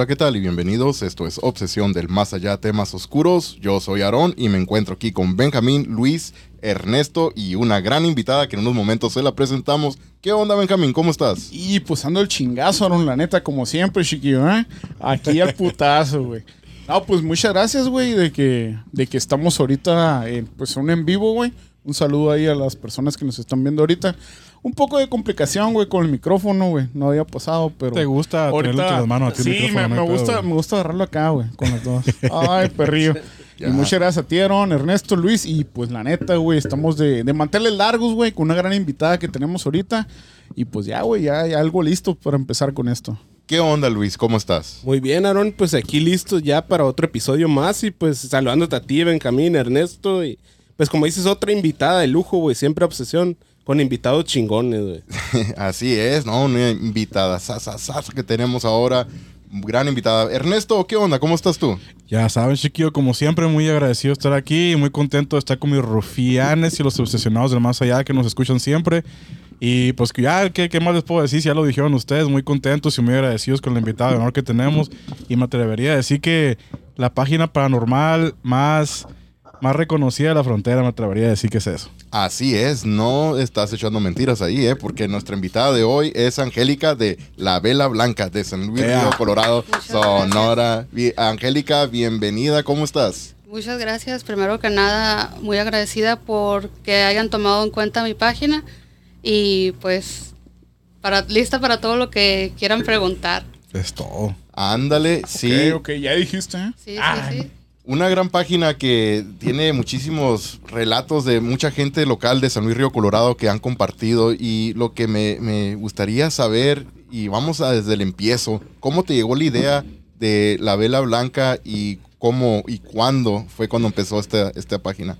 Hola, ¿qué tal? Y bienvenidos. Esto es Obsesión del Más Allá, temas oscuros. Yo soy Aarón y me encuentro aquí con Benjamín, Luis, Ernesto y una gran invitada que en unos momentos se la presentamos. ¿Qué onda, Benjamín? ¿Cómo estás? Y pues ando el chingazo, Aarón, la neta, como siempre, chiquillo, ¿eh? Aquí al putazo, güey. No, pues muchas gracias, güey, de que, de que estamos ahorita, en, pues, un en vivo, güey. Un saludo ahí a las personas que nos están viendo ahorita. Un poco de complicación, güey, con el micrófono, güey. No había pasado, pero... ¿Te gusta tenerlo entre las manos a ti el Sí, micrófono? me, No me gusta, me gusta agarrarlo acá, güey, con las dos. Ay, perrillo. Y muchas gracias a ti, Aaron, Ernesto, Luis. Y pues la neta, güey, estamos de, de manteles largos, güey, con una gran invitada que tenemos ahorita. Y pues ya, güey, ya, ya algo listo para empezar con esto. ¿Qué onda, Luis? ¿Cómo estás? Muy bien, Aaron, pues aquí listos ya para otro episodio más y pues saludándote a ti, Benjamín, Ernesto y pues como dices, otra invitada de lujo, güey, siempre obsesión con invitados chingones, güey. Así es, ¿no? Una invitada sas, que tenemos ahora. Gran invitada. Ernesto, ¿qué onda? ¿Cómo estás tú? Ya saben, chiquillo, como siempre, muy agradecido de estar aquí y muy contento de estar con mis rufianes y los obsesionados del más allá que nos escuchan siempre. Y pues que ya, ¿qué, ¿qué más les puedo decir? Si ya lo dijeron ustedes, muy contentos y muy agradecidos con la invitada de honor que tenemos. Y me atrevería a decir que la página paranormal más, más reconocida de la frontera, me atrevería a decir que es eso. Así es, no estás echando mentiras ahí, ¿eh? Porque nuestra invitada de hoy es Angélica de La Vela Blanca de San Luis. Río Colorado, Muchas Sonora. Angélica, bienvenida, ¿cómo estás? Muchas gracias. Primero que nada, muy agradecida por que hayan tomado en cuenta mi página y pues para lista para todo lo que quieran preguntar. Es todo. Ándale, sí. Ok, ok, ya dijiste. Sí, sí, sí. Una gran página que tiene muchísimos relatos de mucha gente local de San Luis Río Colorado que han compartido y lo que me, me gustaría saber, y vamos a desde el empiezo, ¿cómo te llegó la idea de la vela blanca y cómo y cuándo fue cuando empezó esta, esta página?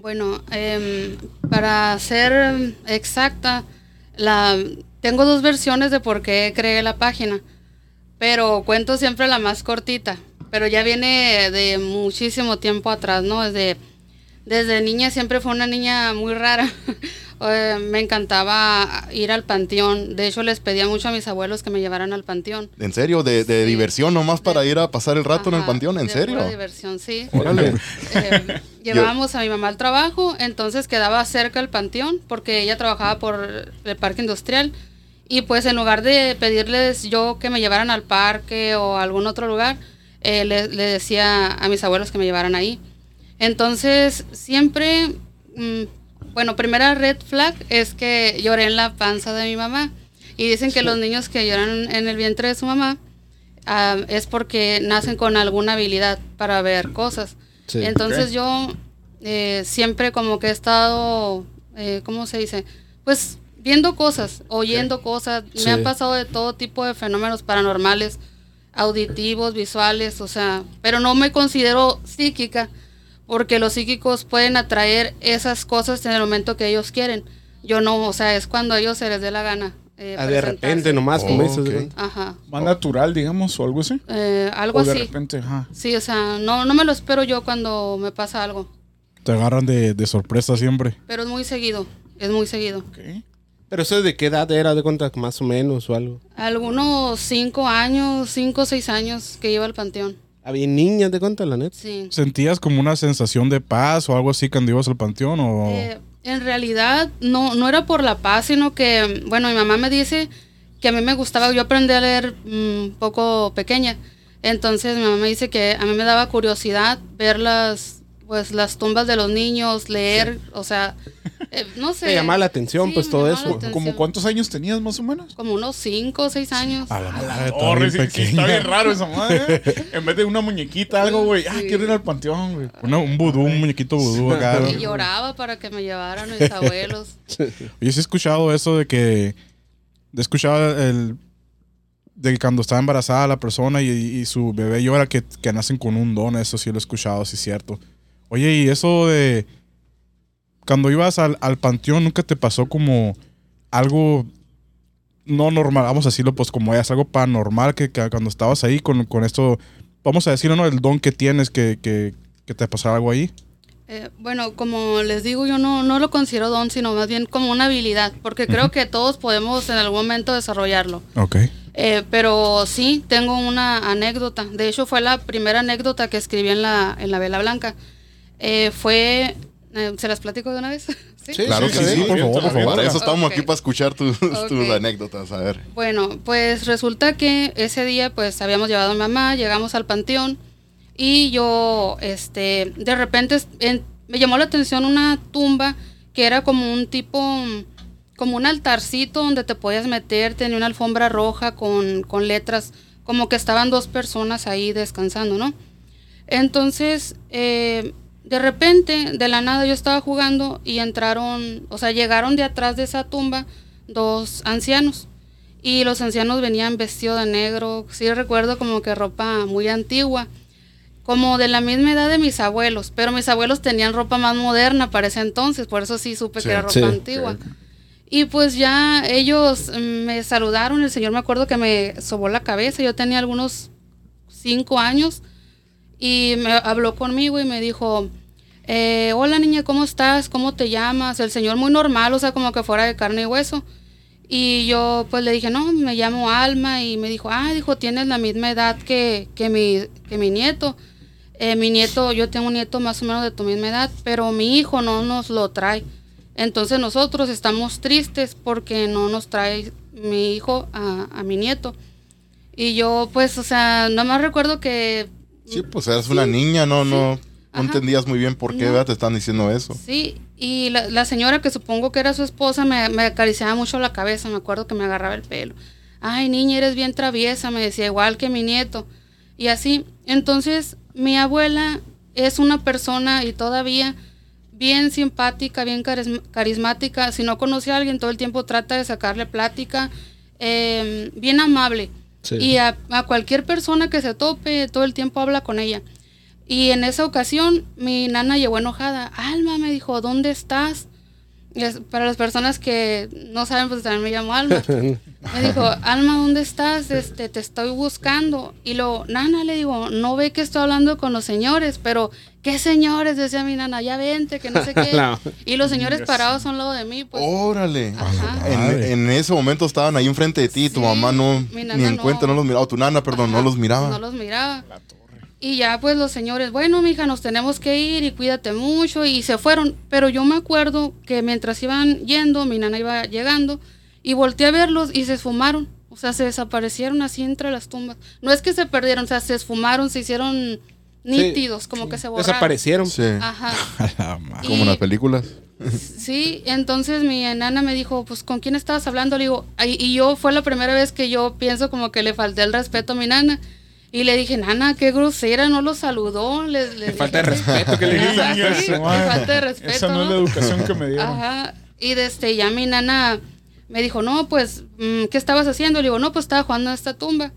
Bueno, em, para ser exacta, la, tengo dos versiones de por qué creé la página, pero cuento siempre la más cortita, pero ya viene de muchísimo tiempo atrás, ¿no? Desde, desde niña siempre fue una niña muy rara. Eh, me encantaba ir al panteón. De hecho, les pedía mucho a mis abuelos que me llevaran al panteón. ¿En serio? ¿De, de Sí. diversión nomás para ir a pasar el rato en el panteón? ¿En de serio? pura diversión, sí. Órale. Eh, llevábamos a mi mamá al trabajo, entonces quedaba cerca el panteón porque ella trabajaba por el parque industrial y pues en lugar de pedirles yo que me llevaran al parque o a algún otro lugar, eh, le, le decía a mis abuelos que me llevaran ahí. Entonces siempre, mm, bueno, primera red flag es que lloré en la panza de mi mamá y dicen que los niños que lloran en el vientre de su mamá ah, es porque nacen con alguna habilidad para ver cosas. Sí. Entonces yo eh, siempre como que he estado, eh, ¿cómo se dice? Pues viendo cosas, oyendo cosas. Sí. Me han pasado de todo tipo de fenómenos paranormales, auditivos, visuales, o sea, pero no me considero psíquica porque los psíquicos pueden atraer esas cosas en el momento que ellos quieren. Yo no, o sea, es cuando a ellos se les dé la gana. eh, Ah, de repente nomás, como dices, ok. güey. Ajá. Más natural, digamos, o algo así. Eh, algo o de así. repente, ajá. Sí, o sea, no, no me lo espero yo cuando me pasa algo. Te agarran de, de sorpresa siempre. Pero es muy seguido, es muy seguido. Ok. Pero eso de qué edad era, de cuenta, más o menos o algo. Algunos cinco años, cinco o seis años que iba al panteón. Había niñas de cuenta, la neta. Sí. ¿Sentías como una sensación de paz o algo así cuando ibas al panteón? O... Eh, en realidad no, no era por la paz, sino que, bueno, mi mamá me dice que a mí me gustaba, yo aprendí a leer un poco pequeña. Entonces mi mamá me dice que a mí me daba curiosidad ver las, pues, las tumbas de los niños, leer, o sea, eh, no sé. Te llamaba la atención, Sí, pues, todo eso. ¿Como cuántos años tenías más o menos? Como unos cinco o seis años. A la madre, está Torre, sí, sí, está bien raro esa madre. ¿eh? En vez de una muñequita, algo, güey. Ah, quiero ir al panteón, güey. Una- un vudú, un muñequito vudú acá. Y lloraba para que me llevaran mis abuelos. Yo sí he escuchado eso de que. He escuchado el. De que cuando está embarazada la persona y, y su bebé llora que, que nacen con un don. Eso sí lo he escuchado, sí es cierto. Oye, y eso de. Cuando ibas al, al panteón, ¿nunca te pasó como algo no normal? Vamos a decirlo, pues como es algo paranormal que, que cuando estabas ahí con, con esto. Vamos a decirlo, ¿no? El don que tienes que, que, que te pasara algo ahí. Eh, bueno, como les digo, yo no, no lo considero don, sino más bien como una habilidad, porque creo que todos podemos en algún momento desarrollarlo. Ok. Eh, pero sí, tengo una anécdota. De hecho, fue la primera anécdota que escribí en la, en la Vela Blanca. Eh, fue... eh, ¿Se las platico de una vez? ¿Sí? Claro que sí, sí, sí, por favor, por favor. Para eso estamos Ok. aquí para escuchar tus, tus Ok. anécdotas. A ver. Bueno, pues resulta que ese día pues habíamos llevado a mi mamá, llegamos al panteón y yo, este, de repente en- me llamó la atención una tumba que era como un tipo, como un altarcito donde te podías meter, tenía una alfombra roja con, con letras, como que estaban dos personas ahí descansando, ¿no? Entonces, eh, de repente, de la nada, yo estaba jugando y entraron, o sea, llegaron de atrás de esa tumba dos ancianos. Y los ancianos venían vestidos de negro, sí recuerdo como que ropa muy antigua, como de la misma edad de mis abuelos, pero mis abuelos tenían ropa más moderna para ese entonces, por eso sí supe Sí, que era ropa sí, antigua. Y pues ya ellos me saludaron, el señor me acuerdo que me sobó la cabeza, yo tenía algunos cinco años y me habló conmigo y me dijo, eh, hola niña, ¿cómo estás? ¿Cómo te llamas? El señor muy normal, o sea, como que fuera de carne y hueso. Y yo pues le dije, no, me llamo Alma y me dijo, ah, dijo, tienes la misma edad que, que, mi, que mi nieto. Eh, mi nieto, yo tengo un nieto más o menos de tu misma edad, pero mi hijo no nos lo trae. Entonces nosotros estamos tristes porque no nos trae mi hijo a, a mi nieto. Y yo pues, o sea, nada más recuerdo que Sí, pues eras una niña, no, no, no Ajá. entendías muy bien por qué No. te están diciendo eso. Sí, y la, la señora que supongo que era su esposa me, me acariciaba mucho la cabeza, me acuerdo que me agarraba el pelo. Ay, niña, eres bien traviesa, me decía, igual que mi nieto. Y así, entonces mi abuela es una persona y todavía bien simpática, bien carism- carismática. Si no conoce a alguien, todo el tiempo trata de sacarle plática, eh, bien amable. Sí. Y a, a cualquier persona que se tope, todo el tiempo habla con ella. Y en esa ocasión mi nana llegó enojada. Alma me dijo, ¿dónde estás? Y es- para las personas que no saben, pues también me llamo Alma. Me dijo, Alma, ¿dónde estás? Este, te estoy buscando. Y luego, Nana, le digo, no ve que estoy hablando con los señores, pero ¿qué señores? Decía mi nana, ya vente, que no sé qué. No. Y los señores parados a un lado de mí, pues. Órale. Ajá. En, ese momento estaban ahí enfrente de ti, tu mamá no, ni en no. cuenta, no los miraba, o tu nana, perdón, no los miraba. No los miraba. Y ya pues los señores, bueno, mija, nos tenemos que ir y cuídate mucho. Y se fueron. Pero yo me acuerdo que mientras iban yendo, mi nana iba llegando y volteé a verlos y se esfumaron. O sea, se desaparecieron así entre las tumbas. No es que se perdieron, o sea, se esfumaron, se hicieron nítidos, como que se borraron. Desaparecieron. Sí, Ajá. Como en las películas. Sí, entonces mi enana me dijo, pues, ¿con quién estabas hablando? Le digo, "Ay", y yo fue la primera vez que yo pienso como que le falté el respeto a mi nana. Y le dije, nana, qué grosera, no lo saludó. Le, le falta de respeto que le Chinga sí, falta de respeto. Esa no es la educación que me dieron. Ajá. Y desde ya mi nana me dijo, no, pues, mm, ¿qué estabas haciendo? Le digo, no, pues estaba jugando en esta tumba.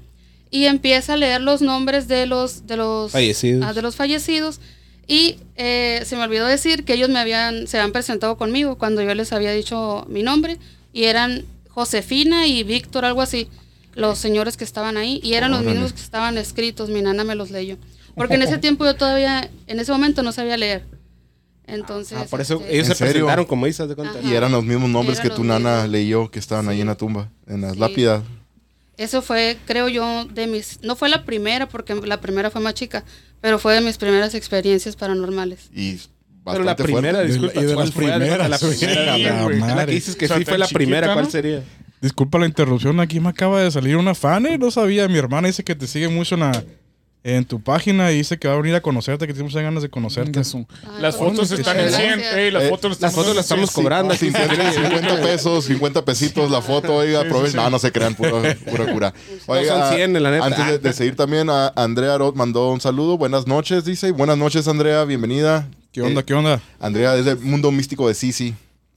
Y empieza a leer los nombres de los, de los Fallecidos. ah, de los fallecidos. Y eh, se me olvidó decir que ellos me habían, se habían presentado conmigo cuando yo les había dicho mi nombre. Y eran Josefina y Víctor, algo así, los señores que estaban ahí. Y eran los mismos que estaban escritos. Mi nana me los leyó. Porque en ese tiempo yo todavía, en ese momento no sabía leer. Entonces. Ah, por eso este, ellos ¿En se serio? presentaron como dices de cuenta. Ajá. Y eran los mismos nombres Eran que tu nana mismos. leyó que estaban ahí Sí. en la tumba, en las Sí. lápidas. Eso fue, creo yo, de mis... No fue la primera, porque la primera fue más chica, pero fue de mis primeras experiencias paranormales. Y Pero la primera, fuerte. disculpa, Y de ¿cuál las fue? primeras, La primera, Sí, la La que dices que O sea, sí fue la primera, chiquita, ¿cuál ¿no? sería? Disculpa la interrupción, aquí me acaba de salir una fan, eh, no sabía. Mi hermana dice que te sigue mucho en, la- en tu página y dice que va a venir a conocerte, que tiene muchas ganas de conocerte. Ay, Las fotos están en 100. gracias. Ey, las Eh, fotos Las fotos las estamos Sí. cobrando. aquí. 50, 50 pesos, 50 pesitos la foto, oiga, Sí, sí, aprovechen. sí. No, no se crean, pura, pura cura. son 100, la neta. Antes de, de seguir también, a Andrea Roth mandó un saludo. Buenas noches, dice. Buenas noches, Andrea, bienvenida. ¿Qué onda, Eh, qué onda? Andrea es del mundo místico de Sisi.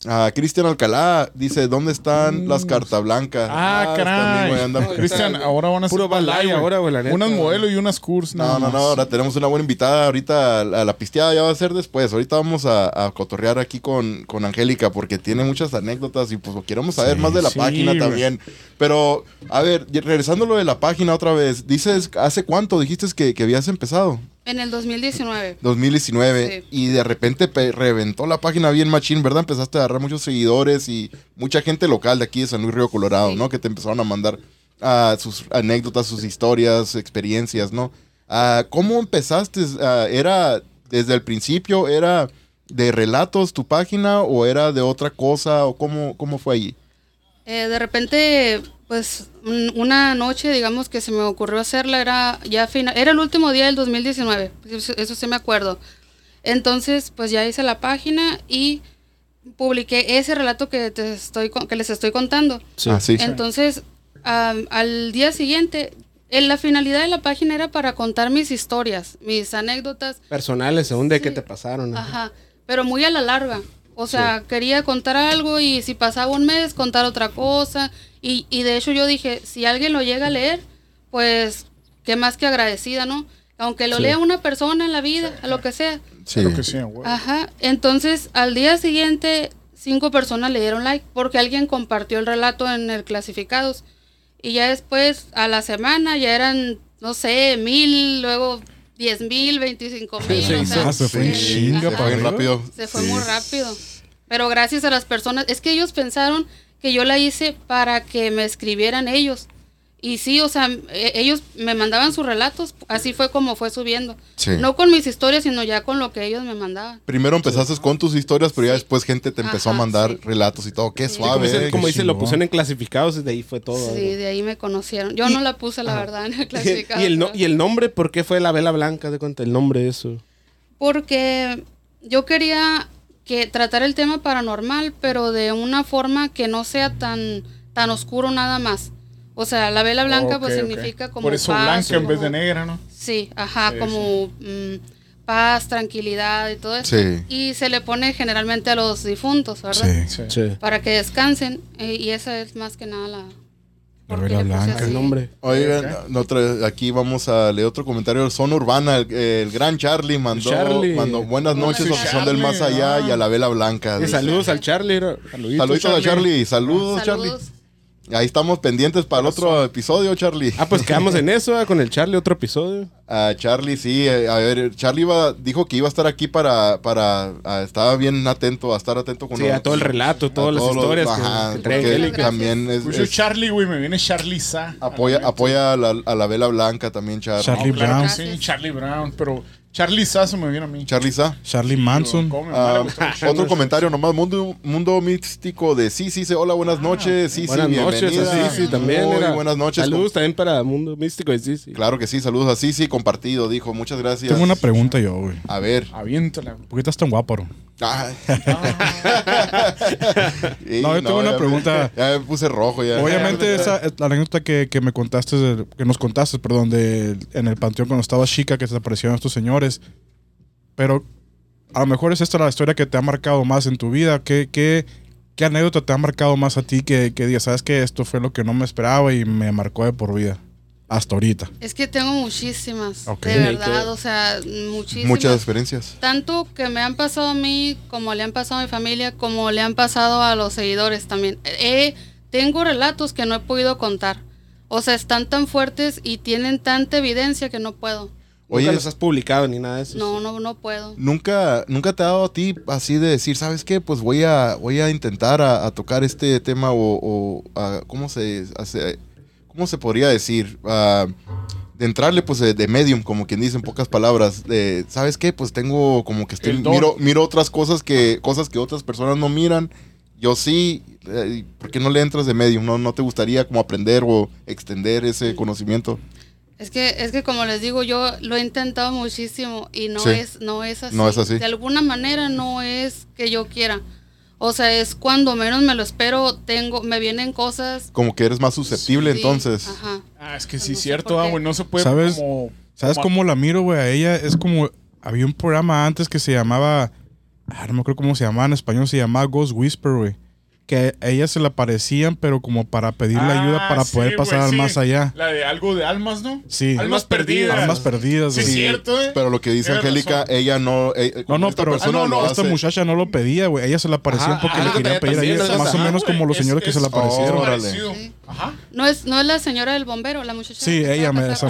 Ah, Cristian Alcalá dice, ¿dónde están las cartas blancas? Ah, caray. güey, andan- Cristian, ahora van a Puro ser balay ahora, güey, la neta. Unas modelo y unas curs. No, nada no, no, más. ahora tenemos una buena invitada. Ahorita a la pisteada ya va a ser después. Ahorita vamos a, a cotorrear aquí con, con Angélica porque tiene muchas anécdotas y pues queremos saber Sí, más de la sí, página güey. también. Pero, a ver, y regresando a lo de la página otra vez, dices, ¿hace cuánto dijiste que, que habías empezado? En el 2019. 2019 Sí. y de repente pe- reventó la página bien machín, ¿verdad? Empezaste a agarrar muchos seguidores y mucha gente local de aquí de San Luis Río Colorado, Sí. ¿no? Que te empezaron a mandar ah, sus anécdotas, sus historias, experiencias, ¿no? Ah, ¿Cómo empezaste? Ah, ¿Era desde el principio, era de relatos tu página o era de otra cosa o cómo, cómo fue allí? Eh, de repente, pues una noche, digamos que se me ocurrió hacerla, era ya final, era el último día del 2019, eso, eso sí me acuerdo. Entonces, pues ya hice la página y publiqué ese relato que te estoy que les estoy contando. Ah, sí. Entonces, am, al día siguiente, en la finalidad de la página era para contar mis historias, mis anécdotas, Personales, según de Sí. qué te pasaron. Ajá, pero muy a la larga. O sea, quería contar algo y si pasaba un mes, contar otra cosa. Y, y de hecho yo dije, si alguien lo llega a leer, pues qué más que agradecida, ¿no? Aunque lo Sí. lea una persona en la vida, a lo que sea. Sí. Creo que sí, güey. Ajá, entonces al día siguiente cinco personas le dieron like porque alguien compartió el relato en el clasificados. Y ya después, a la semana, ya eran, no sé, mil, luego diez mil, veinticinco mil. Se o sea, Ah, se fue en chinga arriba. rápido. Se fue muy rápido. Pero gracias a las personas, es que ellos pensaron que yo la hice para que me escribieran ellos. Y sí, o sea, e- ellos me mandaban sus relatos, así fue como fue subiendo. Sí. No con mis historias, sino ya con lo que ellos me mandaban. Primero empezaste con tus historias, pero ya Sí. después gente te empezó a mandar sí. relatos y todo. Qué Sí. como suave. dice, eh. como dice, lo pusieron en clasificados y de ahí fue todo. Sí, ¿no? de ahí me conocieron. Yo no la puse, la verdad, en el Y, clasificado. el no- y el nombre, ¿por qué fue la vela blanca? De cuenta el nombre de eso. Porque yo quería que tratar el tema paranormal, pero de una forma que no sea tan, tan oscuro nada más. O sea, la vela blanca pues significa como Por eso paz, blanca en vez de negra, ¿no? Sí, ajá, Sí, como mm, paz, tranquilidad y todo eso. Sí. Y se le pone generalmente a los difuntos, ¿verdad? Sí. Sí. Para que descansen. eh, y esa es más que nada la... La vela blanca. El nombre. Oigan, Ok. no tra- aquí vamos a leer otro comentario. Zona Urbana, el, el gran Charlie mandó, Charlie. mandó buenas noches, Charlie. son del más allá y a la vela blanca. Saludos al Charlie. Saluditos, Saluditos a Charlie, saludos, Charlie. Ahí estamos pendientes para el otro episodio, Charlie. Ah, pues quedamos en eso, ah, con el Charlie, otro episodio. A Charlie, sí, eh, a ver, Charlie iba, dijo que iba a estar aquí para, para, ah, estaba bien atento, a estar atento con Sí, a todo el relato, todas las todos los- historias ajá, que, que trae también es, Pues yo es- Charlie, güey, me viene Charlie Sa. apoya, apoya a la, a la vela blanca también, Charlie. Charlie Brown. sí, Charlie Brown, pero Charlie Sa se me viene a mí. Charlie Sa. Charlie Manson. ¿Cómo me Ah, otro comentario nomás, mundo, mundo místico de sí, sí, sí, hola, buenas noches, sí, Buenas sí, noches, bienvenida. a Sisi también. Muy era. buenas noches. Saludos también para Mundo Místico de Sisi. Claro que sí, saludos a Sisi, compartido, dijo, muchas gracias. Tengo una pregunta yo, güey. A ver. Aviéntala. ¿Por qué estás tan guapo, bro? No, yo tengo una ya me- pregunta. ya me puse rojo ya. Obviamente esa es la anécdota que, que me contaste, de- que nos contaste, perdón, de, en el panteón cuando estabas chica, que se aparecieron estos señores. Pero a lo mejor es esta la historia que te ha marcado más en tu vida. ¿Qué, qué, qué anécdota te ha marcado más a ti que, que digas, sabes que esto fue lo que no me esperaba y me marcó de por vida? Hasta ahorita. Es que tengo muchísimas, Ok. de verdad, o sea, muchísimas. Muchas experiencias. Tanto que me han pasado a mí, como le han pasado a mi familia, como le han pasado a los seguidores también. Eh, tengo relatos que no he podido contar. O sea, están tan fuertes y tienen tanta evidencia que no puedo. Oye, Nunca los has publicado ni nada de eso. No, no, no puedo. ¿Nunca, nunca te ha dado a ti así de decir, ¿sabes qué? Pues voy a, voy a intentar a, a tocar este tema o, o, a- ¿cómo se hace? ¿Cómo se podría decir? Ah, de entrarle pues de, de medium, como quien dice en pocas palabras. De, ¿Sabes qué? Pues tengo como que estoy, miro, miro otras cosas que, cosas que otras personas no miran. Yo sí, eh, ¿por qué no le entras de medium? ¿No, ¿No te gustaría como aprender o extender ese conocimiento? Es que, es que como les digo, yo lo he intentado muchísimo y no Sí. es, no es así. No es así. De alguna manera no es que yo quiera. O sea, es cuando menos me lo espero, tengo, me vienen cosas. Como que eres más susceptible Sí, entonces. Ajá. Ah, es que Pues sí, no sé cierto, ah, güey. No se puede ¿Sabes? como... ¿Sabes como- cómo la miro, güey? A ella es como. Había un programa antes que se llamaba. ah, no me acuerdo cómo se llamaba en español. Se llamaba Ghost Whisper, güey. Que a ella se le aparecían, pero como para pedirle Ah, ayuda para sí, poder pasar al sí. más allá. La de algo de almas, ¿no? Sí. Almas perdidas. Almas perdidas, Sí, güey. cierto, eh. Pero lo que dice Angélica, ella no. eh, No, como no, esta pero persona Ah, no, no, lo esta hace. muchacha no lo pedía, güey. Ella se le aparecían Ajá, porque ah, le querían pedir ayuda. ¿no? Más o Ajá, menos como los Es- señores que se le es- aparecieron. Oh. Ajá. No es, no es la señora del bombero, la muchacha. Sí, ella me- esa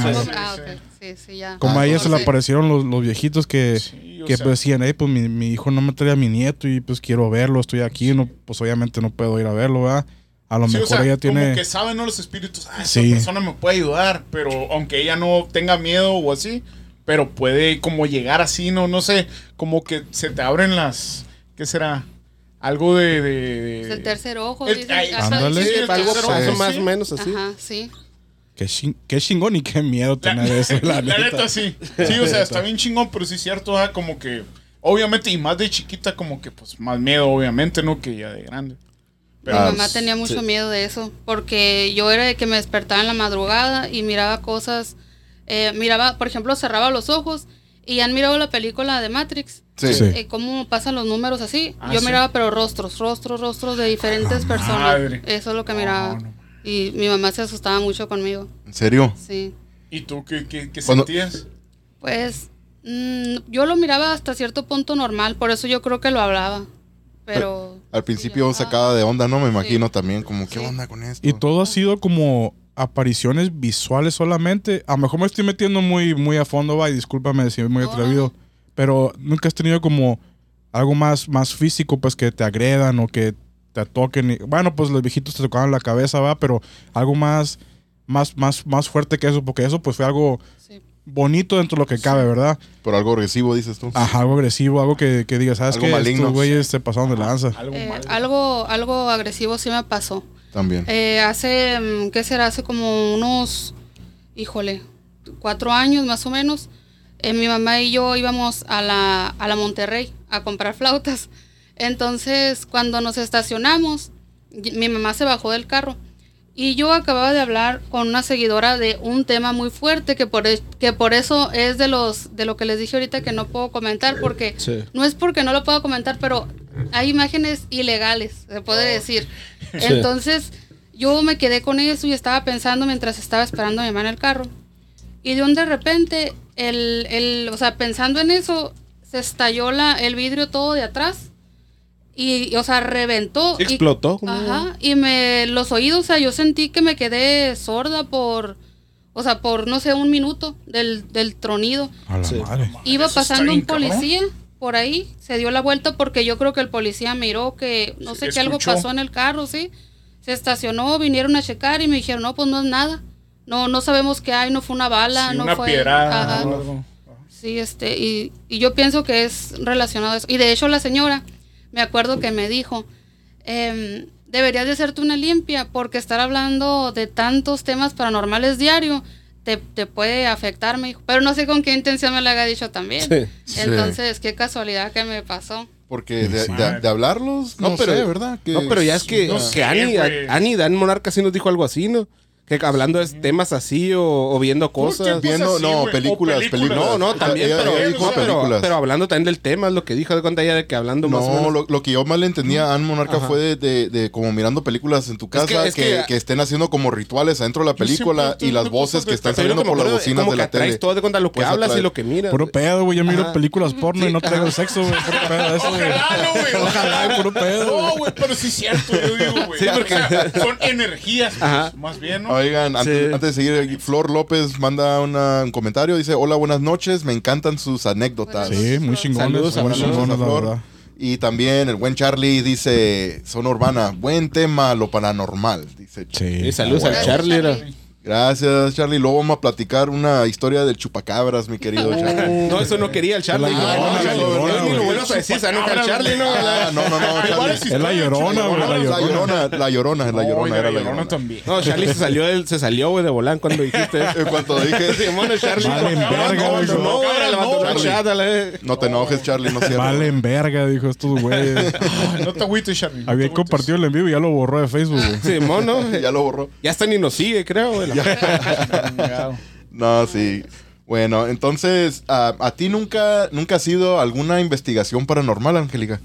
sí, sí, ya. Como Ah, a ella se le sí. aparecieron los, los viejitos que, Sí, que sea, pues decían, hey, pues mi, mi hijo no me trae a mi nieto y pues quiero verlo, estoy aquí, no, pues obviamente no puedo ir a verlo, ¿verdad? A lo Sí, o mejor sea, ella tiene. como que saben, ¿no? Los espíritus, ah, esta Sí. persona me puede ayudar, pero aunque ella no tenga miedo o así, pero puede como llegar así, no, no sé, como que se te abren las, ¿qué será? Algo de... de- Es el tercer ojo. El- dicen. ay, ándale. sí, el tercer ojo. más o menos así. Ajá, sí. Qué, chin- qué chingón y qué miedo tener eso, la, La neta. neta, sí. Sí, o sea, está bien chingón, pero sí es cierto, ah, como que, obviamente, y más de chiquita, como que, pues, más miedo, obviamente, ¿no? Que ya de grande. Mi Ah, mamá tenía mucho miedo de eso, porque yo era de que me despertaba en la madrugada y miraba cosas, eh, miraba, por ejemplo, cerraba los ojos y han mirado la película de Matrix, Sí. Sí. eh, cómo pasan los números así. Ah, yo sí. miraba, pero rostros, rostros, rostros de diferentes personas. madre. Eso es lo que No, miraba. no. Y mi mamá se asustaba mucho conmigo. ¿En serio? Sí. ¿Y tú qué, qué, qué Cuando- sentías? Pues mm, yo lo miraba hasta cierto punto normal, por eso yo creo que lo hablaba. Pero. Al principio sí, sacaba de onda, ¿no? Me imagino Sí. también, como, ¿qué Sí. onda con esto? Y todo ha sido como apariciones visuales solamente. A lo mejor me estoy metiendo muy, muy a fondo, va, y discúlpame si muy atrevido. Pero nunca has tenido como algo más, más físico, pues que te agredan o que te toquen. y- bueno, pues los viejitos te tocaban la cabeza, va, pero algo más, más, más, más fuerte que eso, porque eso pues fue algo Sí. bonito dentro de lo que cabe, ¿verdad? Pero algo agresivo, dices tú. Ajá, algo agresivo, algo que, que digas, ¿sabes Algo qué? maligno. Estos güeyes se pasaron de lanza. Algo Eh, algo agresivo sí me pasó. También. Eh, hace, mm, ¿qué será? Hace como unos, híjole, cuatro años más o menos. eh, mi mamá y yo íbamos a la, a la Monterrey a comprar flautas. Entonces, cuando nos estacionamos, mi mamá se bajó del carro. Y yo acababa de hablar con una seguidora de un tema muy fuerte que por, que por eso es de los de lo que les dije ahorita que no puedo comentar porque Sí. no es porque no lo puedo comentar, pero hay imágenes ilegales, se puede decir. Sí. Entonces, yo me quedé con eso y estaba pensando mientras estaba esperando a mi mamá en el carro. Y de un de repente, el, el, o sea, pensando en eso, se estalló la, el vidrio todo de atrás. Y, y, o sea, reventó. y- Explotó. Ajá, y me los oídos, o sea, yo sentí que me quedé sorda por, o sea, por no sé, un minuto del, del tronido. A la Sí. madre. Iba pasando un policía por ahí, se dio la vuelta porque yo creo que el policía miró que no Sí, sé qué algo pasó en el carro, sí. Se estacionó, vinieron a checar y me dijeron, no, pues no es nada. No, no sabemos qué hay, no fue una bala, Sí, no una fue. Ajá. o algo. Sí, este, y, y yo pienso que es relacionado a eso. Y de hecho la señora, me acuerdo que me dijo, em, deberías de hacerte una limpia porque estar hablando de tantos temas paranormales diario te, te puede afectar, me dijo. Pero no sé con qué intención me lo haya dicho también. Sí. Sí. Entonces, qué casualidad que me pasó. Porque de, Sí. de- de hablarlos, no, No, pero- sé, ¿verdad? Que- No, pero ya es que, No que Ani. Ani Dan Monarca sí nos dijo algo así, ¿no? Que hablando de temas así o, o viendo cosas. Viendo, así, no, películas, películas. películas. No, no, también, Ella- pero, ella dijo no, pero, hablando también del tema, es lo que dijo, de cuenta ella de que hablando más o No, lo, lo que yo mal entendía, Anne Monarca, Ajá. fue de, de- de como mirando películas en tu casa, que- que, es que- que estén haciendo como rituales adentro de la película y las voces que están saliendo por las bocinas como de la tele. todo de cuenta lo que Pues hablas y lo que miras. Puro pedo, güey. Yo miro Ajá. películas porno y no traigo sexo, güey. Puro pedo eso, güey. Ojalá, no, güey. Ojalá, puro pedo. No, güey. pero sí es cierto, yo digo, güey. Sí, porque- son energías, pues, más bien, ¿no? Oigan, antes, Sí. antes de seguir, Flor López manda una- un comentario, dice, hola, buenas noches, me encantan sus anécdotas. Buenas Sí, muy chingones. Saludos a Flor. Y también el buen Charlie dice, zona urbana, buen tema, lo paranormal, dice. Sí. Y saludos al Gracias, Charlie. era. Charlie. Gracias, Charlie. Luego vamos a platicar una historia del chupacabras, mi querido Charlie. No, eso no quería el Charlie. No, no, no, llorona, no, ni lo güey. vuelvas a decir, se enoja el Charlie, ¿no? No, no, no, Igual Charlie. es la llorona, güey. La La llorona. la llorona, la llorona, era la llorona llorona. también. No, Charlie se salió, se salió, güey, de volán cuando dijiste eso. En cuanto dije, Simón, el Charlie. Valen no, verga, te enojes, Charlie, no es cierto. Valen verga, dijo estos güeyes. No te agüites, Charlie. Había compartido el en vivo y ya lo borró de Facebook, güey. Simón, ¿no? Ya lo borró. Ya hasta ni nos sigue, creo, güey. No, sí. Bueno, entonces, ¿a, a ti nunca, nunca ha sido alguna investigación paranormal, Angélica?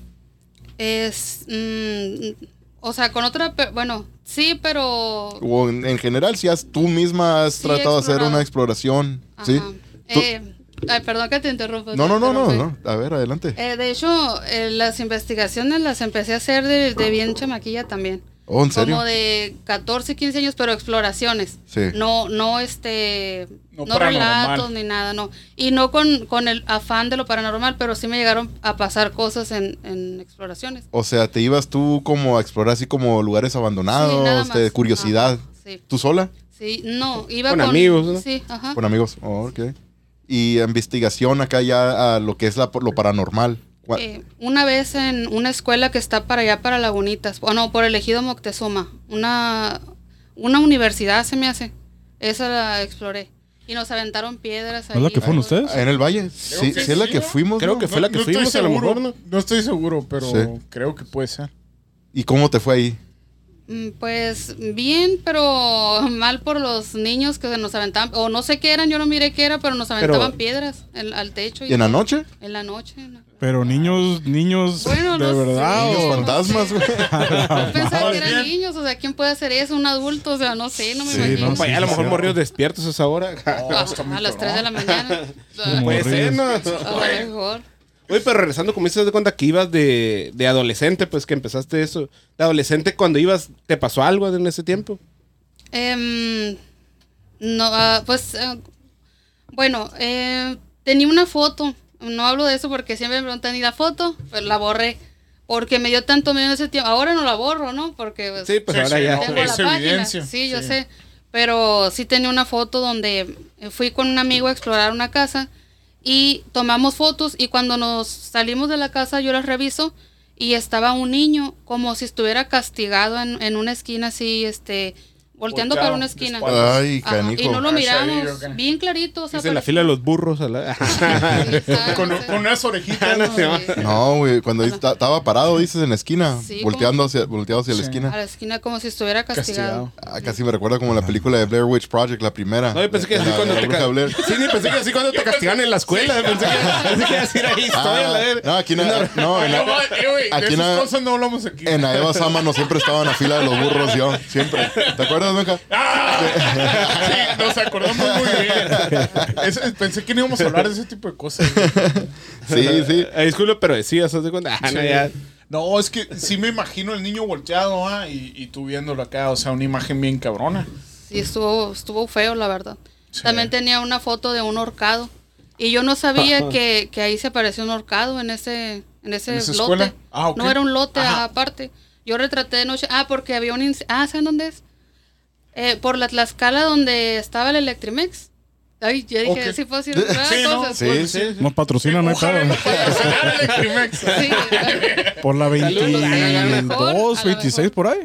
Es, mm, o sea, con otra, bueno, sí, pero... O en, en general, si has, tú misma has Sí, tratado de hacer una exploración, ¿sí? Ajá. Eh, ay, perdón que te interrumpa. no, te no, no, no, no. A ver, adelante. Eh, de hecho, eh, las investigaciones las empecé a hacer de, de bien chamaquilla también. Oh, ¿en serio? Como de 14, 15 años, pero exploraciones. Sí. No, no este... No No relatos ni nada, no. Y no con, con el afán de lo paranormal, pero sí me llegaron a pasar cosas en, en exploraciones. O sea, te ibas tú como a explorar así como lugares Sí, nada abandonados, más. de curiosidad. Ajá, sí. ¿Tú sola? Sí, no, iba Con con, amigos, ¿no? Sí, ajá. Con amigos. Oh, ok. Y investigación acá ya a lo que es la, lo paranormal. Eh, una vez en una escuela que está para allá, para Lagunitas, o no, por el ejido Moctezuma, una, una universidad se me hace. Esa la exploré. Y nos aventaron piedras ¿No es la que fueron ustedes? ¿En el valle? Sí, sí es la que ¿no? fuimos. Creo ¿no? que fue la que estoy fuimos, a lo mejor, ¿no? No estoy seguro, pero Sí. creo que puede ser. ¿Y cómo te fue ahí? Mm, Pues bien, pero mal por los niños que nos aventaban, o no sé qué eran, yo no miré qué era, pero nos aventaban piedras en- al techo. ¿Y en la noche? En la noche. ¿no? Pero niños, niños Bueno, de no sé. verdad. Niños fantasmas, güey. Yo pensaba que Bien. eran niños, o sea, ¿quién puede hacer eso? Un adulto, o sea, no sé, no me Sí, imagino. no, Pues ya a lo sí, mejor sí. morridos despiertos a esa hora. Ah, a las 3 de la mañana. Puede ser, ¿no? A lo mejor. Oye, pero regresando, como dices de cuenta que ibas de, de adolescente, pues que empezaste eso. De adolescente, cuando ibas, ¿te pasó algo en ese tiempo? Em, no, ah, pues, eh, bueno, eh, tenía una foto. No hablo de eso porque siempre me preguntan, ¿y la foto? Pues la borré. Porque me dio tanto miedo en ese tiempo. Ahora no la borro, ¿no? Porque pues, Sí, pues Sí, ahora sí, ya. no. tengo es la página. evidencia. Sí, yo Sí. sé. Pero sí tenía una foto donde fui con un amigo a explorar una casa y tomamos fotos y cuando nos salimos de la casa yo las reviso y estaba un niño como si estuviera castigado en, en una esquina así, este, volteando para una esquina. Ay, Ajá, canijo. y no lo Ah, miramos bien clarito. O sea, en la fila de los burros. a la- Sí, Con, unas orejitas. Sí. No, güey, cuando esta- estaba parado, dices, en la esquina, Sí, volteando hacia, volteado hacia la Sí. A esquina. la esquina como si estuviera castigado. Castigado. Ah, casi me recuerda como la película de Blair Witch Project, la primera. No, yo pensé que así cuando te. Sí, ni pensé que así cuando te castigan en la escuela. Pensé que pensé que así era historia. Ah, de- no, aquí no, no, en la- eh, aquí no hablamos aquí. en la Eva Sama no siempre estaba en la fila de los burros yo, siempre. ¿Te acuerdas, Sí, nos acordamos muy bien. Es- pensé que no íbamos a hablar de ese tipo de cosas. Sí, sí. Eh, disculpe, pero decías, ¿haz de cuenta? Ah, no, ya. No, es que sí me imagino el niño volteado ah, y, y tú viéndolo acá. O sea, una imagen bien cabrona. Sí, estuvo, estuvo feo, la verdad. Sí. También tenía una foto de un horcado. Y yo no sabía que, que ahí se apareció un horcado en ese, en ese ¿En esa lote. escuela? Ah. No era un lote Ajá. aparte. Yo retraté de noche. Ah, porque había un. Ah, ¿saben dónde es? Eh, por la Tlaxcala donde estaba el Electrimex. Ay, ya dije, Ok. sí puedo decir nuevas Sí, ¿no? cosas. Sí, sí. Nos patrocinan, no hay Ojalá no. Sí. Por la a lo mejor, 22, a lo 26 mejor. por ahí.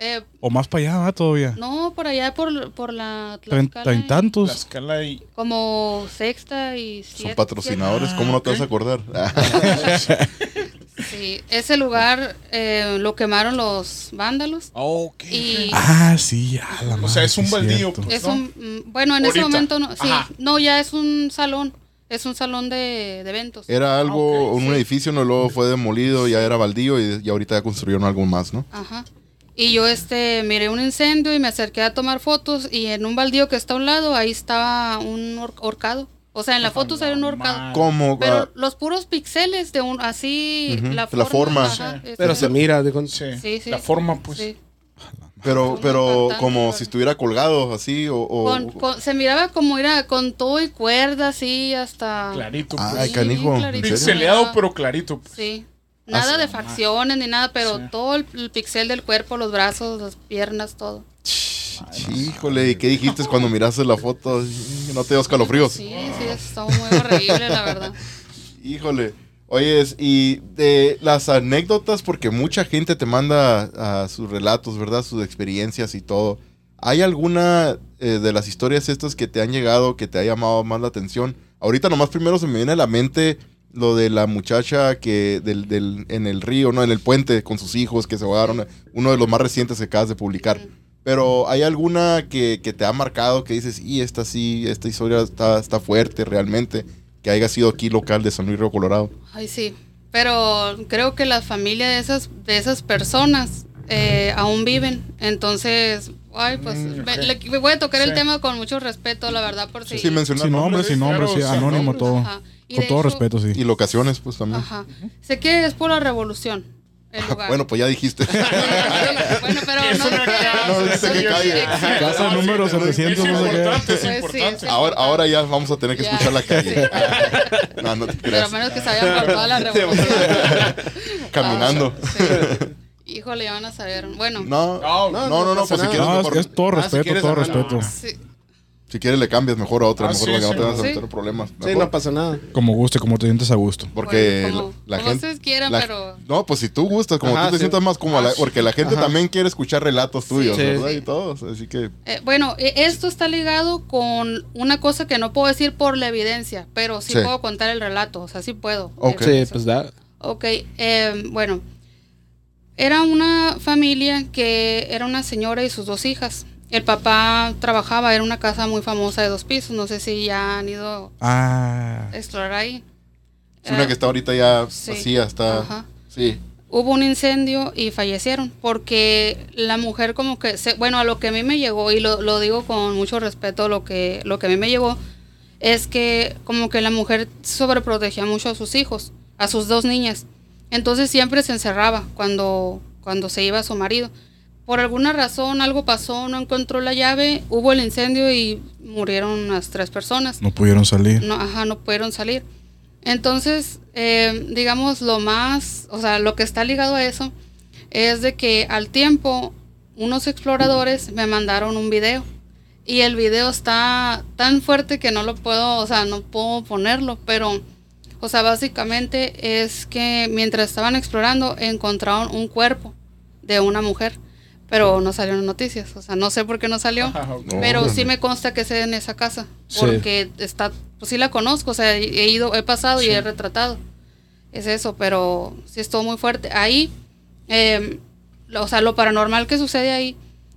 Eh, O más para allá, ¿verdad? Todavía. no, por allá por, por la Treinta Tlaxcala. y tantos. escala y. Como sexta y siete. Son patrocinadores, ¿cómo no te vas a acordar? Sí, ese lugar eh, lo quemaron los vándalos. Ok. Y Ah, sí, ya. La O sea, es un madre, baldío, pues. es un. mm, Bueno, en ese momento no. Sí, Ajá. no, ya es un salón. Es un salón de, de eventos. Era algo, Ok, un edificio, no luego fue demolido, ya era baldío y, y ahorita ya construyeron algo más, ¿no? Ajá. Y yo este miré un incendio y me acerqué a tomar fotos y en un baldío que está a un lado ahí estaba un hor- horcado. O sea, en la foto sale un horcado. normal. ¿Cómo? Pero Ah, los puros píxeles de un así Ujú, la la forma. forma. ajá, Sí. ese- Pero se mira. De. Sí. Sí, sí. La forma, pues. sí. pero, pero como pero- si estuviera colgado así o... o- Con- con- se miraba como era con todo y cuerda así hasta Clarito. Pues. Ay, canijo, ¿en serio? Pixeleado, pero clarito. pues. Sí. Nada de facciones ni nada, pero Sí. todo el, el pixel del cuerpo, los brazos, las piernas, todo. Híjole, ¿y qué dijiste cuando miraste la foto? ¿No te dio escalofríos? Sí, sí, estuvo muy horrible, la verdad. Híjole. Oyes, y de las anécdotas, porque mucha gente te manda a sus relatos, ¿verdad? Sus experiencias y todo. ¿Hay alguna eh, de las historias estas que te han llegado, que te ha llamado más la atención? Ahorita nomás primero se me viene a la mente lo de la muchacha que del, del- en el río, no, en el puente con sus hijos que se ahogaron, uno de los más recientes que acabas de publicar. Pero ¿hay alguna que, que te ha marcado que dices, y esta sí, esta historia está, está fuerte realmente, que haya sido aquí local de San Luis Río Colorado? Ay, sí. Pero creo que la familia de esas, de esas personas eh, aún viven. Entonces, ay, pues Mm, me, le- me voy a tocar el tema con mucho respeto, la verdad, por si. Sí, mencionar Sin nombres, sin nombres, sí, anónimo todo. Ajá. Con todo hecho- respeto, sí. Y locaciones, pues también. Ajá. Sé que es por la revolución. El lugar. Bueno, pues ya dijiste. bueno, pero no, No, dice que calle. Casa número 700, Es importante, es Pues sí, importante. Ahora, ahora ya vamos a tener que escuchar la calle. No, no te Pero a creas. menos que se vayan por toda la revolución. Caminando. Ah, sí. Híjole, ya van a saber. Bueno, No, No, no, no, no, no, pasa pues si quieres, No, es, mejor, es todo Ah, si respeto, todo ah, respeto. sí. Si quieres le cambias mejor a otra, Ah, mejor sí, para que no te vas a Sí. meter problemas. Sí, no pasa nada. Como guste, como te sientes a gusto. Porque Bueno, como- la como gente. ustedes quieran, la- pero- No, pues si tú gustas, como Ajá, tú te sí. sientas más como la- porque la gente Ajá. también quiere escuchar relatos tuyos, Sí. ¿verdad? Sí. Y todos. Así que. Eh, bueno, eh, esto está ligado con una cosa que no puedo decir por la evidencia, pero sí, Sí. puedo contar el relato, o sea, sí puedo. Ok. Eh, Sí, pues da. Ok, eh, bueno, era una familia que era una señora y sus dos hijas. El papá trabajaba, era una casa muy famosa de dos pisos, no sé si ya han ido Ah. a explorar ahí. Es una Eh, que está ahorita ya sí. vacía, está. Ajá. Sí. hubo un incendio y fallecieron porque la mujer como que, se, bueno, a lo que a mí me llegó, y lo, lo digo con mucho respeto, lo que, lo que a mí me llegó, es que como que la mujer sobreprotegía mucho a sus hijos, a sus dos niñas. Entonces siempre se encerraba cuando, cuando se iba su marido. Por alguna razón algo pasó, no encontró la llave, hubo el incendio y murieron unas tres personas No pudieron salir. no, ajá, no pudieron salir. Entonces, eh, digamos, lo más, o sea, lo que está ligado a eso es de que al tiempo unos exploradores me mandaron un video y el video está tan fuerte que no lo puedo, o sea, no puedo ponerlo, pero, o sea, básicamente es que mientras estaban explorando encontraron un cuerpo de una mujer, pero no salieron noticias, o sea, no sé por qué no salió. No, Pero sí me consta que es en esa casa. Sí. Porque está, pues sí la conozco, o sea, he ido, he pasado y Sí. he retratado. Es eso, pero sí estuvo muy fuerte. Ahí, eh, o sea, lo paranormal que sucede ahí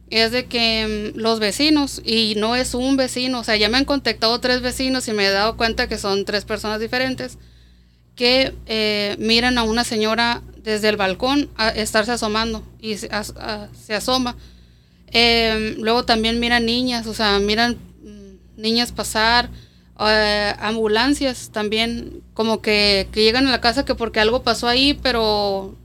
es de que mm, los vecinos, y no es un vecino, o sea, ya me han contactado tres vecinos y me he dado cuenta que son tres personas diferentes, que eh, miran a una señora desde el balcón a estarse asomando y se, as- a- se asoma. Eh, luego también miran niñas, o sea, miran mm, niñas pasar, eh, ambulancias también, como que, que llegan a la casa que porque algo pasó ahí, pero,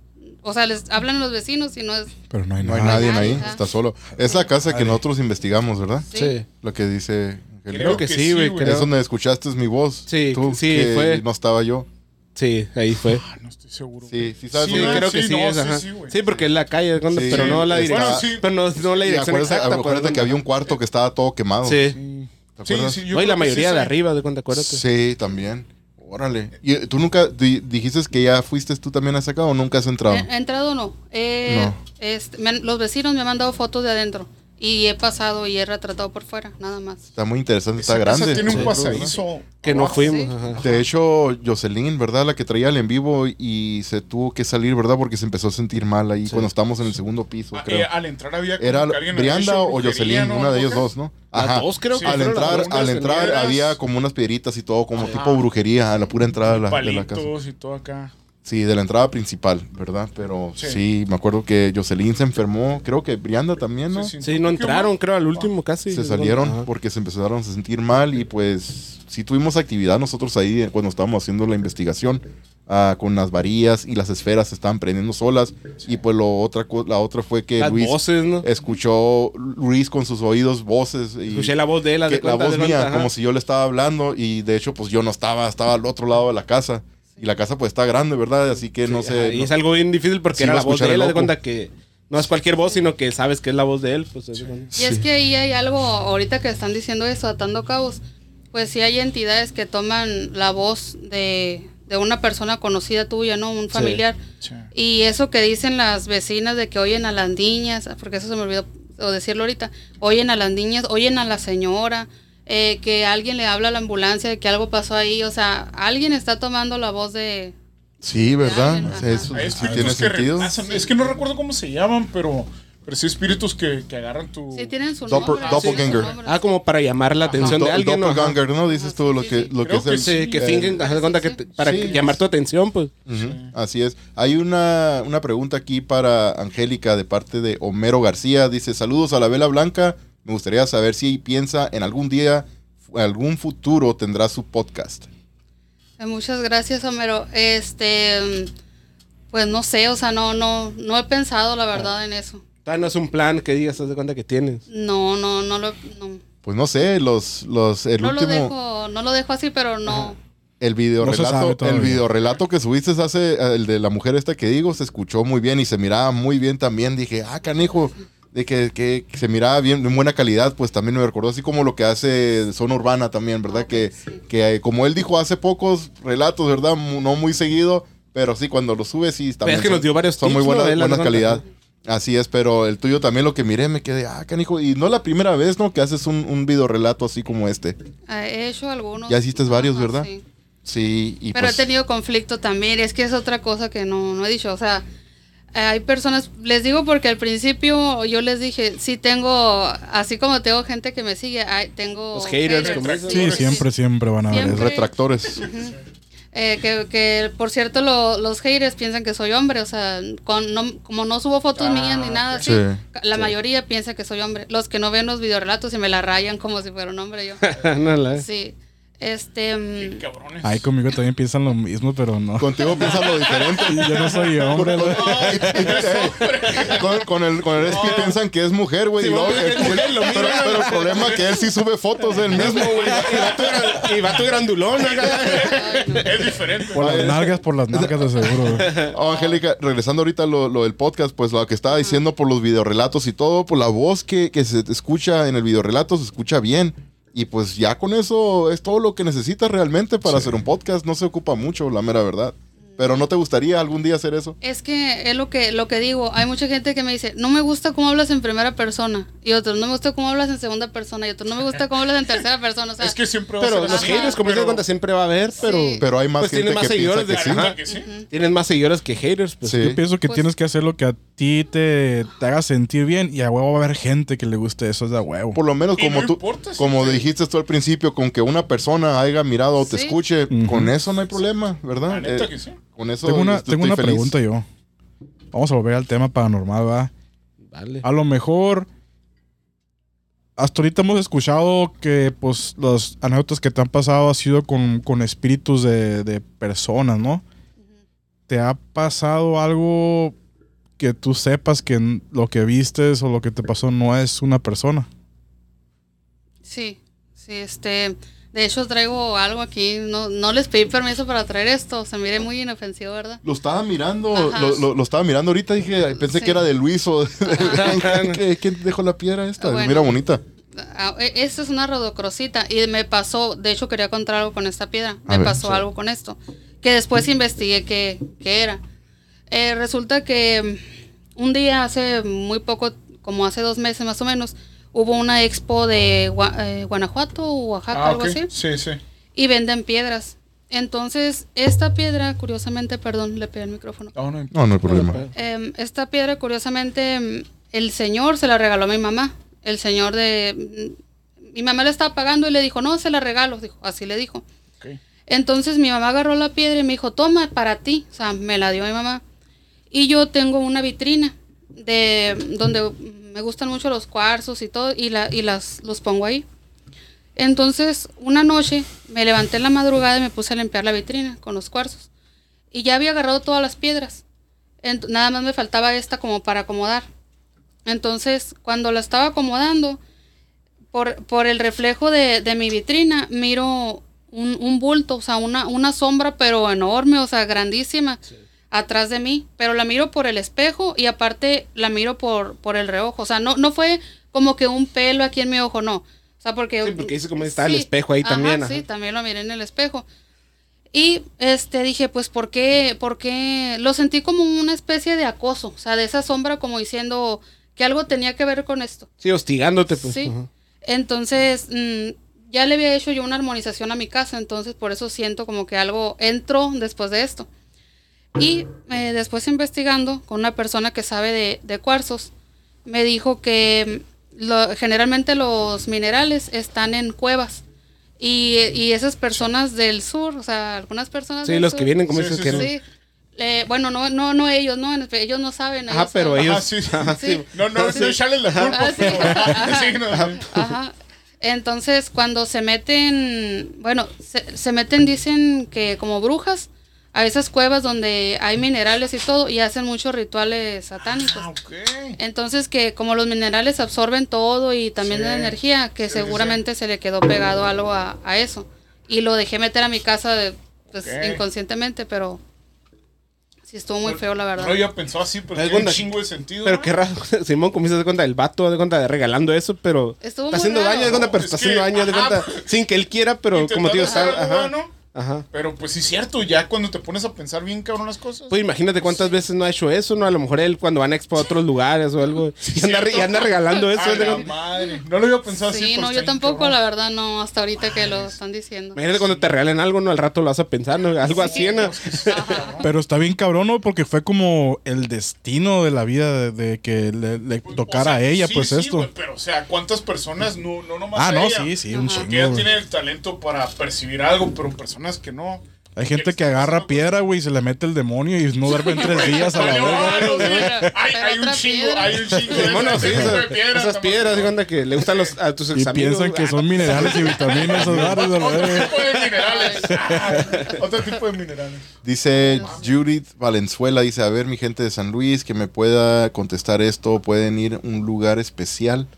o sea, les hablan a los vecinos y no es... Pero no hay No hay nada. nadie nadie, ahí, está solo. Es la casa que nosotros investigamos, ¿verdad? Sí. Sí. Lo que dice. Creo que sí, güey. Es donde escuchaste mi voz. Sí, Tú, sí, que fue. No estaba yo. Sí, ahí fue. Ah, no estoy seguro. Sí, sí, sabes Sí, Sí, dónde creo sí, que sí, no, es, sí, ajá. sí, porque es la calle, pero no la dirección. Bueno, sí. Pero no, no la dirección acuérdate, exacta. acuérdate que había un cuarto que estaba todo quemado. Sí. ¿Te acuerdas? sí, yo No, y la mayoría sí, de sí. arriba, de cuenta, acuérdate. Sí, también. Órale. ¿Y eh, tú nunca di- dijiste que ya fuiste tú también a casa o nunca has entrado? ¿He, he entrado no? Eh, No. este, me han- los vecinos me han mandado fotos de adentro y he pasado y he retratado por fuera, nada más. Está muy interesante, está casa grande. tiene un pasadizo. Que no abajo. fuimos. Sí. ajá. De hecho, Jocelyn, ¿verdad? La que traía el en vivo y se tuvo que salir, ¿verdad? Porque se empezó a sentir mal ahí cuando estábamos en el segundo piso, Ah, creo. eh, al entrar había como Era que alguien había Brianda hecho o brujería, Jocelyn, ¿no? una de ellos dos, ¿no? Las dos creo que al fueron las entrar, dos, al entrar había como unas piedritas y todo, como tipo brujería a la pura entrada de la, de la casa. Palitos y todo acá. Sí, de la entrada principal, ¿verdad? Pero sí. Sí. me acuerdo que Jocelyn se enfermó, creo que Brianda también, ¿no? Sí, no entraron, creo, al último casi. se salieron Ajá. porque se empezaron a sentir mal y pues sí tuvimos actividad nosotros ahí cuando estábamos haciendo la investigación ah, con las varillas y las esferas se estaban prendiendo solas y pues lo otra co- la otra fue que Las Luis voces, ¿no? escuchó Luis con sus oídos voces y Escuché la voz de él, la voz de mía ajá. como si yo le estaba hablando y de hecho pues yo no estaba estaba al otro lado de la casa y la casa pues está grande verdad así que no sé ajá, Y no- es algo bien difícil porque Sí, era la voz de él, de cuenta que no es cualquier voz, sino que sabes que es la voz de él. Pues. Y es que ahí hay algo, ahorita que están diciendo eso, atando cabos, pues sí hay entidades que toman la voz de, de una persona conocida tuya, ¿no? Un familiar. Sí. Y eso que dicen las vecinas de que oyen a las niñas, porque eso se me olvidó o decirlo ahorita, oyen a las niñas, oyen a la señora, eh, que alguien le habla a la ambulancia de que algo pasó ahí, o sea, alguien está tomando la voz de... sí verdad Ajá. eso Hay sí tiene espíritus que sentido reemplazan. Es que no recuerdo cómo se llaman, pero, pero sí espíritus que, que agarran tu. Sí, tienen su Doppel- nombre. doppelganger. sí. Ah, como para llamar la atención Do- de alguien, doppelganger, ¿no? Dices tú lo que lo que es que el sí. Que eh, fingen, que te- para Sí. que- llamar tu atención, pues. Así es. Hay una, una pregunta aquí para Angélica de parte de Homero García. Dice, saludos a la vela blanca. Me gustaría saber si piensa en algún día, algún futuro tendrá su podcast. Eh, Muchas gracias, Homero. Este, mm, Pues no sé, o sea, no, no, no he pensado la verdad en eso. No es un plan que digas, haz de cuenta que tienes. No, no, no lo, no, Pues no sé, los, los, el no lo último, dejo, no lo dejo así, pero no. el video No el video relato que subiste hace, el de la mujer esta que digo, se escuchó muy bien y se miraba muy bien también. Dije, ah, canijo, de que, que se miraba bien, en buena calidad, pues también me recordó así como lo que hace Zona Urbana también, ¿verdad? Que, sí. que eh, como él dijo hace pocos relatos, ¿verdad? No muy seguido, pero sí, cuando lo sube, sí, también es que son- nos dio varios son tips, muy buenas, buena calidad. Así es, pero el tuyo también lo que miré me quedé, ah, canijo, y no la primera vez, ¿no? Que haces un, un video relato así como este. Ah, He hecho algunos. Ya hiciste varios, ¿verdad? sí. Sí, y Pero pues, he tenido conflicto también, es que es otra cosa que no, no he dicho, o sea, hay personas, les digo porque al principio yo les dije, sí tengo, así como tengo gente que me sigue, hay- tengo... Los haters, dicen. Sí, siempre, siempre van a eso. retractores. Eh, que, que, por cierto lo- los haters piensan que soy hombre, o sea, con, no- como no subo fotos mías ni nada Sí. la mayoría piensa que soy hombre. Los que no ven los videorelatos y me la rayan como si fuera un hombre yo. No, la- Sí. Este... mm, Cabrones. Ay, conmigo también piensan lo mismo, pero no. Contigo piensan lo diferente. Yo no soy hombre, güey. con, con el, con el Espi piensan que es mujer, güey. y luego- pero, pero el problema es que él sí sube fotos del mismo, güey. Y va tu grandulón, acá. Es diferente. Por las nalgas, por las nalgas de seguro, güey. Oh, Angélica, regresando ahorita a lo, lo del podcast, pues lo que estaba diciendo por los videorelatos y todo, por la voz que, que se escucha en el videorelato se escucha bien. Y pues ya con eso es todo lo que necesitas realmente para hacer un podcast. No se ocupa mucho, la mera verdad. Pero ¿no te gustaría algún día hacer eso? Es que es lo que, lo que digo. Hay mucha gente que me dice, no me gusta cómo hablas en primera persona. Y otros, no me gusta cómo hablas en segunda persona. Y otros, no me gusta cómo hablas en tercera persona. O sea, Es que siempre va Pero a ser los haters, como Pero- cuenta, siempre va a haber, pero... Sí. Pero hay más Pues gente tiene más que piensa seguidores que de sí. Que sí. Tienen más seguidores que haters, pues. Sí. Yo pienso que Pues- tienes que hacer lo que a ti te, te haga sentir bien y a huevo va a haber gente que le guste eso, es de huevo. Por lo menos como no tú, importa como te- dijiste tú al principio, con que una persona haya mirado o te Sí. escuche, con eso no hay problema, ¿verdad? La neta Eh, que sí. Con eso Tengo una, estoy tengo una feliz. pregunta yo. Vamos a volver al tema paranormal, ¿va? Vale. A lo mejor hasta ahorita hemos escuchado que pues los anécdotas que te han pasado ha sido con, con espíritus de, de personas, ¿no? ¿Te ha pasado algo que tú sepas que lo que vistes o lo que te pasó no es una persona? Sí, sí, este. De hecho, traigo algo aquí. No, no les pedí permiso para traer esto. Se mire muy inofensivo, ¿verdad? Lo estaba mirando, lo, lo- lo estaba mirando ahorita, dije, pensé Sí. que era de Luis o ¿Qué- ¿Quién dejó la piedra esta? Bueno. Mira bonita. Ah, e- Esta es una rodocrosita. Y me pasó. De hecho, quería contar algo con esta piedra. A Me ver, pasó sí. algo con esto. Que después investigué qué, qué era. Eh, resulta que mm, un día, hace muy poco, como hace dos meses más o menos, hubo una expo de eh, Guanajuato o Oaxaca, Ah, algo así. Sí, sí. y venden piedras. Entonces, esta piedra, curiosamente, perdón, le pegué el micrófono. No, no, No, no hay problema. Em, esta piedra, curiosamente, em, el señor se la regaló a mi mamá. El señor de... mm, Mi mamá le estaba pagando y le dijo, no, se la regalo. Dijo, así le dijo. Entonces mi mamá agarró la piedra y me dijo, toma, para ti. O sea, me la dio mi mamá. Y yo tengo una vitrina de donde me gustan mucho los cuarzos y todo, y, la, y las, los pongo ahí. Entonces, una noche me levanté en la madrugada y me puse a limpiar la vitrina con los cuarzos. Y ya había agarrado todas las piedras. Ent- nada más me faltaba esta como para acomodar. Entonces, cuando la estaba acomodando, por, por el reflejo de, de mi vitrina, miro un, un bulto, o sea, una, una sombra, pero enorme, o sea, grandísima, atrás de mí. Pero la miro por el espejo y aparte la miro por, por el reojo. O sea, no, no fue como que un pelo aquí en mi ojo, no. O sea, porque... Sí, porque dice como está el espejo ahí Ajá, también, Sí, también lo miré en el espejo. Y este dije, pues, ¿por qué? ¿Por qué? Lo sentí como una especie de acoso, o sea, de esa sombra como diciendo que algo tenía que ver con esto. Sí, hostigándote, pues. Sí. ajá. Entonces, mm, ya le había hecho yo una armonización a mi casa, entonces por eso siento como que algo entró después de esto. Y eh, después investigando con una persona que sabe de, de cuarzos, me dijo que mm, lo- generalmente los minerales están en cuevas. Y, y esas personas del sur, o sea, algunas personas Sí, del los sur- que vienen como Sí, esos sí, que sí. no- Sí. Eh, bueno, no, no, no ellos, no, ellos no saben. Ellos pero saben. ellos. Ajá, sí. Ajá, Sí. sí. No, no, Sí. no echarles la culpa. Ah, Ajá. Sí, no, Ajá. Entonces, cuando se meten, bueno, se, se meten, dicen que como brujas a esas cuevas donde hay minerales y todo y hacen muchos rituales satánicos. Ah, ok. Entonces que como los minerales absorben todo y también Sí. la energía, que Sí, sí, seguramente se le quedó pegado algo a, a eso. Y lo dejé meter a mi casa de, pues, Ok. inconscientemente, pero sí estuvo muy feo, la verdad. No había pensado así, pero Es tiene un chingo de sentido. Pero ¿no? qué raro, Simón, como de cuenta del vato, de cuenta de regalando eso, pero Estuvo está muy haciendo raro. daño, de cuenta, pero Es está que, haciendo daño, de cuenta, sin que él quiera, pero como te digo, Intentando está, ajá, bueno, ajá. Pero pues sí es cierto, ya cuando te pones a pensar bien cabrón las cosas. Pues imagínate cuántas veces no ha hecho eso, ¿no? A lo mejor él cuando van a expo a otros lugares o algo, y anda, re- y anda regalando eso. La madre. No lo había pensado así. Sí, no, está yo tampoco, cabrón. la verdad, no, hasta ahorita que lo están diciendo. Imagínate cuando te regalen algo, ¿no? Al rato lo vas a pensar, ¿no? Algo así, ¿no? Pero está bien cabrón, ¿no? Porque fue como el destino de la vida de, de que le, le Pues, tocara o sea, a ella, sí, pues sí, esto. pero, o sea, ¿cuántas personas no, no nomás ah, no, ella? sí, sí, un Ajá. Porque ella chingo. tiene el talento para percibir algo, pero personas que no. Hay gente que agarra piedra, güey, y se le mete el demonio y no duerme en tres días a la verga. ah, no, hay, un chingo, hay un chingo de Bueno, esas, sí, piedras, esas de cuenta que le gustan los, a tus Y examigos. piensan que son minerales y vitaminas esos la Otro tipo de minerales. Ah, Otro tipo de minerales. Dice Judith Valenzuela, dice, a ver mi gente de San Luis, que me pueda contestar esto, ¿pueden ir a un lugar especial?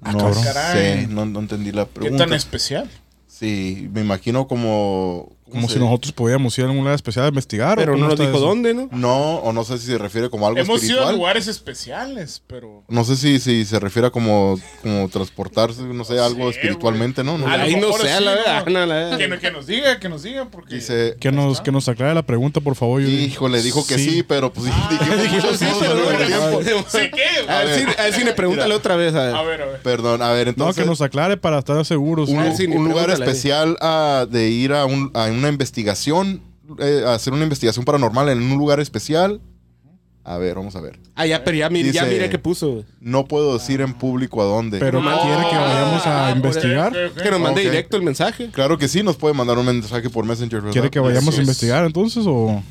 No cabrón. sé, no, no entendí la ¿Qué pregunta. tan especial? Sí, me imagino como... ¿cómo Como si nosotros podíamos ir a algún lugar especial a investigar. ¿o Pero no nos dijo eso? dónde, ¿no? No, o no sé si se refiere como algo Hemos ido a espiritual. lugares especiales, pero. No sé si, si se refiere a como, como transportarse, no sé, algo Sí, espiritualmente, ¿no? no A Ahí no sé, a la ¿no? verdad. no, la verdad. Que, que nos diga, que nos diga, porque. Dice, Que nos, que nos aclare la pregunta, por favor. yo- híjole, dijo que sí, pues dijimos Sí, pero no, no, tiempo. no. ¿Sí qué? A ver, si, a ver si le pregúntale otra vez. A ver. A ver, a ver. Perdón, a ver, No, entonces... que nos aclare para estar seguros. un, ¿no? A lugar especial ah, de ir a, un- a una investigación, eh, hacer una investigación paranormal en un lugar especial. A ver, vamos a ver. Ah, ya, pero ya, mire, ya Dice- mire qué puso. No puedo decir en público a dónde. Pero No. quiere que vayamos a Ah, investigar. Que nos mande directo el mensaje. Claro que sí, nos puede mandar un mensaje por Messenger. ¿verdad? ¿Quiere que vayamos a es. investigar entonces o...?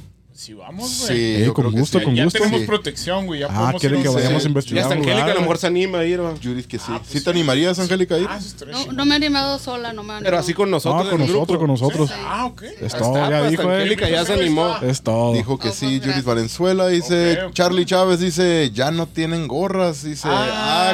Si vamos, güey. Sí, Eh, yo con creo que gusto, sí. con ya gusto. tenemos Sí. protección, güey. Ya Ah, podemos quiere ir que a un- vayamos a Ya investigar está un Angélica, a lugar. lo mejor se anima a ir. va. Judith que sí. Ah, pues ¿Sí sí. te animarías, Angélica, a ir? Ah, eso estaría No, no me he animado sola, no me he Pero así con nosotros. No, con en el nosotros, grupo. con nosotros. Ah, ok. Es todo, está, ya pues, dijo él. Angélica ya se animó. Es todo. Dijo que Oh, sí, pues, Judith gracias. Valenzuela dice, Ok, ok. Charlie Chávez dice, ya no tienen gorras, dice, ah,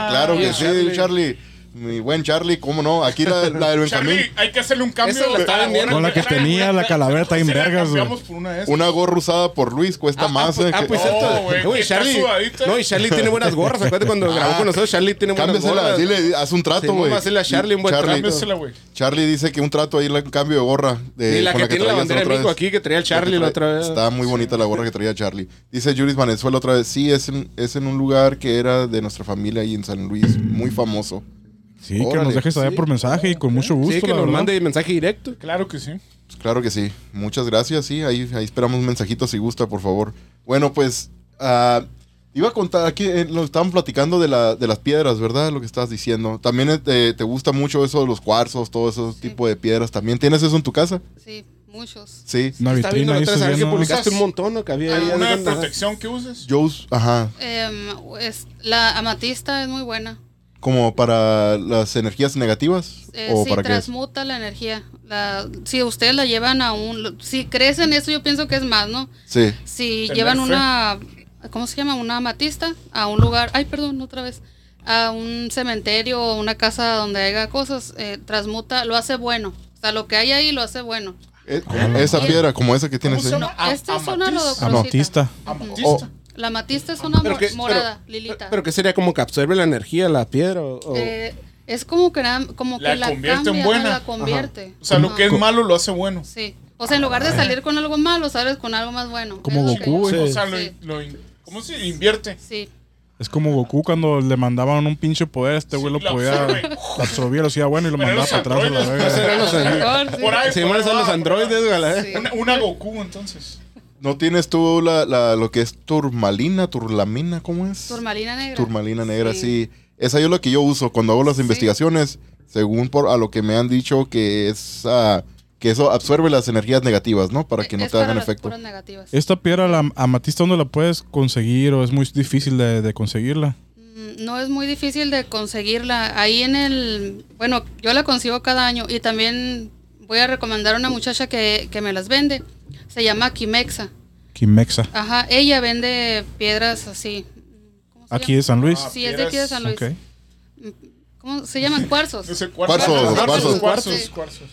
Ah, claro que bien, sí, Charlie. Charlie. Mi buen Charlie, ¿cómo no? Aquí la, la del Benjamín, Charlie, hay que hacerle un cambio. Esa la está vendiendo. Con la que tenía la calavera está en Sí, la vergas, güey. una una gorra usada por Luis, cuesta más. pues, eh, ah, que- pues No, esto. güey, que está Charlie. sudadita. No, y Charlie tiene buenas gorras. Acuérdate cuando grabó con nosotros, Charlie tiene buenas gorras. dile, haz un trato, Sí, güey. vamos a hacerle a Charlie un buen Charlie, trato. Güey. Charlie dice que un trato ahí, un cambio de gorra. De, Y la con que tiene la bandera de México aquí, que traía el Charlie la otra vez. Está muy bonita la gorra que traía Charlie. Dice Judith Valenzuela otra vez. Sí, es en, es en un lugar que era de nuestra familia ahí en San Luis. Muy famoso. Sí, que nos dejes saber sí. por mensaje y con mucho gusto, Sí, que la nos verdad. mande mensaje directo. Claro que sí. Pues claro que sí. Muchas gracias. Sí, ahí, ahí esperamos un mensajito si gusta, por favor. Bueno, pues ah, iba a contar aquí, eh, lo estaban platicando de, la, de las piedras, ¿verdad? Lo que estabas diciendo. También eh, te, te gusta mucho eso de los cuarzos, todo ese tipo de piedras. ¿También tienes eso en tu casa? Sí, muchos. Sí. Una Está viendo otra vez que publicaste un montón, ¿no? Que había ahí. ¿Alguna haz de cuenta. protección que uses? Yo, us- ajá, Em, es, la amatista es muy buena. Como para las energías negativas Eh, o sí, para qué es? transmuta la energía. La, si ustedes la llevan a un... Si crecen eso, yo pienso que es más, ¿no? Sí. Si Tener llevan fe. una... ¿Cómo se llama? Una amatista a un lugar... Ay, perdón, otra vez. A un cementerio o una casa donde haya cosas, eh, transmuta, lo hace bueno. O sea, lo que hay ahí lo hace bueno. Eh, esa piedra, como esa que tienes ¿Cómo se ahí. No, A- esta es una rodocrosita. Amatista. Amatista. La amatista es una Pero que- morada, pero- lilita. Pero que sería como que absorbe la energía, la piedra. O, o- Eh, es como que, nada- como La que la convierte en buena. la convierte. O sea, lo que es malo lo hace bueno. Sí. O sea, en lugar de salir con algo malo, sales con algo más bueno. Como Goku. O sea, lo, Sí. lo in- ¿cómo se invierte? Sí. Es como Goku cuando le mandaban un pinche poder, este güey Sí, lo podía absorbe. lo hacía bueno y lo Pero mandaba para atrás a la verga. Por ahí, Se llaman los androides, una Goku, entonces. ¿No tienes tú la, la- lo que es turmalina, turlamina, cómo es? Turmalina negra. Turmalina negra, sí. Esa es lo que yo uso cuando hago las Sí. investigaciones, según por a lo que me han dicho que es ah, que eso absorbe las energías negativas, ¿no? Para que no Es te hagan las efecto. puras negativas. Esta piedra, la amatista, ¿dónde la puedes conseguir o es muy difícil de, de conseguirla? Mm, No es muy difícil de conseguirla. Ahí en el... Bueno, yo la consigo cada año y también voy a recomendar a una muchacha que, que me las vende. Se llama Quimexa. Quimexa. Ajá, ella vende piedras así. ¿Cómo se Aquí llama? de San Luis. Ah, Sí, es de aquí de San Luis. Ok. ¿Cómo se llaman? Cuarzos. Ese Cuarzos, cuarzos, cuarzos. cuarzos, Sí. cuarzos.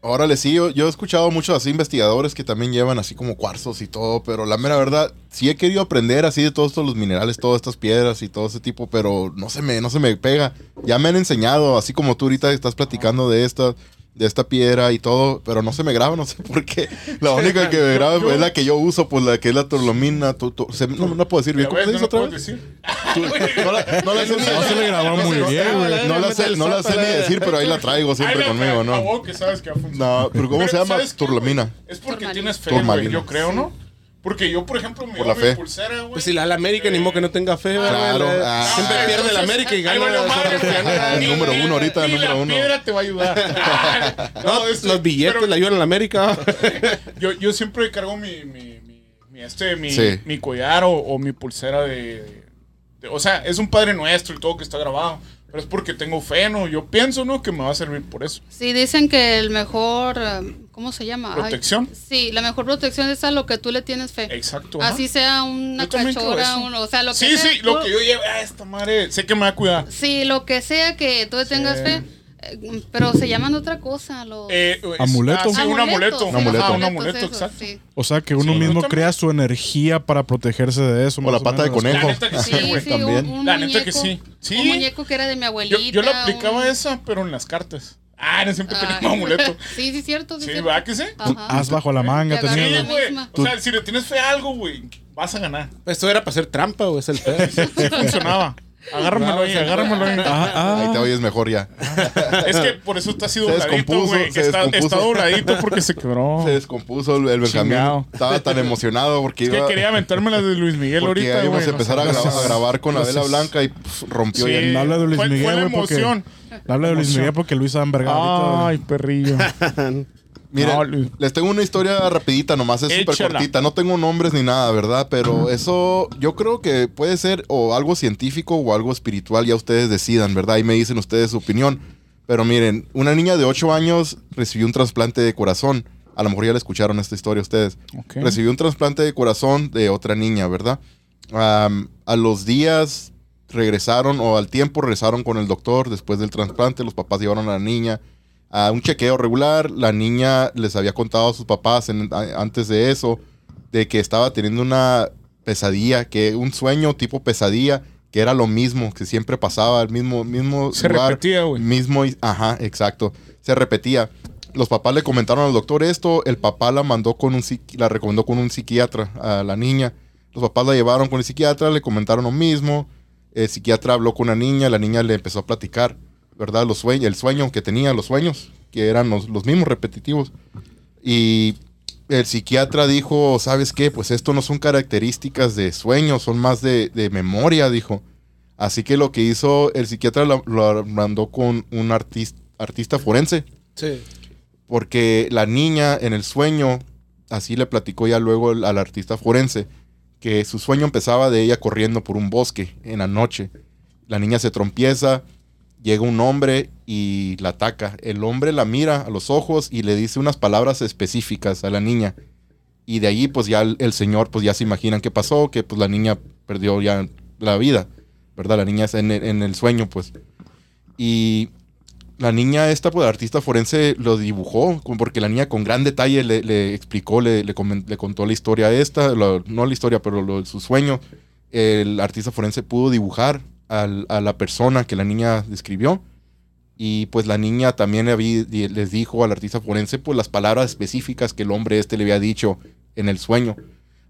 Órale, sí, yo, yo he escuchado muchos así investigadores que también llevan así como cuarzos y todo, pero la mera verdad, sí he querido aprender así de todos estos los minerales, todas estas piedras y todo ese tipo, pero no se me, no se me pega. Ya me han enseñado, así como tú ahorita estás platicando de esta, de esta piedra y todo, pero no se me graba, no sé por qué. La única que me graba es la que yo uso, pues la que es la turlomina. tu- tu- se- no, no puedo decir bien. ¿Cómo ves, se dice no otra vez? decir. Tú- no la, no la sé ni- No se le grabó muy bien, güey. no la sé, no la sé ni decir, pero ahí la traigo siempre conmigo, ¿no? No, pero ¿cómo se llama? Turlomina. Es porque tienes fe, güey, yo creo, ¿no? Porque yo, por ejemplo, me Por la fe. mi pulsera, güey. Pues si la la América, ni modo que no tenga fe, Claro, ah. Siempre Ah, pierde la entonces, América y gana la madre, güey. Número uno ahorita, ni número la uno. piedra te va a ayudar. no, este, Los billetes pero le ayudan a la América. yo, yo siempre cargo mi, mi, mi, mi, este, mi, Sí. mi collar o, o mi pulsera de, de- O sea, es un Padre Nuestro y todo que está grabado. Pero es porque tengo fe, ¿no? Yo pienso, ¿no? Que me va a servir por eso. Sí, dicen que el mejor, um, ¿cómo se llama? Ay, ¿Protección? sí, la mejor protección es a lo que tú le tienes fe. Exacto. ajá. Así sea una Yo un- o sea, lo que Sí, sea. sí, lo tú- que yo lleve a esta madre, sé que me va a cuidar. Sí, lo que sea que tú le tengas Sí. fe, eh, pero se llaman otra cosa. Los... Eh, es- ¿Amuleto? ah, sí, un amuleto. sí, Un amuleto. Un amuleto, exacto. sí. O sea que uno Sí, mismo yo también. crea su energía para protegerse de eso. O la pata de conejo. La neta que sí, Sí, güey. sí, también. un, un La neta que muñeco, sí. Sí. Un muñeco que era de mi Yo, abuelita. yo le aplicaba un- esa, pero en las cartas. Ah, no siempre tenía Ay. un amuleto. Sí, sí, cierto. Sí, Sí, cierto. ¿verdad que sí? Ajá. Haz bajo la manga. Te agarras tenía- Sí, güey. O sea, si le tienes fe a algo, güey, vas a ganar. Esto era para hacer trampa, güey, es el pedo. Sí funcionaba. Agárramelo ahí, agárramelo ahí. Ah, Ahí te ah. oyes mejor ya. Es que por eso está así dobladito, descompuso, güey. Está, está dobladito porque se quebró. Se descompuso el, el Benjamín. Chingado. Estaba tan emocionado porque Es que iba, quería aventarme las de Luis Miguel porque ahorita, íbamos a empezar a, no gra- a grabar con la vela blanca y pf, rompió Sí. ya. No habla de Luis Fue- Miguel, fue la güey, porque- emoción. Habla de Luis Emoción. Miguel porque Luis Amberga. Ay, perrillo. Miren, No, les tengo una historia rapidita, nomás es súper cortita. No tengo nombres ni nada, ¿verdad? Pero eso yo creo que puede ser o algo científico o algo espiritual. Ya ustedes decidan, ¿verdad? Y me dicen ustedes su opinión. Pero miren, una niña de 8 años recibió un trasplante de corazón. A lo mejor ya le escucharon esta historia ustedes. Ok. Recibió un trasplante de corazón de otra niña, ¿verdad? Am, a los días regresaron o al tiempo regresaron con el doctor después del trasplante. Los papás llevaron a la niña a un chequeo regular. La niña les había contado a sus papás en- a- antes de eso de que estaba teniendo una pesadilla, que un sueño tipo pesadilla, que era lo mismo, que siempre pasaba, el mismo, mismo Se lugar, repetía, güey. Mismo, ajá, exacto. Se repetía. Los papás le comentaron al doctor esto, el papá la mandó con un la recomendó con un psiquiatra a la niña. Los papás la llevaron con el psiquiatra, le comentaron lo mismo. El psiquiatra habló con la niña, la niña le empezó a platicar, ¿verdad? Los sueños, el sueño que tenía, los sueños, que eran los, los mismos repetitivos. Y el psiquiatra dijo, ¿sabes qué? Pues esto no son características de sueños, son más de, de memoria, dijo. Así que lo que hizo el psiquiatra lo, lo mandó con un artista, artista forense, Sí. porque la niña en el sueño, así le platicó ya luego el- al artista forense, que su sueño empezaba de ella corriendo por un bosque en la noche. La niña se trompieza, llega un hombre y la ataca. El hombre la mira a los ojos y le dice unas palabras específicas a la niña. Y de allí pues ya el, señor pues ya se imaginan qué pasó, que pues la niña perdió ya la vida, ¿verdad? La niña en el, en el sueño pues. Y la niña esta, pues el artista forense lo dibujó, porque la niña con gran detalle le, explicó, le, le comen- le contó la historia esta, no la historia, pero su sueño. El artista forense pudo dibujar al- a la persona que la niña describió. Y pues la niña también les dijo al artista forense pues las palabras específicas que el hombre este le había dicho en el sueño.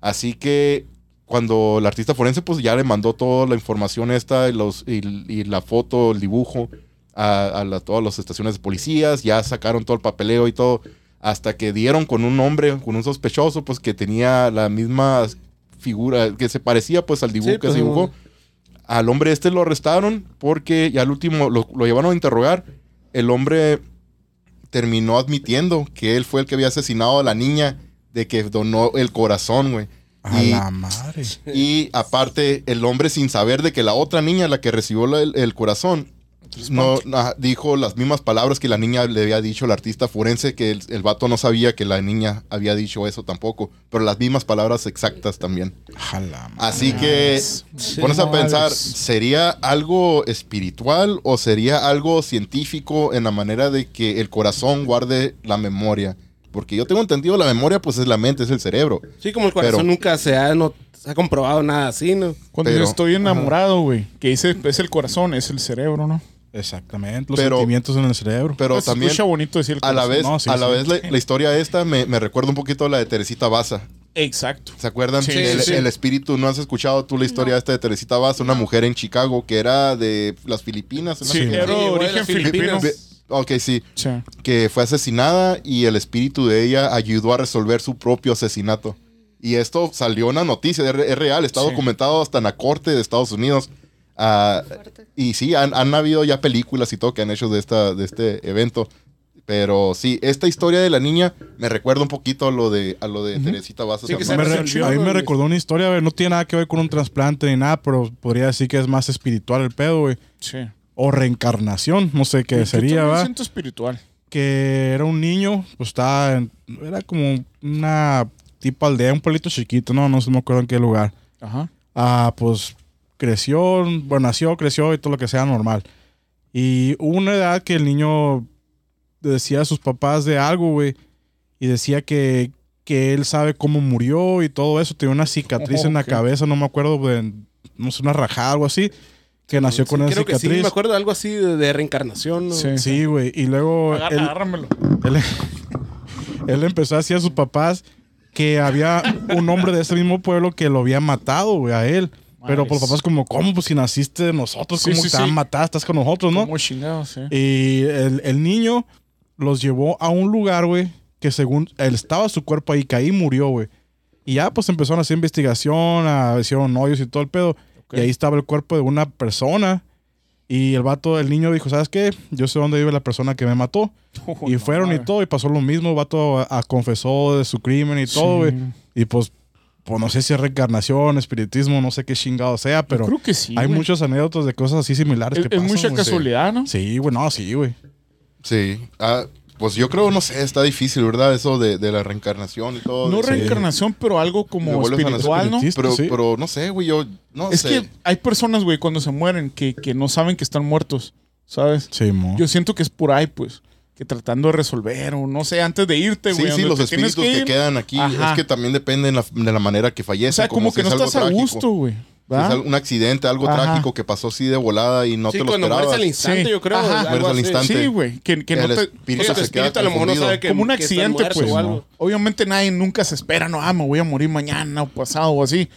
Así que cuando el artista forense pues ya le mandó toda la información esta y, los, y, y la foto, el dibujo a, a la- todas las estaciones de policías, ya sacaron todo el papeleo y todo, hasta que dieron con un hombre, con un sospechoso pues que tenía la misma figura, que se parecía pues al dibujo Sí, que pues, se dibujó. Al hombre este lo arrestaron porque ya al último lo, lo llevaron a interrogar. El hombre terminó admitiendo que él fue el que había asesinado a la niña de que donó el corazón, güey. A Y- la madre. y aparte, el hombre sin saber de que la otra niña, la que recibió el corazón, no dijo las mismas palabras que la niña le había dicho al artista forense, que el, el vato no sabía que la niña había dicho eso tampoco, pero las mismas palabras exactas también. Jala. Así que pones a pensar, ¿sería algo espiritual o sería algo científico en la manera de que el corazón guarde la memoria? Porque yo tengo entendido la memoria pues es la mente, es el cerebro. Sí, como el corazón Pero- nunca se ha, no, se ha comprobado nada así, ¿no? Cuando Pero- yo estoy enamorado, güey, que dice es el corazón, es el cerebro, ¿no? Exactamente, los Pero- sentimientos en el cerebro. Pero Pues, también escucha bonito decir a la vez, No, sí, a la, sí. vez la, la historia esta me, me recuerda un poquito a la de Teresita Baza. Exacto. ¿Se acuerdan? Sí, el, el espíritu, ¿no has escuchado tú la historia No. esta de Teresita Baza? Una mujer en Chicago que era de las Filipinas. Sí, era origen filipino. Filipinas. Ok, sí. Sí. Que fue asesinada y el espíritu de ella ayudó a resolver su propio asesinato. Y esto salió en la noticia, es, re- es real, está Sí. documentado hasta en la corte de Estados Unidos. Ah, y sí, han, han habido ya películas y todo que han hecho de, esta, de este evento. Pero sí, esta historia de la niña me recuerda un poquito a lo de, a lo de Teresita. Sí, se Me re- resolvió, a mí ¿no, me recordó una historia, güey, no tiene nada que ver con un trasplante ni nada, pero podría decir que es más espiritual el pedo, güey. Sí. O reencarnación, no sé qué sería, Yo también ¿va? siento espiritual. Que era un niño, pues estaba en- era como una tipo aldea, un pueblito chiquito, no, no se me acuerdo en qué lugar. Ajá. Ah, pues creció, bueno, nació, creció y todo lo que sea normal. Y hubo una edad que el niño decía a sus papás de algo, güey. Y decía que, que él sabe cómo murió y todo eso. Tenía una cicatriz en la cabeza, no me acuerdo, de, no sé, una rajada, algo así. Que nació con Sí, esa creo que sí, cicatriz. me acuerdo de algo así de, de reencarnación, ¿no? Sí. Sí, güey. Y luego Agarra- él, agárramelo. él, él empezó a decir a sus papás que había un hombre de ese mismo pueblo que lo había matado, güey, a él. Pero por Madres. papás como, ¿cómo? Pues si naciste de nosotros, Sí, ¿cómo sí, te van a sí. matar? Estás con nosotros, ¿no? Como chingados, sí. Y el, el niño los llevó a un lugar, güey, que según él estaba su cuerpo ahí, que ahí murió, güey. Y ya pues empezaron a hacer investigación, a, hicieron hoyos y todo el pedo. Ok. Y ahí estaba el cuerpo de una persona. Y el vato, el niño dijo, ¿sabes qué? Yo sé dónde vive la persona que me mató. y no fueron y mames. todo, y pasó lo mismo. El vato a- a- confesó de su crimen y todo, güey. Sí. Y pues, pues no sé si es reencarnación, espiritismo, no sé qué chingado sea, pero creo que sí, hay güey. muchas anécdotas de cosas así similares Es, que es pasan, mucha güey. casualidad, ¿no? Sí, güey, no, sí, güey. Sí. Ah, pues yo creo, no sé, está difícil, ¿verdad? Eso de, de la reencarnación y todo. No reencarnación, pero algo como espiritual, ¿no? Pero, Sí. pero no sé, güey, yo no Es sé. que hay personas, güey, cuando se mueren que, que no saben que están muertos, ¿sabes? Sí, mo. Yo siento que es por ahí, pues, que tratando de resolver o no sé, antes de irte, Sí, güey. sí, donde los espíritus que, quedan aquí. Ajá. Es que también depende la- de la manera que fallecen. O sea, como, que no es algo estás a trágico. gusto, güey. Un accidente, algo Ajá. trágico que pasó así de volada y no sí, te lo cuando mueres esperabas. al instante, Sí. yo creo. Mueres al instante. Sí, güey. Que, que El no te. espíritu Sí, se tu queda espíritu a lo mejor no confundido. sabe que como un accidente, pues. o algo. Obviamente nadie nunca se espera, no, ah, me voy a morir mañana o pasado o así.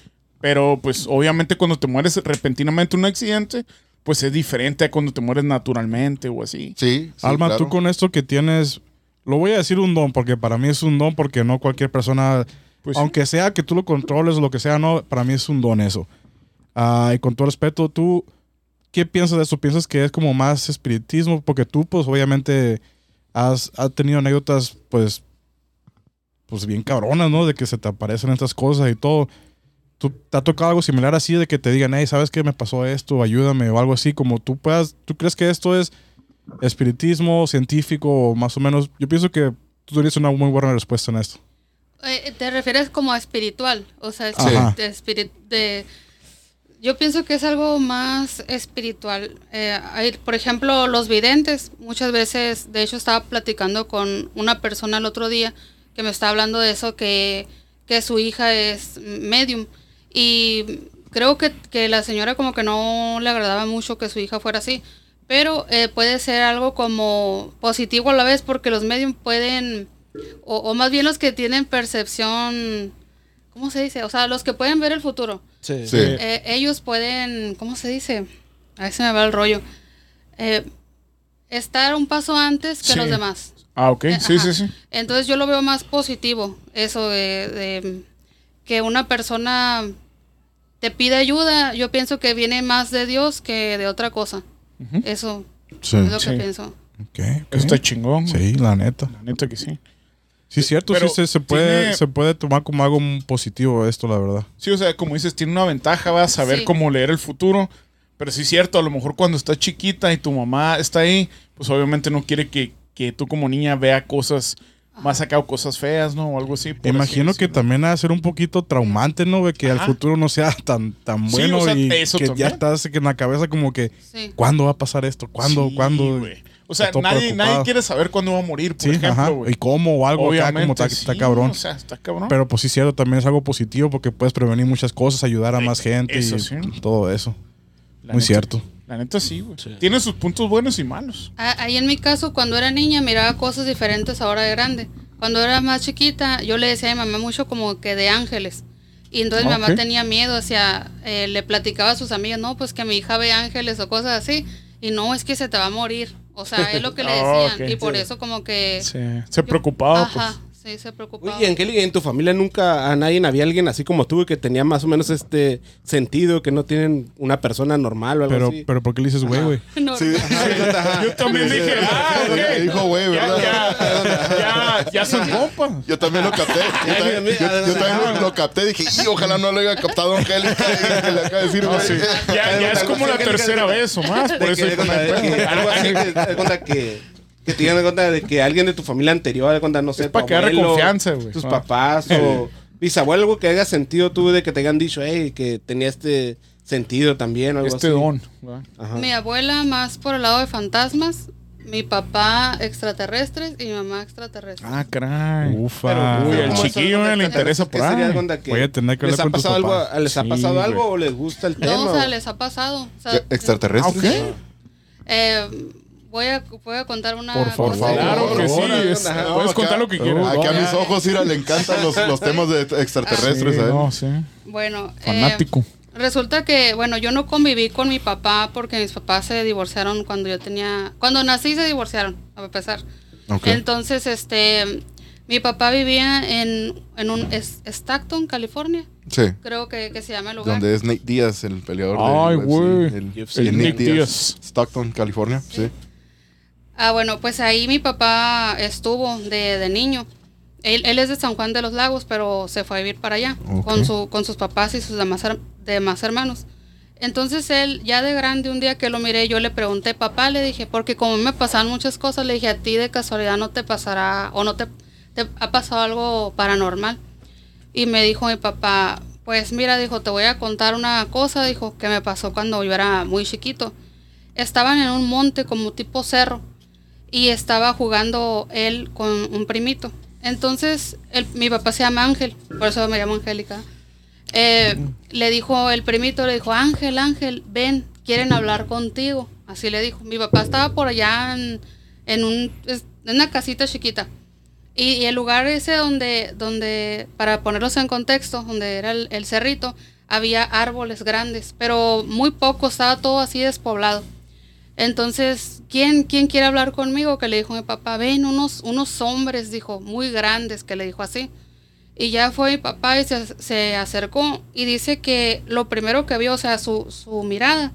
Pero, pues, obviamente cuando te mueres repentinamente en un accidente, pues es diferente a cuando te mueres naturalmente o así. Sí, sí, Alma, claro. tú con esto que tienes, lo voy a decir un don, porque para mí es un don, porque no cualquier persona, Pues sí. aunque sea que tú lo controles o lo que sea, no, para mí es un don eso. Ah, y con todo respeto, tú, ¿qué piensas de eso? ¿Piensas que es como más espiritismo? Porque tú, pues, obviamente, has, has tenido anécdotas, pues, pues, bien cabronas, ¿no? De que se te aparecen estas cosas y todo. ¿Tú, ¿Te ha tocado algo similar así de que te digan, hey, ¿sabes qué me pasó esto? Ayúdame o algo así, como tú puedas, ¿tú crees que esto es espiritismo, científico o más o menos? Yo pienso que tú tienes una muy buena respuesta en esto. Eh, ¿Te refieres como a espiritual? O sea, espirit- de- yo pienso que es algo más espiritual. Eh, hay, por ejemplo, los videntes. Muchas veces, de hecho, estaba platicando con una persona el otro día que me estaba hablando de eso, que, que su hija es medium. Y creo que, que la señora como que no le agradaba mucho que su hija fuera así. Pero eh, puede ser algo como positivo a la vez porque los medium pueden, o, o más bien los que tienen percepción, ¿cómo se dice? O sea, los que pueden ver el futuro. Sí. Sí. Eh, ellos pueden, ¿cómo se dice? A ver se me va el rollo. Eh, estar un paso antes que Sí. los demás. Ah, ok. Eh, Sí, ajá. sí, sí. Entonces yo lo veo más positivo, eso de, de que una persona te pide ayuda, yo pienso que viene más de Dios que de otra cosa. Eso Sí. es lo Sí. que pienso. Ok, ok. Eso está chingón. Sí, la neta. La neta que sí. Sí, cierto, Pero sí se, se puede, tiene- se puede tomar como algo positivo esto, la verdad. Sí, o sea, como dices, tiene una ventaja, va a saber Sí. cómo leer el futuro. Pero sí es cierto, a lo mejor cuando estás chiquita y tu mamá está ahí, pues obviamente no quiere que, que tú como niña vea cosas más acá o cosas feas, ¿no? O algo así. por así Imagino que también ha de ser un poquito traumante, ¿no? De que Ajá. al futuro no sea tan, tan Sí, bueno o sea, y eso que también. ya estás en la cabeza como que, Sí. ¿cuándo va a pasar esto? ¿Cuándo? Sí, ¿Cuándo? O sea, nadie, nadie quiere saber cuándo va a morir, por Sí, ejemplo, güey. Y cómo o algo acá como está, está sí, cabrón. O sea, está cabrón. Pero pues sí, cierto, también es algo positivo porque puedes prevenir muchas cosas, ayudar a más gente eso y sí. todo eso. La Muy neta- cierto. La neta sí, güey. Tiene sus puntos buenos y malos. Ah, Ahí en mi caso, cuando era niña, miraba cosas diferentes ahora de grande. Cuando era más chiquita, yo le decía a mi mamá mucho como que de ángeles. Y entonces mi Ok. mamá tenía miedo, hacia, eh, le platicaba a sus amigas, no, pues que mi hija ve ángeles o cosas así. Y no, es que se te va a morir. O sea, es lo que le Oh, decían. y por eso como que... Sí. Se preocupaba, Ajá, pues. Sí, se preocupaba. Oye, Angélica, ¿y en tu familia nunca a nadie había alguien así como tú que tenía más o menos este sentido que no tienen una persona normal o algo Pero, así? pero ¿por qué le dices güey, güey? No, Sí. Yo también dije, ah, ok. dijo, güey, Ya, ¿verdad? ya, ya, ya son compas. Yo también lo capté. Yo también, yo- yo también lo, lo capté. Dije, y ojalá no lo haya captado Angélica. que le acaba de decir, No, sí. Ya, ya es como la tercera vez o más. Por eso pedo. que algo así, que, te dieron cuenta de que alguien de tu familia anterior, de cuenta, no sé, Es pa' tu que agarre abuelo, confianza, güey. Tus Ah. papás o bisabuelo, algo que haya sentido tú de que te hayan dicho, hey, que tenía este sentido también, algo Este así. don. ¿verdad? Ajá. Mi abuela más por el lado de fantasmas, mi papá extraterrestres y mi mamá extraterrestre. Ah, caray. Ufa. Uy, el ¿Cómo chiquillo, eh, le interesa ¿Qué por ahí. que Voy a tener que ¿Les hablar ha pasado algo. ¿Les ha Sí, pasado güey. algo o les gusta el tema? no, o sea, les ha pasado. O sea, ¿Qué, ¿Extraterrestres? Ah, ok. eh, voy, a, voy a contar una Por cosa. favor. Claro que sí. es- puedes acá- contar lo que quieras. Aquí a mis ojos, mira, le encantan los, los temas de extraterrestres. Sí, ¿eh? no, sí. Bueno, eh, Fanático. resulta que, bueno, yo no conviví con mi papá porque mis papás se divorciaron cuando yo tenía, cuando nací se divorciaron, a pesar. Ok. Entonces, este, mi papá vivía en, en un es- Stockton, California, Sí. creo que, que se llama el lugar. Donde es Nate Díaz, el peleador Ay, de güey. El, el El Nate Nick Díaz. Díaz. Stockton, California. Sí. Ah, bueno, pues ahí mi papá estuvo de, de niño. Él, él es de San Juan de los Lagos, pero se fue a vivir para allá con, su, con sus papás y sus demás, her- demás hermanos. Entonces él, ya de grande, un día que lo miré, yo le pregunté, papá, le dije, porque como me pasan muchas cosas, le dije, a ti de casualidad no te pasará o no te, te ha pasado algo paranormal. Y me dijo mi papá, pues mira, dijo, te voy a contar una cosa, dijo, que me pasó cuando yo era muy chiquito. Estaban en un monte como tipo cerro y estaba jugando él con un primito. Entonces, el- mi papá se llama Ángel, por eso me llamo Angélica. Eh, le dijo el primito, le dijo, Ángel, Ángel, ven, quieren hablar contigo. Así le dijo. Mi papá estaba por allá en, en un, es- en una casita chiquita. Y, y el lugar ese donde, donde, para ponerlos en contexto, donde era el, el cerrito, había árboles grandes, pero muy poco, estaba todo así despoblado. Entonces, ¿quién, ¿quién quiere hablar conmigo? Que le dijo mi papá, ven unos, unos hombres, dijo, muy grandes, que le dijo así. Y ya fue mi papá y se, se acercó y dice que lo primero que vio, o sea, su, su mirada,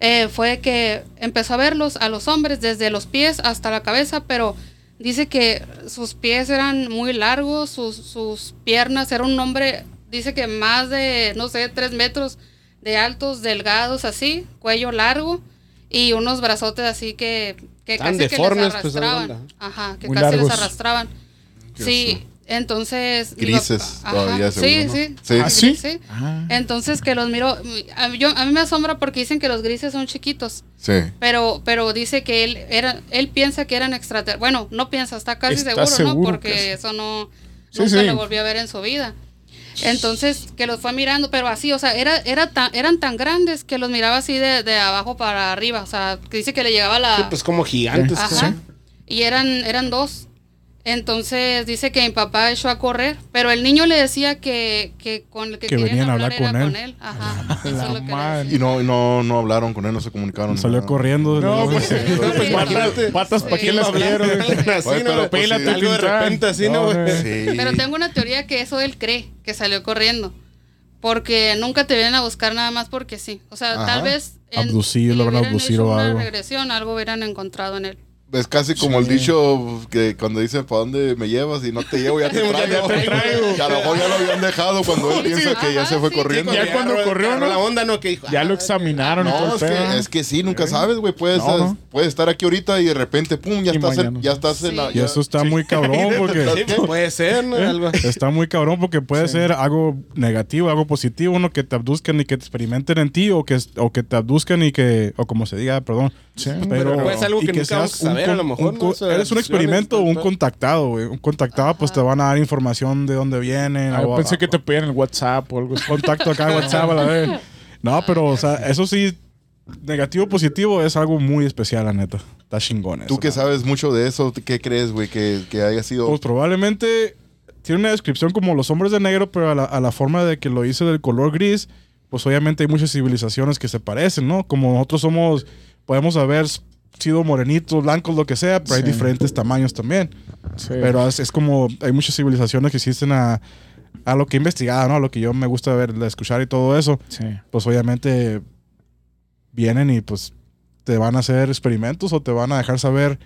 eh, fue que empezó a verlos a los hombres desde los pies hasta la cabeza, pero dice que sus pies eran muy largos, sus, sus piernas, era un hombre, dice que más de, no sé, tres metros de altos, delgados, así, cuello largo y unos brazotes así que, que Tan casi que les pues, arrastraban. Ajá, que Muy casi largos. les arrastraban. Sí, entonces... Grises todavía, ajá, seguro, Sí, ¿no? sí. Sí. ¿Ah, sí? sí. Ah. Entonces que los miro, a mí, yo, a mí me asombra porque dicen que los grises son chiquitos, Sí. pero, pero dice que él era, él piensa que eran extraterrestres. Bueno, no piensa, está casi Está seguro, seguro ¿no? Porque que- eso no, Sí, nunca sí. lo volvió a ver en su vida. Entonces, que los fue mirando, pero así, o sea, era, era tan, eran tan grandes que los miraba así de, de abajo para arriba. O sea, que dice que le llegaba la. Sí, pues como gigantes. Ajá. Y eran, eran dos. Entonces dice que mi papá echó a correr, pero el niño le decía que, que con el que, Que querían venían a hablar, hablar era con con él. él. Ajá. Eso La es. Y no, no, no hablaron con él, no se comunicaron. Salió nada. corriendo. No, pues, Sí, pues sí. patas, patas ¿para qué las quiero? pero, Pélate, sí. Algo de Tintán. repente así, ¿no, güey? güey. Sí. Pero tengo una teoría que eso él cree, que salió corriendo. Porque nunca te vienen a buscar nada más porque sí. O sea, Ajá. tal vez... Abducido, si lo habrán hubieran abducido hecho o una algo. regresión, algo hubieran encontrado en él. Es casi como el dicho que cuando dice ¿para dónde me llevas? Y no te llevo, ya te traigo. ya te traigo. Y a lo mejor ya lo habían dejado cuando él piensa que ya Ajá, se fue sí, corriendo. que Ya cuando corrió, ¿no? La onda, ¿no? Que dijo, Ya ah, lo examinaron y todo No, es que, es que sí, nunca sabes, güey. Puedes, No, no. puedes estar aquí ahorita y de repente, pum, ya Y estás, en, mañana. ya estás en la. Y ya- eso está muy cabrón porque... Puede ser, ¿no? Algo. Está muy cabrón porque puede ser algo negativo, algo positivo, uno que te abduzcan y que te experimenten en ti o que, o que te abduzcan y que, o como se diga, perdón. Sí. Pero, ser algo y que nunca seas vamos a saber, un a lo mejor, un ¿no? O sea, eres un experimento o un contactado, güey. Un contactado, pues te van a dar información de dónde vienen. Ah, o- pensé que te pedían el WhatsApp o algo así. contacto acá en WhatsApp a la vez. No, pero, o sea, eso sí, negativo positivo es algo muy especial, la neta. Está chingón eso. Tú que sabes mucho de eso, ¿qué crees, güey? Que, que haya sido. Pues probablemente tiene una descripción como los hombres de negro, pero a la, a la forma de que lo hice del color gris, pues obviamente hay muchas civilizaciones que se parecen, ¿no? Como nosotros somos, podemos haber sido morenitos, blancos, lo que sea, pero hay diferentes tamaños también. Sí. Pero es, es como, hay muchas civilizaciones que existen a, a lo que he investigado, ¿no? A lo que yo me gusta ver, escuchar y todo eso. Sí. Pues obviamente vienen y pues te van a hacer experimentos o te van a dejar saber.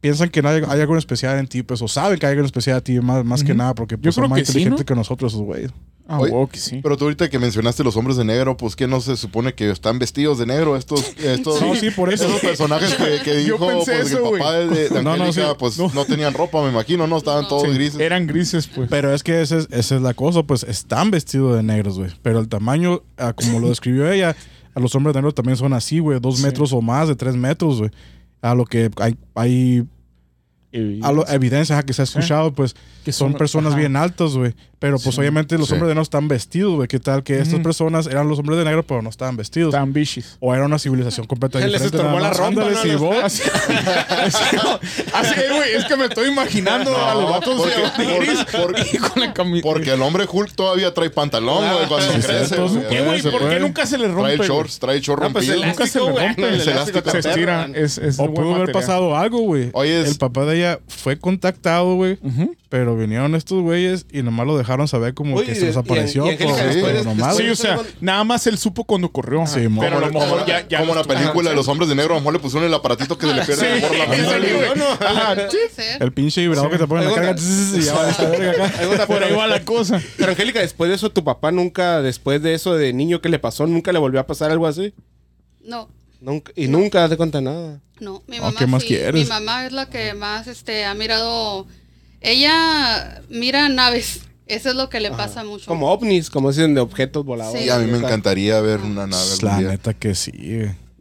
Piensan que no hay, hay algo especial en ti, pues, o saben que hay algo especial en ti, más, más que nada, porque Yo pues, son más que sí, inteligentes ¿no? que nosotros, esos güeyes. Ah, Oye, huevo que sí. Pero tú ahorita que mencionaste los hombres de negro, pues que no se supone que están vestidos de negro estos, estos No, sí, por eso. esos personajes que, que dijo pues, eso, el papá de, de No, no, sí. pues No. no. tenían ropa, me imagino, no estaban todos Sí, grises. Eran grises, pues. Pero es que ese es- esa es la cosa, pues están vestidos de negros, güey. Pero el tamaño, ah, como lo describió ella, a los hombres de negro también son así, güey. Dos Sí. metros o más, de tres metros, güey. A lo que hay, hay Y- a lo- evidencia que se ha escuchado, pues Que son son- personas ajá. bien altas, güey. Pero pues Sí. obviamente los Sí. hombres de negro están vestidos, güey. ¿Qué tal que estas personas eran los hombres de negro, pero no estaban vestidos? Estaban bichis. O era una civilización completamente Les diferente. estorbó nada la Ándale, ¿no? Así, así, así, güey, es que me estoy imaginando a los vatos porque- de gris por- con la camisa. Porque el hombre Hulk todavía trae pantalón, güey, cuando sí, crece. sí, ¿Qué, güey? ¿Por qué nunca se le rompe? Trae shorts, trae short No, pues rompido. Nunca se le rompe. el el elástico elástico Se estira. perro. Es, es O pudo haber pasado algo, güey. Oye, es- El papá de ella fue contactado, güey. Pero vinieron estos güeyes y nomás lo dejaron saber como Oye, que se y- y después- pero nomás, Sí, o sea, nada más él supo cuando corrió. Sí, mo- pero a lo como, mejor como- ya, ya como la película de los hombres de negro, a lo mejor le pusieron el aparatito que se le pierde Sí, por la. El pinche vibrador que te ponen en la carga. Por ahí va la cosa. Pero Angélica, después de eso, tu papá nunca, después de eso de niño que le pasó, nunca le volvió a pasar algo así. No, Nunca, y nunca te cuenta nada. no. Mi Oh, mamá ¿qué más sí. quieres? Mi mamá es la que más este, ha mirado. Ella mira naves. Eso es lo que le pasa mucho. Como ovnis, como dicen de objetos voladores. Sí. Y a mí me encantaría ver una nave algún La día. neta que sí.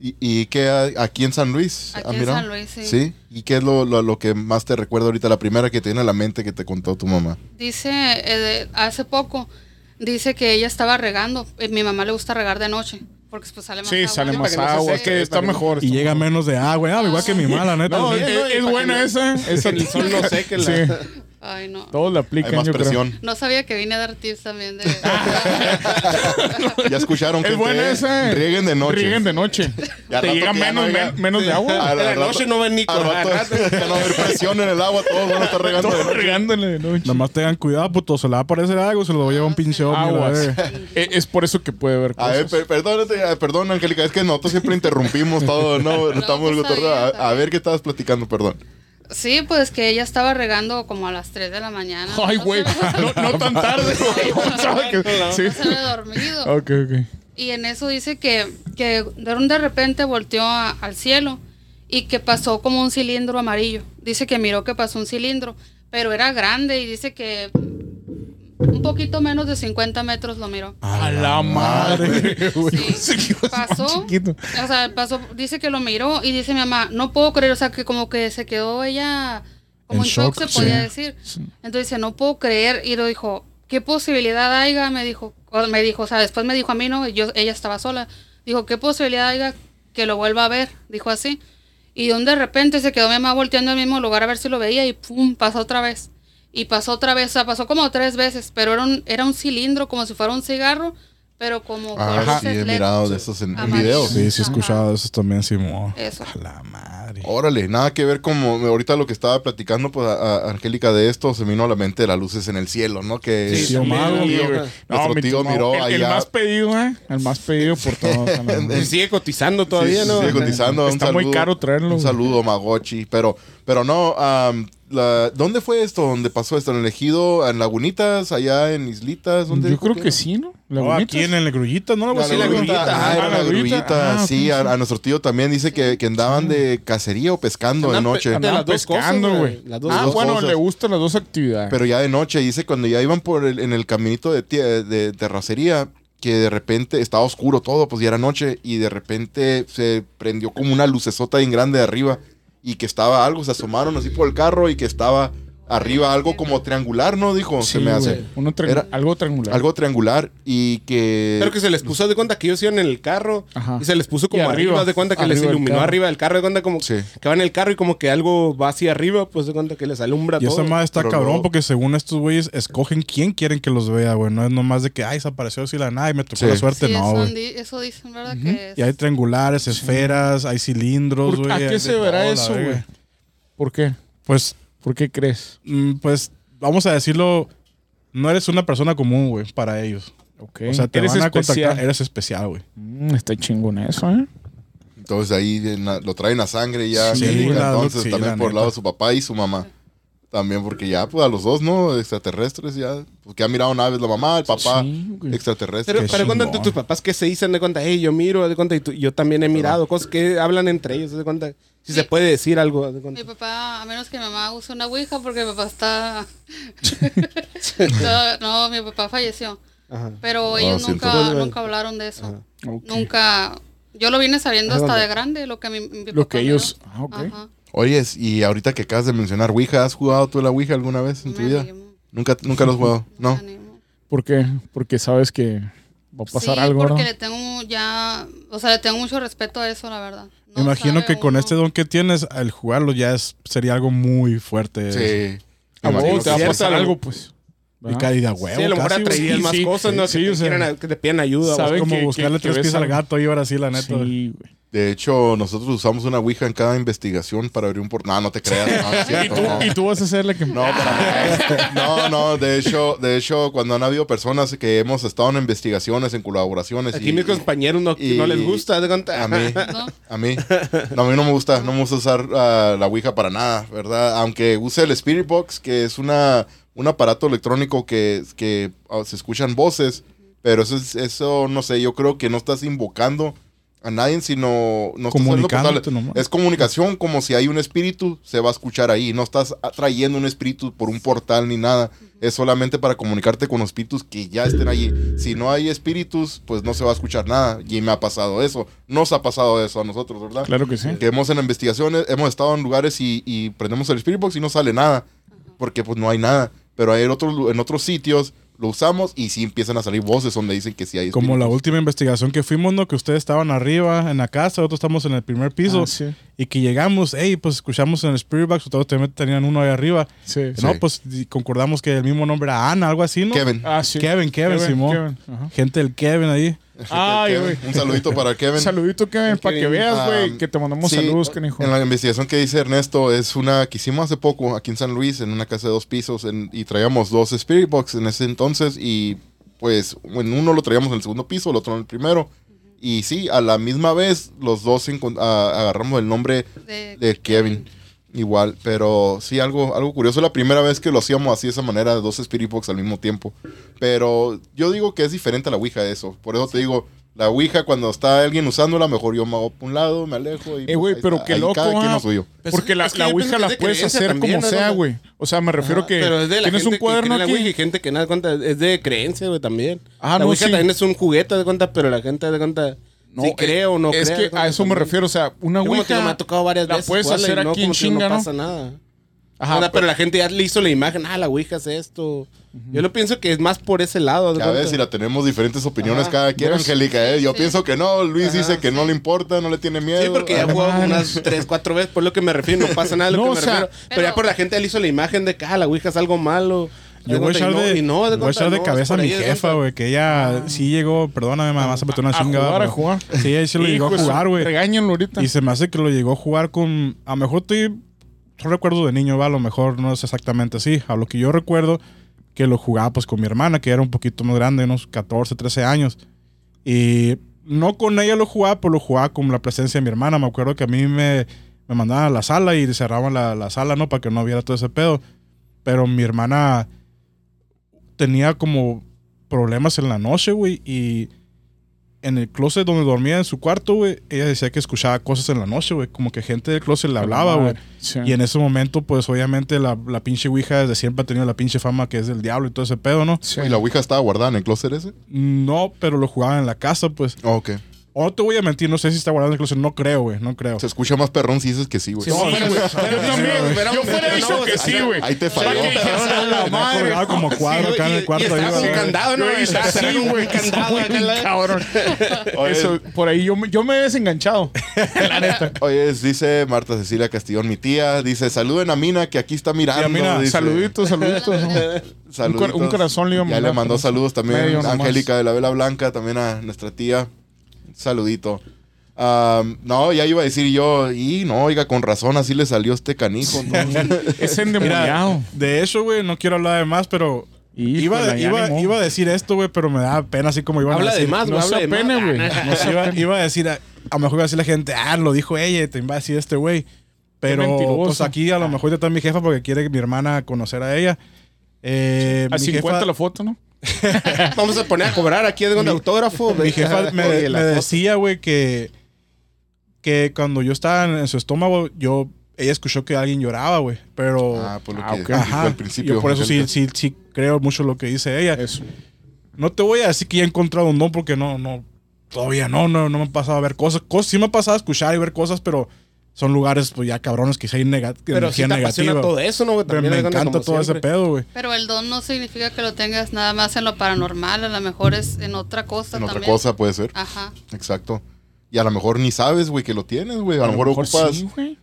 ¿Y, y qué hay aquí en San Luis? Aquí ¿Ah, en mira? San Luis, sí. ¿Y qué es lo, lo- lo que más te recuerda ahorita? La primera que te viene a la mente que te contó tu mamá. Dice, eh, de- hace poco, dice que ella estaba regando. Eh, mi mamá le gusta regar de noche. Porque pues sale más Sí, agua. sale para más que no se agua. seque, que está para que- mejor. Y llega menos de agua, ah, igual que mi mala, neta. No, es, es para buena que- esa. Esa el sol no seque la- Sí, Ay, no. todos la Hay aplican, más yo creo. presión. No sabía que vine a dar tips también de... Ya escucharon que Es buena esa. rieguen de noche. Rieguen de noche. Ya Te llega menos, no haya- men- menos de A agua. la En la rato- noche no ven ni con rato rato. ya no va a haber presión en el agua, todos van a estar regando de noche. regándole de noche. Nomás tengan cuidado, puto. Se le va a aparecer algo, se lo lleva un pinche ovni. a la Aguas. verga. Eh, es por eso que puede haber A ver, cosas. per- perdónate, eh, perdón, Angélica, es que nosotros siempre interrumpimos todo, ¿no? Estamos pues, está bien, a, está a ver qué estabas platicando, perdón. Sí, pues que ella estaba regando como a las 3 de la mañana. Ay, No güey. No, no tan tarde. güey. Pensaba que- sí. No se había dormido. Ok, ok. Y en eso dice que, que de repente volteó a- al cielo y que pasó como un cilindro amarillo. Dice que miró que pasó un cilindro, pero era grande y dice que un poquito menos de 50 metros lo miró. A la madre. Sí. Pasó, o sea, pasó, dice que lo miró y dice mi mamá, no puedo creer, o sea, que como que se quedó ella como En en, shock, shock, se podía sí. decir. Entonces dice, no puedo creer y lo dijo, ¿qué posibilidad haya? Me dijo, o me dijo, o sea, después me dijo a mí, no, yo, ella estaba sola. Dijo, ¿qué posibilidad haya que lo vuelva a ver? Dijo así. Y de un de repente se quedó mi mamá volteando al mismo lugar a ver si lo veía y pum, pasó otra vez. Y pasó otra vez, o sea, pasó como tres veces, pero era un, era un cilindro como si fuera un cigarro, pero como Ah, con sí, he mirado de esos en, en videos. Sí, sí he Ajá. escuchado eso también, Simón. Eso. A la madre. Órale, nada que ver como ahorita lo que estaba platicando, pues a, a Angélica de esto, se vino a la mente las luces en el cielo, ¿no? Que Sí, tío Mago, sí, güey. Nuestro mi tío miró el, el allá- más pedido, ¿eh? El más pedido por todos. Y sigue cotizando todavía, Sí, ¿no? Sigue cotizando. un Está muy saludo- caro traerlo, Un saludo, Magochi. Pero, pero no, am, la- ¿dónde fue esto? ¿Dónde pasó esto? ¿En el ejido? ¿En Lagunitas? ¿Allá en Islitas? ¿Dónde Yo creo era? que sí, ¿no? No, Lagunitas. aquí en el Grullita, ¿no? La así, la. Grullita, ah, ah, era la Grullita. Ah, sí, a, sí. a nuestro tío también dice que, que andaban de cacería o pescando de noche. pe- Andaban las dos cosas, pescando, güey. güey. Las dos Ah, dos bueno, cosas. le gustan las dos actividades. Pero ya de noche, dice cuando ya iban por el- en el caminito de, de terracería, que de repente estaba oscuro todo, pues ya era noche, y de repente se prendió como una lucesota bien grande de arriba, y que estaba algo, se asomaron así por el carro, y que estaba arriba algo como triangular, ¿no? Dijo, se Sí, me hace. Uno Era algo triangular. Algo triangular, y que... Pero que se les puso de cuenta que ellos iban en el carro Ajá. y se les puso como Y arriba, arriba, de cuenta que les iluminó carro. arriba del carro, de cuenta como Sí. que va en el carro y como que algo va hacia arriba, pues de cuenta que les alumbra Y todo. esa madre está Pero cabrón no- porque según estos güeyes escogen quién quieren que los vea, güey. No es nomás de que, ay, desapareció así la nada y me tocó Sí. la suerte. Sí, no, eso, güey. di- eso dicen, ¿verdad? Que es- Y hay triangulares, esferas, hay cilindros, ¿Por- güey. ¿A qué se verá eso, güey? ¿Por qué? Pues, ¿Por qué crees? mm, pues, vamos a decirlo, no eres una persona común, güey, para ellos. Ok. O sea, te Eres van a especial. contactar, eres especial, güey. Mm, está chingón eso, ¿eh? Entonces ahí la- lo traen a sangre ya. Sí, la- entonces sí, también la por el lado de su papá y su mamá. También porque ya, pues a los dos, ¿no? Extraterrestres ya. Porque ha mirado naves la mamá, el papá, Sí, extraterrestre. Pero, pero cuando tus papás que se dicen de cuenta, hey, yo miro, de cuenta, y tú- yo también he mirado cosas que hablan entre ellos, de cuenta, si se puede decir algo. Mi papá, a menos que mi mamá use una ouija, porque mi papá está... no, no, mi papá falleció. Ajá. Pero Ah, ellos siento. nunca, nunca hablaron de eso. Nunca... Yo lo vine sabiendo ¿A hasta de grande, lo que mi, mi Lo papá que ellos... Ah, ok. Ajá. Oyes, y ahorita que acabas de mencionar Ouija, ¿has jugado tú la Ouija alguna vez en tu vida? animo, Nunca, nunca lo has jugado, ¿no? animo. ¿Por qué? Porque sabes que va a pasar sí, algo, ¿no? porque le tengo ya... O sea, le tengo mucho respeto a eso, la verdad. No imagino que con este don que tienes, al jugarlo ya es, sería algo muy fuerte. Sí. A Me vos imagino te va a pasar algo. algo, pues. Y caída huevo. Sí, a lo mejor casi, sí, más sí, cosas, ¿no? sí, que, te o sea, quieran- que te pidan ayuda. sabe güey. Es como que- buscarle que tres pies al gato y ahora sí, la neta. Sí, güey. De hecho, nosotros usamos una Ouija en cada investigación para abrir un portal. No, no te creas. No, es ¿Y tú, no. y tú vas a ser la que... No, para- no, no, de hecho, de hecho, cuando han habido personas que hemos estado en investigaciones, en colaboraciones. Aquí y- mis compañeros no, y- no les gusta. A mí, ¿No? a mí, no, a mí no me gusta, no me gusta usar ah, la Ouija para nada, ¿verdad? Aunque use el Spirit Box, que es una, un aparato electrónico que, que ah, se escuchan voces, pero eso, es- eso, no sé, yo creo que no estás invocando a nadie, sino no estás. Es comunicación como si hay un espíritu, se va a escuchar ahí. No estás atrayendo un espíritu por un portal ni nada. Es solamente para comunicarte con los espíritus que ya estén allí. Si no hay espíritus, pues no se va a escuchar nada. Y me ha pasado eso. Nos ha pasado eso a nosotros, ¿verdad? Claro que sí. Que hemos en investigaciones, hemos estado en lugares y, y prendemos el Spirit Box y no sale nada. Porque pues no hay nada. Pero hay en otros, lu- en otros sitios lo usamos y sí empiezan a salir voces donde dicen que sí hay Como la espíritus. última investigación que fuimos, ¿no? Que ustedes estaban arriba en la casa, nosotros estamos en el primer piso. Ah, sí. Y que llegamos, hey, pues escuchamos en el Spirit Box, ustedes también tenían uno ahí arriba. Sí. No, Sí. pues concordamos que el mismo nombre era Ana, algo así, ¿no? Kevin. Ah, sí. Kevin, Kevin, Simón. Kevin. Gente del Kevin ahí. Ay, Kevin. güey. Un saludito para Kevin. Saludito, Kevin, para que veas, güey, Ah, que te mandamos sí, saludos, canijo. En la investigación que dice Ernesto, es una que hicimos hace poco aquí en San Luis, en una casa de dos pisos, en- y traíamos dos Spirit Box en ese entonces, y pues en uno lo traíamos en el segundo piso, el otro en el primero. Y sí, a la misma vez, los dos a- agarramos el nombre De- de Kevin. Igual, pero sí, algo, algo curioso. La primera vez que lo hacíamos así de esa manera, de dos Spirit Box al mismo tiempo. Pero yo digo que es diferente a la Ouija eso. Por eso te digo, la Ouija cuando está alguien usándola, mejor yo me hago por un lado, me alejo. Y Eh, güey, pero está. qué loco, Cada quien lo suyo. Porque la, es que la yo Ouija que la es de puedes hacer también, como ¿no? sea, güey. O sea, me refiero Ajá, que Pero es de la tienes gente un que cuaderno cree en la Ouija y gente que nada de cuenta es de creencia, güey, también. Ah, la no, Ouija sí. también es un juguete de cuenta, pero la gente de cuenta No, si cree o no es que a eso me refiero. O sea, una Yo como Ouija me ha tocado varias la veces. puedes jugarla y hacer no, aquí en chinga, no ¿no? pasa nada. Ajá, Ahora, pero pero- la gente ya le hizo la imagen, ah, la Ouija hace esto. Yo lo pienso que es más por ese lado. Ya ves, si la tenemos diferentes opiniones Ajá. cada quien. Angélica. ¿eh? Yo Sí. pienso que no. Luis Ajá, dice que no le importa, no le tiene miedo. Sí, porque ya jugó unas tres, cuatro veces, por lo que me refiero, no pasa nada de lo No, que o me sea, refiero. Pero, ya pero- por la gente le hizo la imagen de que ah, la Ouija es algo malo. Yo voy a echar de, no, voy a echar cuenta, de no, cabeza a mi jefa, güey, que ella sí llegó, perdóname, mamá, se metió una A chingada. a jugar. Sí, ahí sí lo llegó a su- jugar, güey. Regáñenlo ahorita. Y se me hace que lo llegó a jugar con. A lo mejor estoy. Yo recuerdo de niño, va, a lo mejor no es exactamente así. A lo que yo recuerdo que lo jugaba pues con mi hermana, que era un poquito más grande, unos 14, 13 años. Y no con ella lo jugaba, pero lo jugaba con la presencia de mi hermana. Me acuerdo que a mí me, me mandaban a la sala y cerraban la, la sala, ¿no? Para que no viera todo ese pedo. Pero mi hermana tenía como problemas en la noche, güey. Y en el closet donde dormía en su cuarto, güey, ella decía que escuchaba cosas en la noche, güey. Como que gente del closet le hablaba, güey. Sí. Y en ese momento, pues obviamente la, la pinche Ouija desde siempre ha tenido la pinche fama que es del diablo y todo ese pedo, ¿no? Sí. ¿Y la Ouija estaba guardada en el closet ese? No, pero lo jugaban en la casa, pues. Oh, ok. O no te voy a mentir, no sé si está guardado en el closet. No creo, güey, no creo. Se escucha más perrón si dices que sí, güey. Sí, güey. pero Yo también, pero- güey. Yo fuera dicho no, que sí, güey. Ahí te falló. "A la madre". colgado como cuadro acá en el Y- cuarto. y ahí, estaba con candado, ¿no? Y sí, güey, candado cabrón. Eso, por ahí yo, me- yo me he desenganchado. La neta. Oye, dice Marta Cecilia Castillón, mi tía, dice, saluden a Mina que aquí está mirando. Tía Mina. Saluditos, saluditos. ¿no? Saluditos. Un cor- un corazón le a Ya le mandó saludos también nomás. Angélica de la Vela Blanca, también a nuestra tía. Saludito. Am, no, ya iba a decir yo, y no, oiga, con razón, así le salió este canijo. ¿no? Es endemoniado. De eso, güey, no quiero hablar de más, pero. Híjole, iba, iba, iba a decir esto, güey, pero me da pena así como iban Habla a de decir. más, No Habla de más. apene, güey. No iba, iba a decir, a, a lo mejor iba a decir la gente, ah, lo dijo ella, te iba a decir este güey. Pero pues aquí a lo mejor ya está mi jefa porque quiere que mi hermana conocer a ella. Eh, A mi 50 jefa- la foto, ¿no? Vamos a poner a cobrar aquí de un autógrafo. Mi jefa me, me decía, güey, que, que cuando yo estaba en, en su estómago, yo, ella escuchó que alguien lloraba, güey. Pero, Ah, por lo Ah, que ok. dijo ajá, al principio. yo por eso sí, sí, sí creo mucho lo que dice ella. Eso. No te voy a decir que ya he encontrado un don porque no, no, todavía no, no, no me ha pasado a ver cosas. cosas sí me ha pasado a escuchar y ver cosas, pero son lugares, pues ya cabrones que hay nega Pero energía te apasiona negativa. todo eso, ¿no? güey? También me encanta todo ese pedo, güey. Pero el don no significa que lo tengas nada más en lo paranormal, a lo mejor es en otra cosa En otra cosa puede ser. Ajá. Exacto. Y a lo mejor ni sabes, güey, que lo tienes, güey. A, lo mejor, ocupas. sí.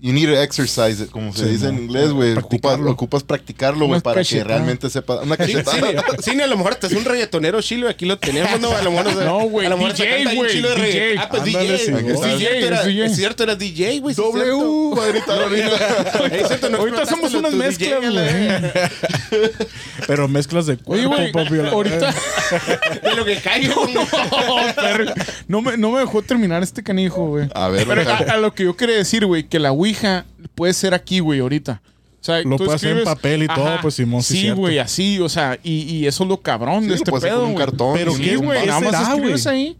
You need to exercise it, como se Sí, dice en mo. inglés, güey. Ocupas, Practicarlo. ocupas practicarlo, güey, para que realmente sepa. Una Sí, sí, cachetada. sí, ni a lo mejor te es un reggaetonero chilo, aquí lo tenemos, ¿no? A lo mejor se- No, güey, a lo mejor se DJ, un güey, chilo de DJ. Ah, pues Ándale, DJ. sí, Sí, es cierto, era, Es DJ. es cierto, era DJ, güey. sí, W, cierto. va a gritar ahorita. No Ahorita hacemos unas mezclas, güey. Pero mezclas de cuerpo, güey, papi, ahorita... De lo que. Perro, no, me, no me dejó terminar este canijo, güey. A ver, Pero a, lo que yo quería decir, güey, que la Ouija puede ser aquí, güey, ahorita. O sea, Lo puede hacer en papel y todo, pues, Simón, sí, güey, así, o sea, y, y eso es lo cabrón Sí, de este pedo, un güey. cartón. Pero sí, qué, güey, ¿Qué nada más será, escribes güey? ahí.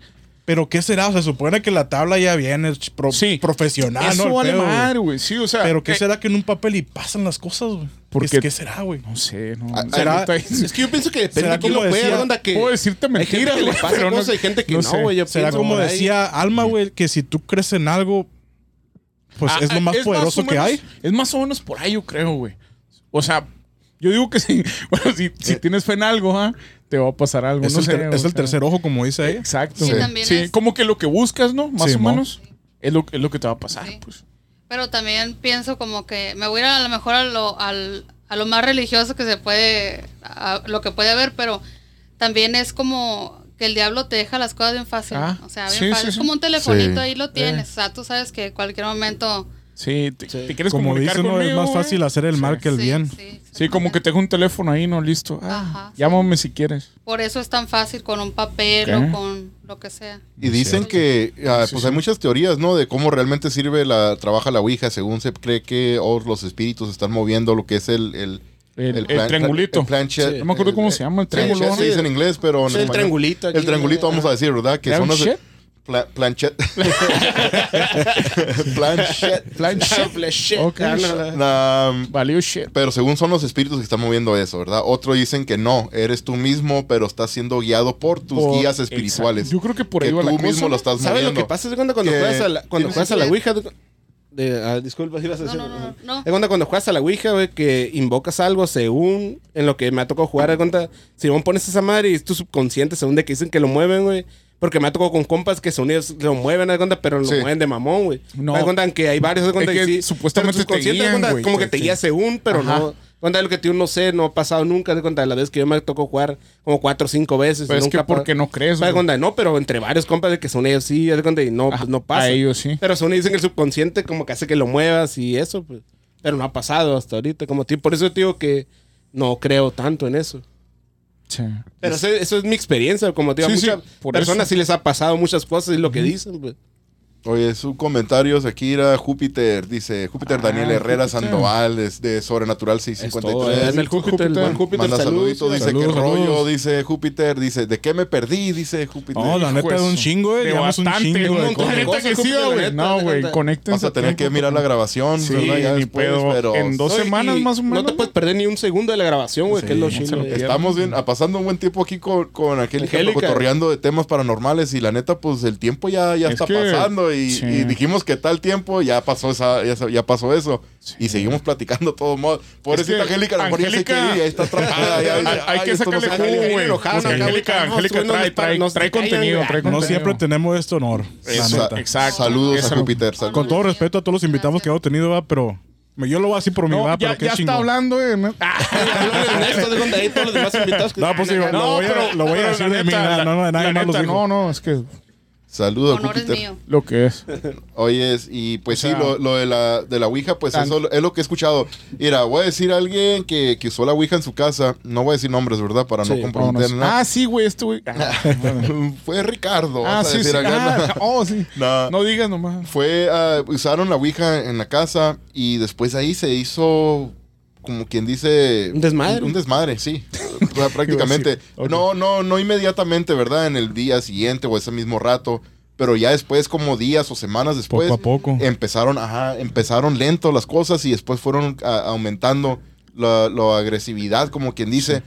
Pero ¿qué será? O sea, se supone que la tabla ya viene pro- Sí. profesional, Eso ¿no? Vale madre, güey. Sí, o sea. Pero ¿qué eh, será que en un papel y pasan las cosas, güey? ¿Por ¿Qué, será, güey? No sé, no. Ah, ¿será- Es que yo pienso que depende ¿Será de quién lo puede, decía- onda que... Puedo decirte Hay gente mentiras, que le güey, pasa pero no- hay gente que no no, sé. güey. yo Será como decía Alma, güey, que si tú crees en algo, pues Ah, es lo más poderoso que menos- hay. Es más o menos por ahí, yo creo, güey. O sea, yo digo que sí. Bueno, si, si tienes fe en algo, ¿ah? te va a pasar algo. Es, no el, sé, ter- o es el sea. tercer ojo, como dice ella. Exacto. Sí, también Sí, es- como que lo que buscas, ¿no? Más Sí, o menos. Es lo, es lo que te va a pasar, Sí. pues. Pero también pienso como que me voy a ir a lo mejor a lo, al, a lo más religioso que se puede, a lo que puede haber, pero también es como que el diablo te deja las cosas bien fácil. Ah, o sea, bien sí, fácil. sí, es sí. como un telefonito, Sí. ahí lo tienes. O sea, tú sabes que en cualquier momento... Sí, te, te quieres Como comunicar dicen, ¿no? es conmigo, más güey? fácil hacer el mal que el sí, bien. sí, Sí, como que tengo un teléfono ahí, ¿no? Listo. Ah, Ajá, sí. llámame si quieres. Por eso es tan fácil con un papel o con lo que sea. Y dicen que, ah, pues sí. hay muchas teorías, ¿no? De cómo realmente sirve la, trabaja la Ouija, según se cree que oh, los espíritus están moviendo lo que es el... El, El, el plan- triangulito. el planchet. No me acuerdo cómo se llama, el Triángulo. triángulo. se dice en inglés, pero en Sí, el español- triangulito aquí, El triangulito, vamos a decir, ¿verdad? Que son los... ¿Planchet? Pla- planchet. planchet. Planchet. Flash. Ok. Ah, no, no. Um, Valió shit. pero según son los espíritus que están moviendo eso, ¿verdad? Otro dicen que no, eres tú mismo, pero estás siendo guiado por tus Por- guías espirituales. Exacto. Yo creo que por ahí que va tú la cosa, mismo ¿no? lo estás ¿Sabes moviendo. lo que pasa? Es cuando, cuando juegas a la, cuando juegas a la. Ouija. De, ah, disculpa, ¿sí ibas a decir? no, no, no. Es cuando, cuando juegas a la Ouija, güey, que invocas algo según en lo que me ha tocado jugar. de cuenta, si vos pones esa madre y es tu subconsciente, según de que dicen que lo mueven, güey, Porque me ha tocado con compas que son ellos lo mueven, cuenta, pero lo Sí. mueven de mamón, güey. No. No. que hay varios, Es que sí. supuestamente te guían, güey, Como que te guía según, pero Ajá. no. Cuenta lo que tú no sé, no ha pasado nunca, de cuenta la vez que yo me tocó jugar como cuatro o cinco veces. Pero es que porque no crees, güey. cuenta, no, pero entre varios compas de que son ellos sí, de cuenta, y no, pues no pasa. a ellos sí. Pero son dicen que el subconsciente como que hace que lo muevas y eso, pues. Pero no ha pasado hasta ahorita. Como ti- por eso te digo que no creo tanto en eso. Sí. Pero eso, eso es mi experiencia, como te digo, a muchas personas sí les ha pasado muchas cosas y lo que dicen, pues. Oye, sus comentarios aquí era Júpiter, dice Júpiter Ah, Daniel Herrera Júpiter. Sandoval, es de Sobrenatural Es todo, 653. en el Júpiter, el buen Júpiter, Manda saludos. saludito, dice Saludos, que rollo, dice Júpiter, dice, ¿de qué me perdí? Dice Júpiter. No, la neta de un su- chingo, eh. de Llevamos un bastante, chingo un de montón cosas. de cosas. que sí, Júpiter, güey. No, güey, conéctense. Vas a tener que mirar la grabación, Sí, ¿verdad? Ya ni después, pedo. pero En dos semanas más o menos. No te puedes perder ni un segundo de la grabación, güey, que es lo güey. pierden. Estamos bien, pasando un buen tiempo aquí con, con Angélica, cotorreando de temas paranormales y la neta, pues el tiempo ya, ya Es está que- y, sí. y dijimos que tal tiempo ya pasó esa, ya, pasó eso y seguimos platicando de todos modos. Pobrecita que Angélica, a lo mejor ya se Angélica- quiere ir, ya está atrapada. ya- Hay- ya- hay ay, que no sacarle se jugo, Angélica, Angélica no, no trae, nos contenido, No siempre tenemos este honor. la exacto. Saludos a. Júpiter. saludos. Con todo respeto a todos los invitados que hemos tenido, va, pero yo lo voy a decir por mi No, va, ya, pero qué ya chingo. está hablando, eh, ¿no? Ernesto, de cuenta, ahí todos los demás invitados que- No, pues digo, lo voy a, lo voy a pero decir la de mí, neta, nada, no, no, la nadie más lo neta, dijo. No, no, es que Saludos Honor es mío. lo que es. Oyes, y pues O sea, sí, lo, lo de, la, de la Ouija, pues tan- eso es lo que he escuchado. Mira, voy a decir a alguien que, que usó la Ouija en su casa. No voy a decir nombres, ¿verdad? Para no comprometer Vámonos. nada. Ah, sí, güey, este güey. Ah, Fue Ricardo. ah, sí, decir sí. acá. Ah, oh, sí. No. No digas nomás. Fue, ah, usaron la Ouija en la casa y después ahí se hizo, como quien dice... Un desmadre. Un desmadre, sí. Prácticamente. Ok. No, no, no inmediatamente, ¿verdad? En el día siguiente o ese mismo rato. Pero ya después, como días o semanas después, Poco a poco. empezaron, ajá, empezaron lento las cosas y después fueron a- aumentando la, la agresividad, como quien dice.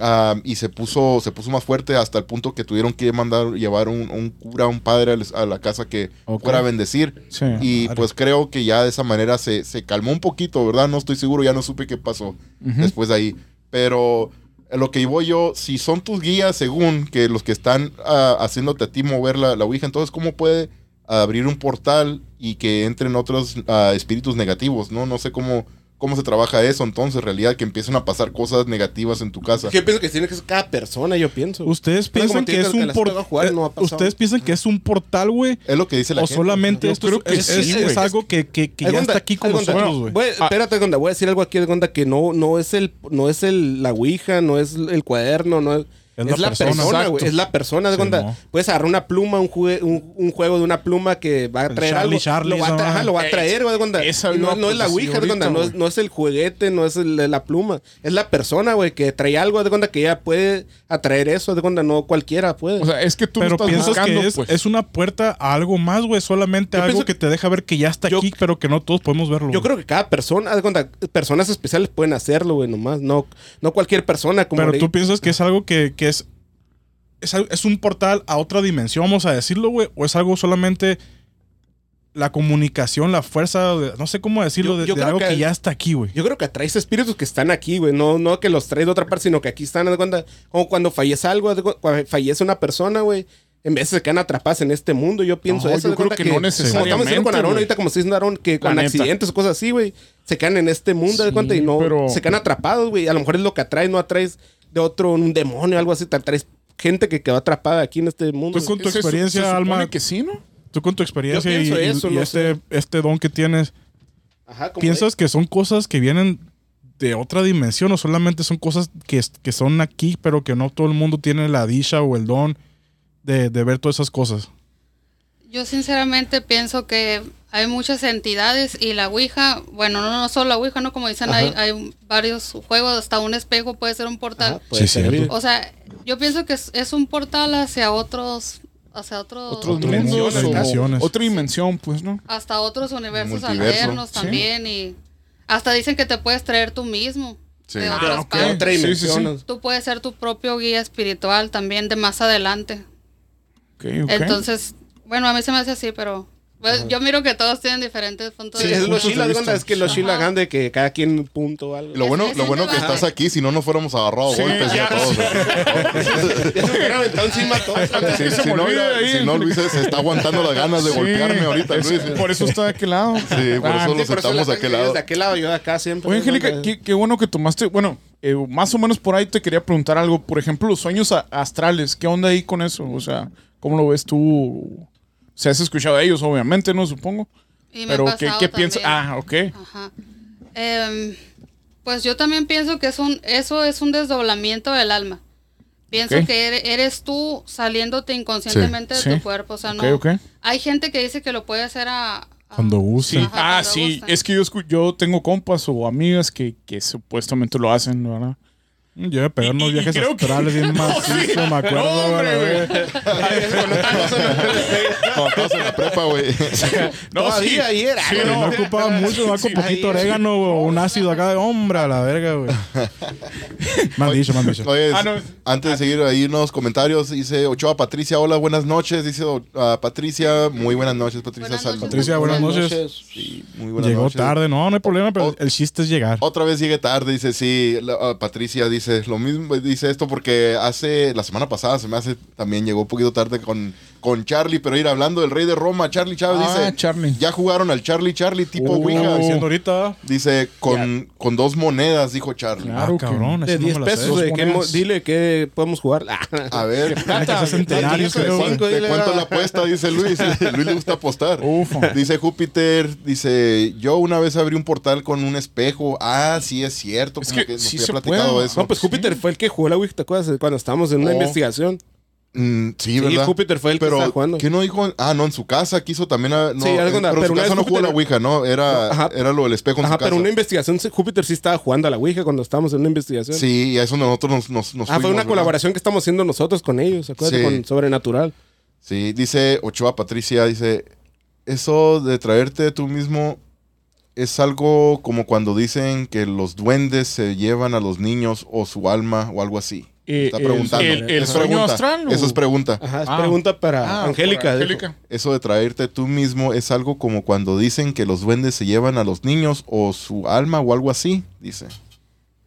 Ah, y se puso, se puso más fuerte hasta el punto que tuvieron que mandar, llevar un, un cura, un padre a la casa que fuera a bendecir. Sí. Y pues creo que ya de esa manera se, se calmó un poquito, ¿verdad? No estoy seguro, ya no supe qué pasó después de ahí. Pero lo que voy yo, si son tus guías, según que los que están ah, haciéndote a ti mover la, la Ouija, entonces, ¿cómo puede abrir un portal y que entren otros ah, espíritus negativos? No, no sé cómo, cómo se trabaja eso, entonces, en realidad, que empiecen a pasar cosas negativas en tu casa. Yo pienso que tiene que ser cada persona, yo pienso. Ustedes piensan que es un portal. no pasado. Ustedes piensan que es un portal, güey. Es lo que dice la O gente. solamente Yo esto creo es, que es- sí, es güey. algo que, que, que ya está aquí con nosotros, güey. voy- Espérate, Algonda, voy a decir algo aquí, Algonda, que no, no es el, no es el, la ouija, no es el cuaderno, no es... Es Es, la persona. persona, güey. Es la persona. de Sí, cuenta, no. puedes agarrar una pluma, un, jue- un, un juego de una pluma que va a traer Charlie, algo. Charlie, lo, va a tra- ajá, lo va a traer, güey. no, no, no es la pues, ouija, no, es, no es el juguete, no es el- la pluma. Es la persona, güey, que trae algo. De cuenta que ella puede atraer eso. De cuenta, no cualquiera puede. O sea, es que tú Pero estás piensas buscando, que es, pues. es una puerta a algo más, güey. Solamente Yo algo que que- te deja ver que ya está yo- aquí, pero que no todos podemos verlo. Yo creo que cada persona, haz de cuenta, personas especiales pueden hacerlo, güey, nomás. No, no cualquier persona como Pero tú piensas que es algo que, que es, es. es un portal a otra dimensión, vamos a decirlo, güey. O es algo solamente. La comunicación, la fuerza, de- no sé cómo decirlo, Yo- de, yo de creo algo que, que- ya está aquí, güey. Yo creo que atraes espíritus que están aquí, güey. No, no que los traes de otra parte, sino que aquí están, de cuenta, como cuando fallece algo, de cuando fallece una persona, güey. En vez se quedan atrapadas en este mundo, yo pienso No, eso. yo de creo cuenta que no Como estamos diciendo necesariamente, con Aarón, ahorita como estoy diciendo Aarón, que con accidentes o cosas así, güey, se quedan en este mundo, haz de Sí, cuenta, y no, pero- se quedan atrapados, güey. A lo mejor es lo que atraes, no atraes de otro, un demonio, algo así, te atraes gente que quedó atrapada aquí en este mundo. Tú con tu experiencia, se Alma, que sí, ¿no? Tú con tu experiencia Yo y, eso, y no este, este don que tienes, Ajá, ¿piensas que son cosas que vienen de otra dimensión o solamente son cosas que, que son aquí, pero que no todo el mundo tiene la dicha o el don de, de ver todas esas cosas? Yo sinceramente pienso que hay muchas entidades y la Ouija, bueno, no, no solo la Ouija, ¿no? Como dicen, hay, varios juegos, hasta un espejo puede ser un portal. Ajá, puede Sí, ser. cierto. O sea, yo pienso que es, es un portal hacia otros, hacia otros, Otros Otro mundos dimensiones, o-. Otra dimensión, pues, ¿no? hasta otros universos alternos Sí. también y hasta dicen que te puedes traer tú mismo Sí. de Ah, otras ok. partes. Otra Sí, sí, sí. dimensión. Tú puedes ser tu propio guía espiritual también de más adelante. Ok, ok. Entonces, bueno, a mí se me hace así, pero Pues, yo miro que todos tienen diferentes puntos Sí, de es vista. lo puntos de chila, es que lo chila Ajá. hagan de que cada quien un punto o algo. Lo bueno, Es- lo es bueno que estás aquí, si no nos fuéramos agarrado a Sí, golpes ya. Ya se me hubieran aventado encima todos. Si, se si no, si no, Luis se está aguantando las ganas de Sí, golpearme ahorita, es- Luis. Por eso está de aquel lado. Sí, por eso Ah, sentamos la- de aquel lado. De aquel lado, yo de acá siempre. Oye, Angélica, qué, qué bueno que tomaste. Bueno, eh, más o menos por ahí te quería preguntar algo. Por ejemplo, los sueños astrales. ¿Qué onda ahí con eso? O sea, ¿cómo lo ves tú? O sea, has escuchado de ellos, obviamente, ¿no? Supongo. Y me ha Pero, ¿qué, qué piensas? Ah, ok. Ajá. Em, pues yo también pienso que es un, eso es un desdoblamiento del alma. Pienso que ere- eres tú saliéndote inconscientemente Sí. de Sí. tu cuerpo. O sea, Ok, no. ok. Hay gente que dice que lo puede hacer a. a- Cuando guste. Sí. Ajá, ah, cuando sí. Es que yo, escu- yo tengo compas o amigas que, que supuestamente lo hacen, ¿verdad? Yo de pegar unos Y- viajes que- astrales bien macizo, me acuerdo. No, hombre, güey. Cuando en la prepa, güey. No, Todavía sí. ayer. Sí, Sí, no. no ocupaba mucho, va con poquito orégano o un ácido acá de hombre a la verga, güey. Me han dicho, me han dicho. Oye, Ah, no. antes de seguir ahí unos comentarios, dice Ochoa Patricia, hola, buenas noches. Dice ah, Patricia, muy buenas noches, Patricia. Buenas noches. Patricia, buenas noches. Sí, muy buenas Llegó noches. tarde, no, no hay problema, pero O- el chiste es llegar. Otra vez llegué tarde, dice, sí, la- ah, Patricia dice lo mismo, dice esto porque hace, la semana pasada se me hace, también llegó un poquito tarde con, con Charlie, pero ir hablando del rey de Roma, Charlie Chávez Ah, dice, Charlie. ya jugaron al Charlie Charlie tipo Oh. Ouija. diciendo ahorita. Dice, con, con dos monedas, dijo Charlie. Claro. Ah, cabrón, De eso no 10 me la sé. pesos, de dile que podemos jugar. A ver, ser centenarios, de creo, güey. cinco, ¿De dile, cuánto ah. la apuesta? Dice Luis. Luis le gusta apostar. Ufa. Dice Júpiter, dice, yo una vez abrí un portal con un espejo. Ah, sí es cierto. Es como que que nos sí había platicado puede. eso. No, pues Júpiter fue el que jugó la Wii, ¿te acuerdas? Cuando estábamos en una Oh. investigación. Mm, sí, Sí, ¿verdad? Júpiter fue el que pero, estaba jugando. ¿qué no dijo? Ah, no, en su casa quiso también. a- no, Sí, algo en- pero, en pero su casa no jugó la Ouija, ¿no? Era, Ajá. era lo del espejo en Ajá, su casa. pero una investigación, Júpiter sí estaba jugando a la Ouija cuando estábamos en una investigación. Sí, y a eso nosotros nos, nos, nos Ah, fue una ¿verdad? colaboración que estamos haciendo nosotros con ellos, ¿se acuerdan? Sí. Con Sobrenatural. Sí, dice Ochoa Patricia, dice, eso de traerte tú mismo es algo como cuando dicen que los duendes se llevan a los niños o su alma o algo así. Eh, Está el- preguntando. el- sueño pregunta. astral, ¿o? Eso es pregunta. Ajá, es Ah. pregunta para Ah, Angélica. Eso de traerte tú mismo es algo como cuando dicen que los duendes se llevan a los niños o su alma o algo así, dice.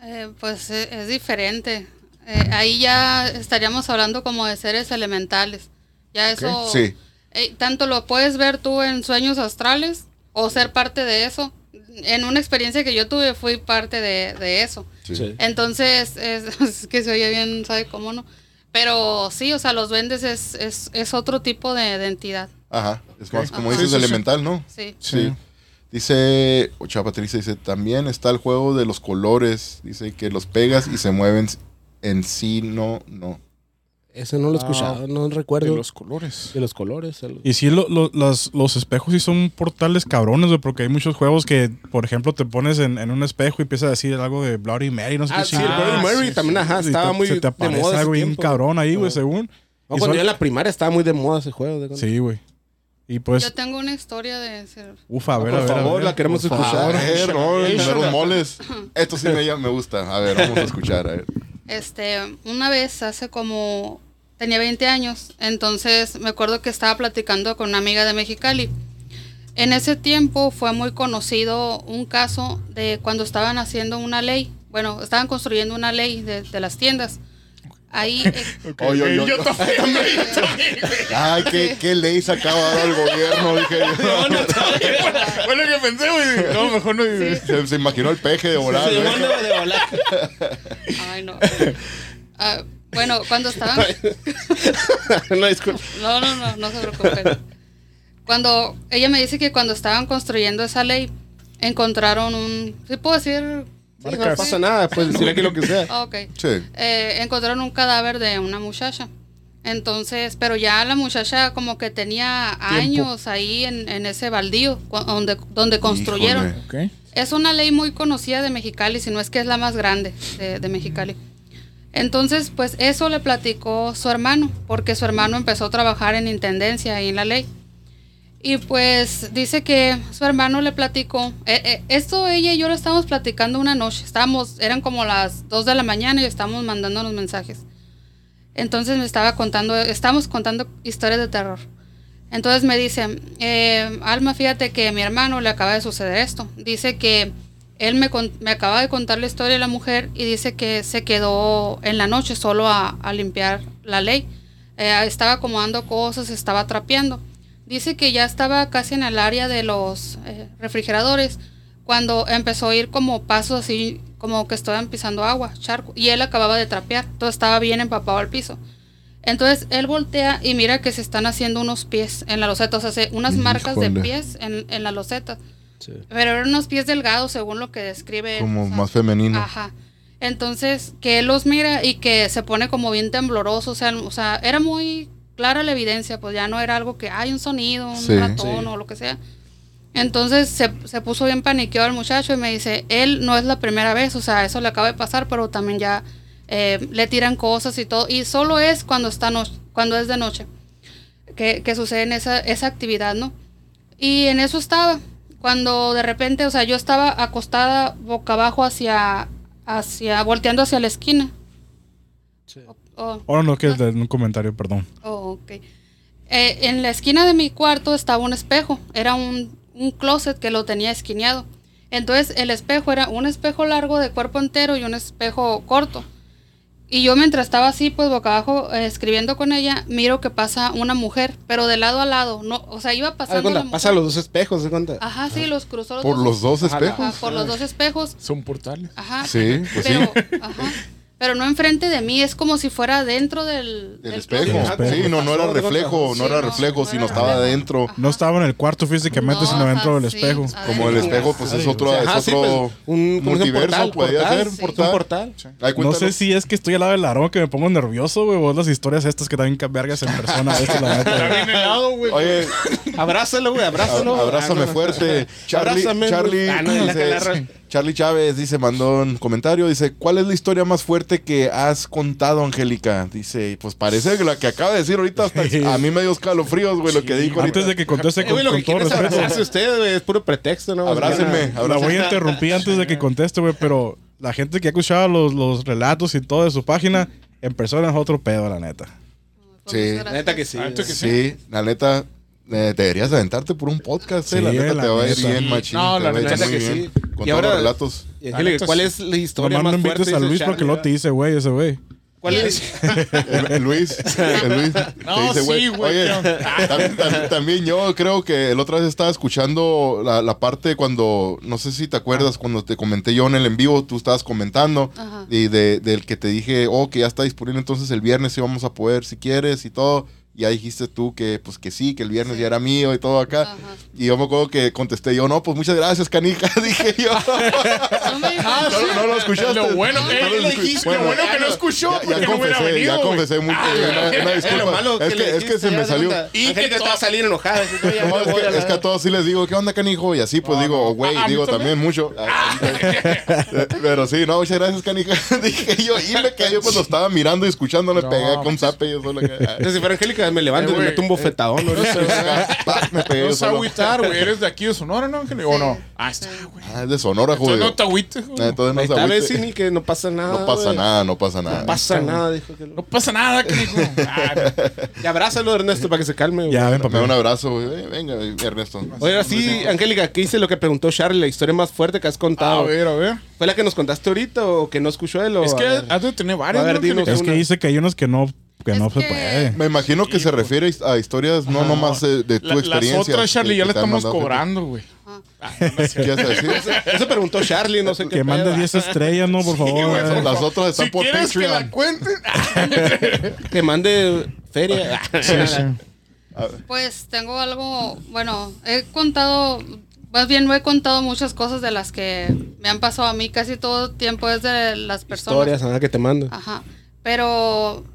Eh, pues eh, es diferente. Eh, ahí ya estaríamos hablando como de seres elementales. Ya eso. Sí. eh, tanto lo puedes ver tú en sueños astrales o ser parte de eso. En una experiencia que yo tuve fui parte de, de eso. Sí. Entonces, es, es que se oye bien, ¿sabe cómo no? Pero sí, o sea, los duendes es, es, es otro tipo de, de entidad. Ajá, es más como Ajá. dices Sí, sí, sí. elemental, ¿no? Sí. Sí. Dice, Ochoa Patricia dice, también está el juego de los colores. Dice que los pegas y se mueven en sí, no, no. Ese no lo he escuchado, no De recuerdo. los colores. De los colores. el- Y sí, lo- lo- los, los espejos sí son portales cabrones, güey, porque hay muchos juegos que, por ejemplo, te pones en, en un espejo y empiezas a decir algo de Bloody Mary, no sé Ah, qué sí, chingada. Bloody Mary sí, también, ajá, Y estaba te- muy se te de aparece moda ese algo bien cabrón ahí, güey, No. según. No, Y cuando son- yo en la primaria estaba muy de moda ese juego. de- Sí, güey. Y pues, Yo tengo una historia de ser... ufa, a ver, Por a ver. a favor, ver. la queremos A escuchar. ver, no, moles. Esto sí me, me gusta. A ver, vamos a escuchar. A ver. Este, una vez hace como tenía 20 años, entonces me acuerdo que estaba platicando con una amiga de Mexicali. En ese tiempo fue muy conocido un caso de cuando estaban haciendo una ley, bueno, estaban construyendo una ley de, de las tiendas. Ahí eh, Oye, oye, yo oye. también, yo también. Ay, ¿qué, qué ley se acaba de dar el gobierno. Dije, yo. Fue lo que pensé, güey. No, mejor no. se, se imaginó el peje de volar. Sí, ¿no? bueno, de volar. ay no. Ah, bueno, cuando estaban no, disculpa. No, no, no, no se preocupen. Cuando ella me dice que cuando estaban construyendo esa ley encontraron un, ¿sí puedo decir? Sí, no pasa nada, puedes decir aquí lo que sea. Ah, Ok. Sí. Eh, encontraron un cadáver de una muchacha. Entonces, pero ya la muchacha como que tenía años ahí en, en ese baldío donde, donde construyeron. Es una ley muy conocida de Mexicali, si no es que es la más grande de, de Mexicali. Entonces, pues eso le platicó su hermano, porque su hermano empezó a trabajar en intendencia ahí en la ley. Y pues dice que su hermano le platicó, eh, eh, esto ella y yo lo estábamos platicando una noche, estábamos, eran como las 2 de la mañana y estábamos mandando los mensajes. Entonces me estaba contando, estamos contando historias de terror. Entonces me dice, eh, Alma, fíjate que a mi hermano le acaba de suceder esto. Dice que él me, me acaba de contar la historia de la mujer y dice que se quedó en la noche solo a, a limpiar la ley. Eh, estaba acomodando cosas, estaba trapeando. Dice que ya estaba casi en el área de los eh, refrigeradores cuando empezó a oír como pasos así, como que estaban pisando agua, charco. Y él acababa de trapear, entonces estaba bien empapado al piso. Entonces él voltea y mira que se están haciendo unos pies en la loseta, o sea, se- unas marcas de pies en, en la loseta. Pero eran unos pies delgados según lo que describe. él, Como o sea, más femenino. Ajá. Entonces, que él los mira y que se pone como bien tembloroso, o sea, o sea, era muy clara la evidencia, pues ya no era algo que hay un sonido, un Sí. ratón o lo que sea. Entonces se, se puso bien paniqueado el muchacho y me dice, él no es la primera vez, o sea, eso le acaba de pasar, pero también ya eh, le tiran cosas y todo, y solo es cuando está no- cuando es de noche que, que sucede en esa, esa actividad, ¿no? Y en eso estaba, cuando de repente, o sea, yo estaba acostada boca abajo hacia, hacia, volteando hacia la esquina. O- Oh, no, que es de un comentario, perdón. Oh, ok. Eh, en la esquina de mi cuarto estaba un espejo. Era un, un closet que lo tenía esquineado. Entonces el espejo era un espejo largo de cuerpo entero y un espejo corto. Y yo mientras estaba así, pues boca abajo, eh, escribiendo con ella, miro que pasa una mujer, pero de lado a lado. No, o sea, iba de pasando. cuenta, la mujer. pasa los dos espejos, ¿de cuenta? Ajá, sí, los cruzó los Por dos. los dos espejos. Ajá, por los dos espejos. Son portales. Ajá. Sí, pues sí. pero, ajá. Pero no enfrente de mí, es como si fuera dentro del, Del espejo. Sí, no, no era reflejo, no era no, reflejo, no sino era estaba adentro. No estaba en el cuarto físicamente, No, sino dentro del sí, espejo. Como el espejo, pues es otro, es sí, otro pues, un, multiverso, portal, podría ser. Un portal. Ay, No sé si es que estoy al lado del larón que me pongo nervioso, güey, o las historias estas que también vergas en persona. Oye, Abrázalo, güey, abrázalo. ab- abrázame Ah, fuerte. Charlie, Abrázame. Charlie, Ah, no, la dice- calarra. Charlie Chávez dice, mandó un comentario, dice, ¿cuál es la historia más fuerte que has contado, Angélica? Dice, pues parece que la que acaba de decir ahorita, hasta a mí me dio escalofríos, güey, lo que dijo ahorita. Antes de que conteste Eh, con, güey, lo con que todo respeto. abrazarse usted, güey, es puro pretexto, ¿no? Abrácenme, La voy a interrumpir antes de que conteste, güey, pero la gente que ha escuchado los, los relatos y todo de su página, en persona es otro pedo, la neta. Pues, Sí. muchas La neta que sí. Que Sí, la neta, eh, deberías aventarte por un podcast, eh, la neta la te va a ir bien, machín. No, la neta que bien. sí. Con Y todos ahora- los relatos. Y ¿cuál es la historia más no fuerte? invites a Luis porque luego te dice, güey, ese güey. ¿Cuál es? El, Luis, el Luis No, te dice, sí, güey, Oye, también, también- también yo creo que el otra vez estaba escuchando la, la parte cuando, no sé si te acuerdas, cuando te comenté yo en el en vivo, tú estabas comentando Ajá. y de, del que te dije, oh, que ya está disponible entonces el viernes y vamos a poder si quieres y todo. Y ya dijiste tú que pues que sí, que el viernes Sí. ya era mío y todo acá. Ajá. Y yo me acuerdo que contesté yo, no, pues muchas gracias, canija, dije yo. No Ah, No, no lo escuchaste. Lo bueno, No eh, lo le dijiste, lo bueno que no escuchó, Ya, no confesé, venido, ya confesé mucho. una, una Es disculpa. lo malo es que que, le es que se me salió. Y que Angélica to- estaba saliendo enojada. así, "Oye, No, me es, voy a que, la- es que a todos sí les digo, ¿qué onda, canijo? Y así, pues No, digo, no. "Oh, güey, digo también. mucho. Pero sí, no, muchas gracias, canija. Dije yo, y me cayó cuando estaba mirando y escuchando, me No, pegué con pues. zape. Yo solo que. Entonces, si fuera Angélica, me levanto Eh, y le güey, meto un bofetadón. ¿no? Me pegué No solo. agüitar, güey. Eres de aquí de Sonora, ¿no, Ángel? ¿O Sí. no? Ah, está, Sí. güey. Ah, es de Sonora, Entonces joder. no te agüites, güey. Entonces no está, agüite. ves, ni que no pasa nada. No pasa güey. nada, no pasa No nada. pasa nada, dijo que No pasa nada, canijo. Ah, Y abrázalo, Ernesto, para que se calme. güey. Ya, ven, Me da un papá. abrazo, güey. Eh, Venga, Ernesto. Oye, ahora sí, Angélica, ¿qué hice lo que preguntó Charlie? La historia más fuerte que has a contado. ver, a ver. ¿Fue la que nos contaste ahorita o que no escuchó él? O Es que a has de tener varias, A ver, ¿no, dinos. Ángel? Es que dice que hay unos que no, que Es no se que- puede. Me imagino que se refiere a historias no nomás de, de tu La- experiencia. Las otras, Charlie, que- ya le estamos cobrando, güey. ¿Qué ibas a decir? Eso preguntó Charlie, no sé qué. Que mande pedo. 10 estrellas, ¿no? Por favor. güey, eh. Las otras están Si por quieres que la Patreon. cuenten. Que mande feria. Sí, sí. Pues tengo algo, bueno, he contado, más bien no he contado muchas cosas de las que me han pasado a mí, casi todo tiempo es de las personas. Historias, nada que te mando. Ajá. Pero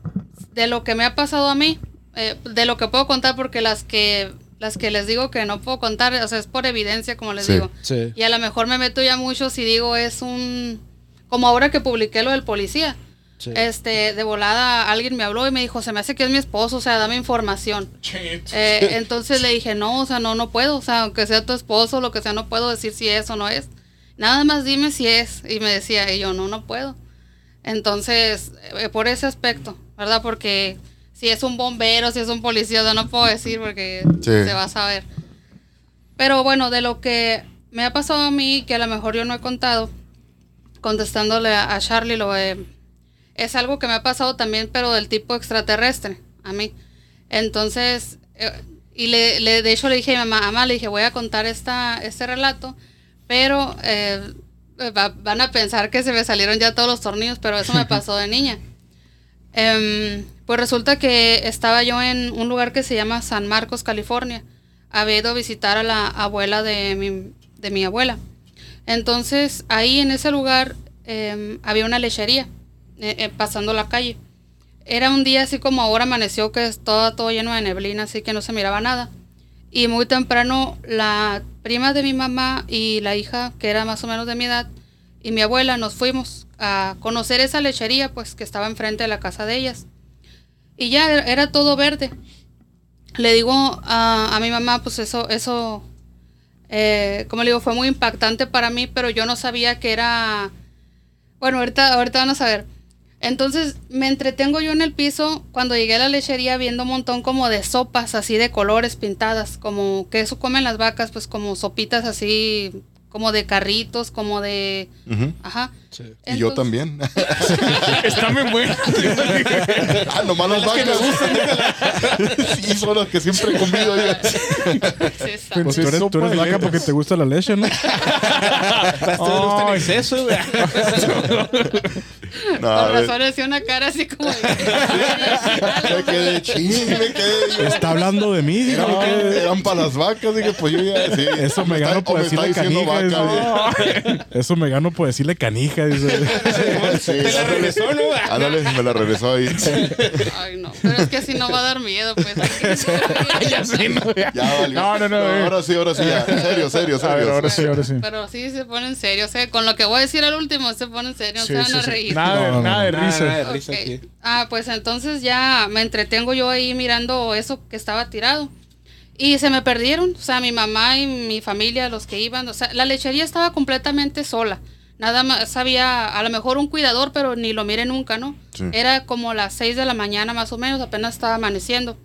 de lo que me ha pasado a mí, eh, de lo que puedo contar, porque las que las que les digo que no puedo contar, o sea, es por evidencia, como les Sí. digo. Sí. Y a lo mejor me meto ya mucho si digo es un... Como ahora que publiqué lo del policía. Sí. Este, de volada alguien me habló y me dijo, se me hace que es mi esposo, o sea, dame información. Eh, entonces le dije, no, o sea, no, no puedo, o sea, aunque sea tu esposo, lo que sea, no puedo decir si es o no es. Nada más dime si es. Y me decía, y yo, no, no puedo. Entonces, eh, por ese aspecto, ¿verdad? Porque si es un bombero, si es un policía, no puedo decir porque Sí. se va a saber. Pero bueno, de lo que me ha pasado a mí, que a lo mejor yo no he contado, contestándole a, a Charlie, lo de- es algo que me ha pasado también, pero del tipo extraterrestre, a mí. Entonces, eh, y le, le- de hecho le dije a mi mamá, mamá, le dije, voy a contar esta, este relato, pero eh, va- van a pensar que se me salieron ya todos los tornillos, pero eso me pasó de niña. Em, pues resulta que estaba yo en un lugar que se llama San Marcos, California. Había ido a visitar a la abuela de mi, de mi abuela. Entonces, ahí en ese lugar em, había una lechería, eh, eh, pasando la calle. Era un día así como ahora amaneció, que es todo, todo lleno de neblina, así que no se miraba nada. Y muy temprano la prima de mi mamá y la hija, que era más o menos de mi edad, y mi abuela nos fuimos a conocer esa lechería, pues que estaba enfrente de la casa de ellas. Y ya era, era todo verde. Le digo a, a mi mamá, pues eso, eso, eh, como le digo, fue muy impactante para mí, pero yo no sabía que era, bueno, ahorita, ahorita van a saber. Entonces me entretengo yo en el piso cuando llegué a la lechería viendo un montón como de sopas así de colores pintadas, como que eso comen las vacas, pues como sopitas así, como de carritos, como de... Ajá. Y yo también. Está muy bueno. ah, nomás las vacas. sí, son las que siempre he comido. yo. Sí. Pues tú eres, tú eres vaca porque te gusta la leche, ¿no? Te gusta en exceso. No, Por razón hacía una cara así como de... Me quedé ching, me quedé. Está hablando de mí. Eran, ¿qué? eran para las vacas, dije, pues yo ya. Sí. Eso me está- gano o por me está decirle canija. vaca, dice. Eso me gano por decirle canija. Dice. Sí, Te la regresó, ¿no? Ándale, me la regresó ahí. Ay, no. Pero es que así no va a dar miedo, pues. ya sí, no, ya. Ya valió. No, no, no, eh. Ahora sí, ahora sí, ya. Serio, serio, serio. ahora sí, ahora sí. Pero sí se pone en serio. O sea, con lo que voy a decir al último se pone en serio. No Sí, se van sí, a sí. reír. Nada, de- No, no, nada de Nada, risa. nada de risa Ok. aquí. Ah, pues entonces ya me entretengo yo ahí mirando eso que estaba tirado. Y se me perdieron, o sea, mi mamá y mi familia, los que iban, o sea, la lechería estaba completamente sola. Nada más había a lo mejor un cuidador, pero ni lo mire nunca, ¿no? Sí. Era como las 6 de la mañana más o menos, apenas estaba amaneciendo.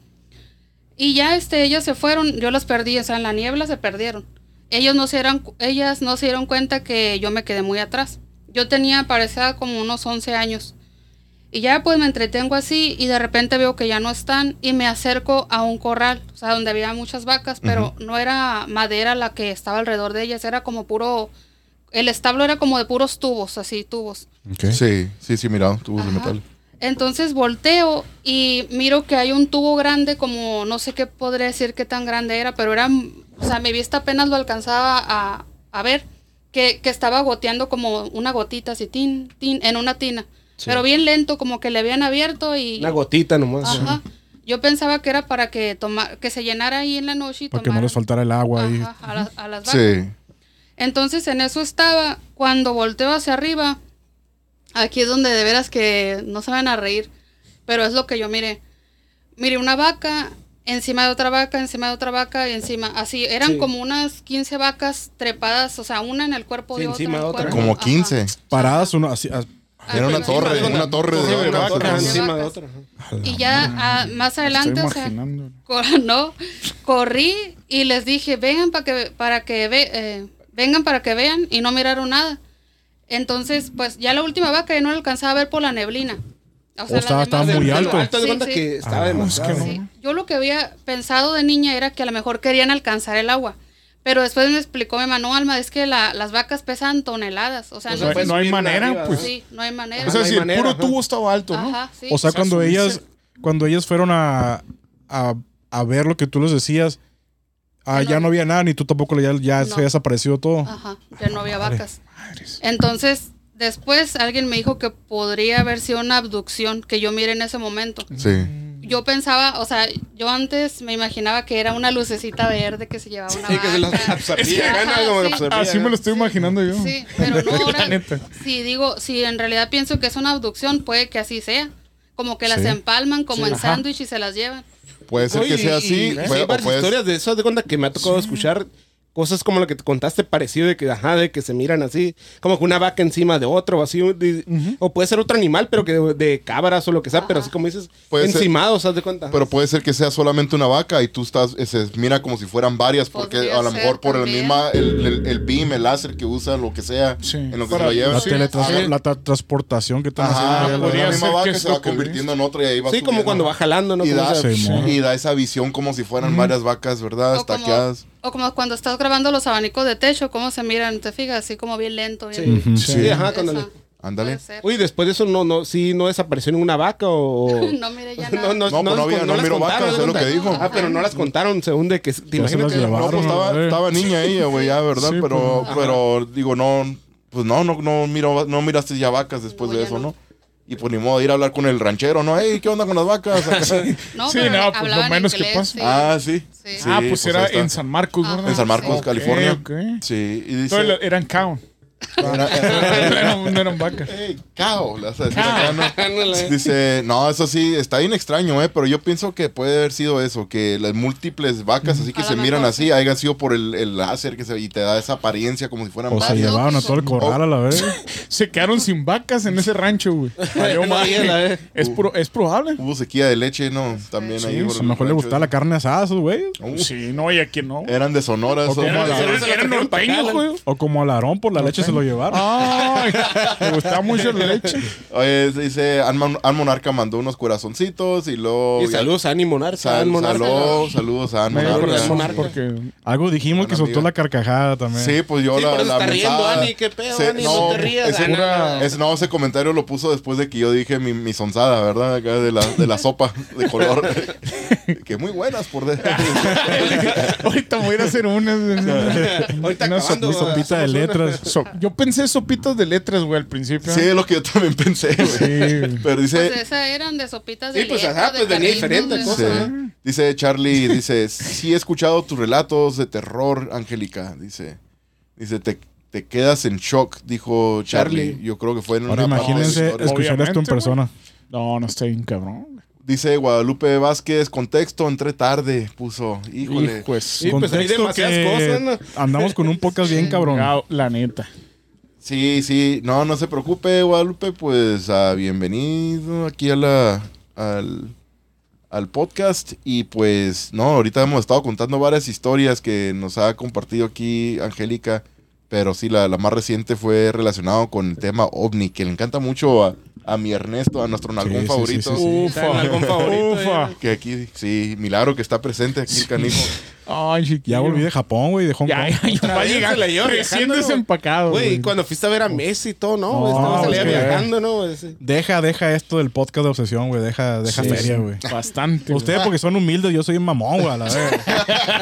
Y ya este, ellas se fueron, yo las perdí, o sea, en la niebla se perdieron. Ellos no se dieron, ellas no se dieron cuenta que yo me quedé muy atrás. Yo tenía, parecía como unos 11 años. Y ya pues me entretengo así y de repente veo que ya no están y me acerco a un corral, o sea, donde había muchas vacas, pero no era madera la que estaba alrededor de ellas, era como puro, el establo era como de puros tubos, así, tubos. Sí, sí, sí, mira, tubos de metal. Entonces volteo y miro que hay un tubo grande, como no sé qué podría decir qué tan grande era, pero era, o sea, mi vista apenas lo alcanzaba a, a ver, que, que estaba goteando como una gotita así, tin, tin, en una tina. Pero bien lento, como que le habían abierto y... Una gotita nomás. Ajá. Yo pensaba que era para que toma, que se llenara ahí en la noche y Para que no les faltara el agua ahí. Ajá, a, las- a las vacas. Sí. Entonces en eso estaba. Cuando volteo hacia arriba, aquí es donde de veras que no se van a reír, pero es lo que yo miré. Miré una vaca, encima de otra vaca, encima de otra vaca y encima, así, eran Sí. como unas 15 vacas trepadas, o sea, una en el cuerpo Sí, de otra. encima en de otra. Como Ajá. 15. Paradas uno así. ah, Era una torre, una torre Torre de de vacas. vacas Ajá. encima de Vacas. otra. Y ya ah, más adelante, o sea, no, corrí y les dije, vengan para que, para que ve- eh, vengan para que vean y no miraron nada. Entonces, pues ya la última vaca ya no la alcanzaba a ver por la neblina. O O estaba- muy alto. haz de Sí, cuenta sí. que estaba Ah, demasiado. es que no. Sí, Yo lo que había pensado de niña era que a lo mejor querían alcanzar el agua. Pero después me explicó mi mamá, no, Alma, es que la- las vacas pesan toneladas. O sea, O no, sea, No, hay manera, arriba, pues. sí, no hay manera. O sea, no si el puro ajá. tubo estaba alto, ¿no? Ajá, sí. O sea, O sea, cuando ellas, cuando ellas fueron a, a, a ver lo que tú les decías, ah, Ya ya no- había nada, ni tú tampoco ya, ya se había desaparecido todo. Ajá, ya no había vacas. Entonces, después alguien me dijo que podría haber sido una abducción que yo miré en ese momento. Sí. Yo pensaba, o sea, yo antes me imaginaba que era una lucecita verde que se llevaba una Sí, que se las absorbía. Así me lo estoy imaginando yo. Sí, pero no ahora. Si digo, si en realidad pienso que es una abducción, puede que así sea. Como que las Sí. empalman como Sí. en Ajá. sándwich y se las llevan. Puede ser Oye, que sea así. y- puede- sí, hay o varias puede- historias de eso. De cuenta que me ha tocado escuchar cosas como lo que te contaste parecido de que, ajá, de que se miran así, como que una vaca encima de otro, o así, de- o puede ser otro animal, pero que de, de cabras o lo que sea, pero así como dices, Puede ser- encimados, haz de cuenta. Pero puede ser que sea solamente una vaca y tú estás, eh, se mira como si fueran varias, porque Podría a lo mejor por el misma, el, el, el beam, el láser que usa, lo que sea, Sí. en lo que Para- se lo lleva. La, sí. la tra- transportación que están Ajá, haciendo. podría la misma ser vaca que se va convirtiendo en otra y ahí va sí, como subiendo. cuando va jalando, ¿no? y Como da, esa- Sí, mo. y da esa visión como si fueran varias vacas, ¿verdad? Como, Estaqueadas. O como cuando estás grabando los abanicos de techo, cómo se miran, te fijas, así como bien lento. Bien Sí, sí. ajá, cuando Esa, Ándale. Uy, después de eso no, no, sí, no desapareció ninguna vaca o... No, mire, ya. No, pues no había- no las miró contaron, vacas, ¿no? es lo que dijo. Ah, pero no las contaron según de que... ¿Te imaginas que llevaron. No, pues estaba, eh. estaba niña ella, güey, ya, ¿verdad? Sí, pero, pues. pero, digo, no, pues no, no, no, miro, no miraste ya vacas después No, de eso, no. Y pues ni modo de ir a hablar con el ranchero, ¿no? Hey, ¿qué onda con las vacas? No, Sí, no, pues, lo menos que inglés, pasa. sí. Ah, sí. Sí. Sí, ah, pues, era ahí está. en San Marcos, Ajá. ¿verdad? En San Marcos, California. ok. Sí, y dice... Entonces, eran era- no, eran, no eran vacas. Dice, no, eso sí, está bien extraño, ¿eh? Pero yo pienso que puede haber sido eso, que las múltiples vacas así que se miran así, sí. hayan sido por el, el láser que se, y te da esa apariencia como si fueran O se vacas. llevaron a todo el corral a la vez. Se quedaron sin vacas en ese rancho, güey. Es, pro- es probable. Hubo sequía de leche, ¿no? También ahí. por A lo mejor le gustaba la carne asada a esos güeyes. Uh, Sí, no, y aquí no. Eran de Sonora. esos. como Eran, la- eran- eran norteños, güey. O como al Aarón por la leche se lo llevaron. Ay, me gustaba mucho la leche. Oye, dice, An, Monarca mandó unos corazoncitos y luego... Y saludos a Ani Monarca. Sal- Ani Monarca. salud- saludos a An Me dio Monarca. porque Algo dijimos que soltó la carcajada también. Sí, pues yo Sí, la, por eso la está riendo, Ani, qué pedo, se- Ani, no te rías, ese, Ani. ese- no, ese comentario lo puso después de que yo dije mi, mi sonzada, ¿verdad? Acá de la, de la sopa de color. que muy buenas por de- ahorita voy a ir a hacer unas. Ahorita Una acabando, sopita de letras. So- yo pensé sopitas de letras, güey, al principio. Sí, es lo que yo también pensé, güey. Sí. Pero dice... Pues esas eran de sopitas de Sí, pues, ajá, pues, venía diferente de- cosa, Sí. ¿no? Dice Charlie, dice, sí he escuchado tus relatos de terror, Angélica. Dice, dice, te, te quedas en shock, dijo Charlie. Charlie. Yo creo que fue en Ahora una imagínense escuchar esto en persona. No, no está bien cabrón. Dice Guadalupe Vázquez, contexto, entré tarde, puso. Híjole. Hijo de Sí, pues, hay Contexto demasiadas que cosas, ¿no? Andamos con un podcast bien cabrón. La neta. Sí, sí, no, no se preocupe, Guadalupe, pues ah, bienvenido aquí a la, al, al podcast. Y pues, no, ahorita hemos estado contando varias historias que nos ha compartido aquí Angélica, pero sí, la, la más reciente fue relacionado con el tema ovni, que le encanta mucho a, a mi Ernesto, a nuestro nalgón sí, favorito. sí, sí, en algún favorito, Ufa. Que aquí, sí, milagro que está presente aquí el canijo. Ay, chiquillo. Ya volví de Japón, güey, de Hong Ya, Kong. ya, ya va a Ahí llegar. se lleva Recién desempacado. Güey, cuando fuiste a ver a Messi y todo, ¿no? No, güey? Estaba es salía que- viajando, ¿no? Sí. Deja, deja esto del podcast de obsesión, güey. Deja, deja Sí, feria, güey. Bastante. Ustedes porque son humildes, yo soy un mamón, güey, a la verga.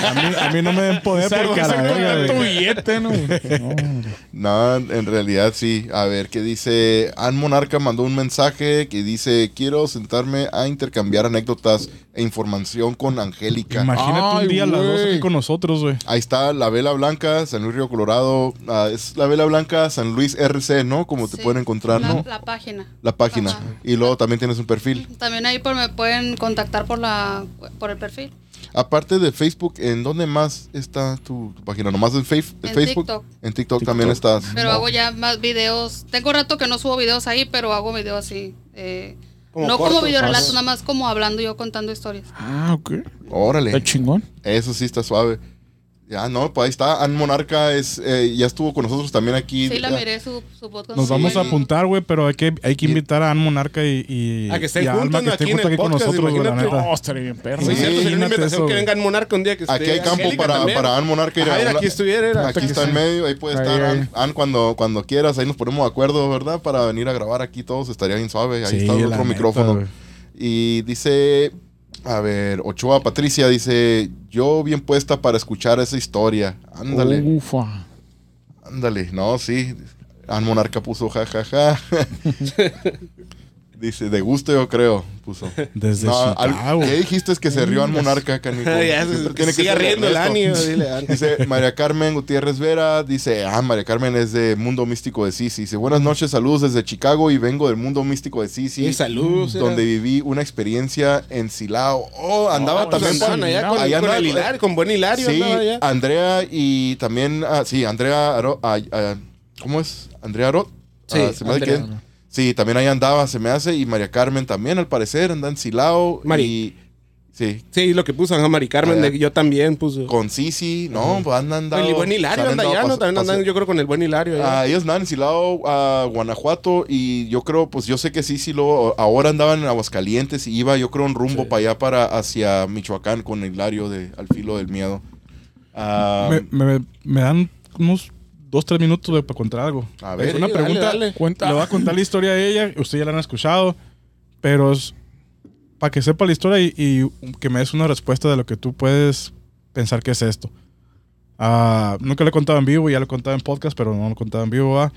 A mí, a mí no me den poder porque a la verga, tu billete, ¿no? No, en realidad sí. A ver, que dice, Ann Monarca mandó un mensaje que dice, quiero sentarme a intercambiar anécdotas e información con Angélica. Imagínate Ay, un día a las dos aquí con nosotros, güey. Ahí está la Vela Blanca, San Luis Río Colorado. Ah, es la Vela Blanca San Luis RC, ¿no? Como te pueden encontrar, la, ¿no? la página. La página. Ajá. Y luego también tienes un perfil. También ahí por, me pueden contactar por la por el perfil. Aparte de Facebook, ¿en dónde más está tu, tu página? ¿Nomás en, en En Facebook? TikTok. En TikTok, también estás. Pero hago ya más videos. Tengo rato que no subo videos ahí, pero hago videos así. eh, Como no como cortos, videorelatos, más. nada más como hablando yo contando historias. Ah, ok. Órale. Está chingón. Eso sí está suave. Ya, no, pues ahí está. Ann Monarca es, eh, ya estuvo con nosotros también aquí. Sí, la Ya- miré su, su podcast. Nos Sí, vamos a apuntar, güey, pero hay que, hay que invitar a Ann Monarca y, y, A que juntos, Alma que ¿no? esté Aquí junto aquí con nosotros, güey, la neta. No, estaría bien perro. Sí, Sí, cierto, sería una invitación eso, que güey. vengan Monarca un día que Aquí hay esté campo Angélica para, también. para Ann Monarca. Ajá, Mira, aquí estuviera. era. Aquí está en medio, ahí puede Ahí, estar ahí. Ann, Ann cuando, cuando quieras, ahí nos ponemos de acuerdo, ¿verdad? Para venir a grabar aquí todos, estaría bien suave. Ahí Sí, está el otro micrófono. Y dice, a ver, Ochoa Patricia dice, yo bien puesta para escuchar esa historia. Ándale, Ufa. ándale, no, sí. Ann Monarca puso jajaja. Dice, de gusto yo creo, puso. Desde No, Chicago. ¿Qué dijiste? Es que se rió al monarca, canijo. Ya se- tiene que ser riendo el ánimo, dile. Dice María Carmen Gutiérrez Vera, dice, ah, María Carmen es de Mundo Místico de Sisi. Dice, buenas noches, saludos desde Chicago y vengo del Mundo Místico de Sisi. Y saludos. era. donde viví una experiencia en Silao. Oh, andaba Ah, también allá con, allá con andaba- el Hilario, con buen Hilario. Sí, allá. Andrea y también, ah, sí, Andrea, Aro- ah, ah, ¿cómo es? Andrea Arot. Sí, Ah, se me Andrea. Sí, también ahí andaba, se me hace, y María Carmen también, al parecer, anda en Silao. Mari. Y, sí, Sí, lo que puso a Mari Carmen, de- yo también puso. con Sisi, no, pues andan andando. el buen Hilario anda allá, ¿no? También andan, yo creo, con el buen Hilario. Ah, ellos andaban en Silao, a Guanajuato, y yo creo, pues yo sé que sí, luego, ahora andaban en Aguascalientes y iba, yo creo, un rumbo para allá, para hacia Michoacán con Hilario de Al Filo del Miedo. Me, me- me dan unos dos, tres minutos de- para contar algo. A ver. Es una dale, pregunta. dale. Cuenta. Le voy a contar la historia a ella. Ustedes ya la han escuchado. Pero es para que sepa la historia y, y que me des una respuesta de lo que tú puedes pensar que es esto. Ah, nunca lo he contado en vivo, ya lo he contado en podcast, pero no lo he contado en vivo. ¿va?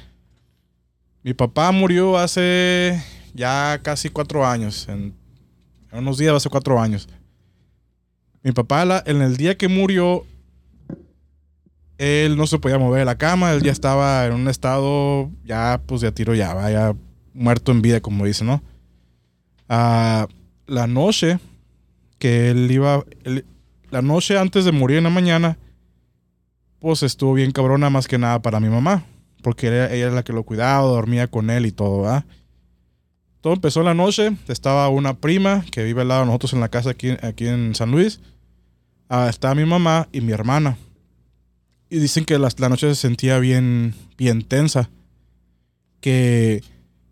Mi papá murió hace ya casi cuatro años. En, en unos días, hace cuatro años. Mi papá, la- en el día que murió, él no se podía mover de la cama, él ya estaba en un estado ya, pues de tiro ya, vaya muerto en vida, como dicen, ¿no? Ah, la noche que él iba, la noche antes de morir en la mañana, pues estuvo bien cabrona más que nada para mi mamá, porque ella, ella es la que lo cuidaba, dormía con él y todo, ¿verdad? Todo empezó la noche, estaba una prima que vive al lado de nosotros en la casa aquí, aquí en San Luis, Ah, estaba mi mamá y mi hermana. Y dicen que las- la, noche se sentía bien, bien tensa. Que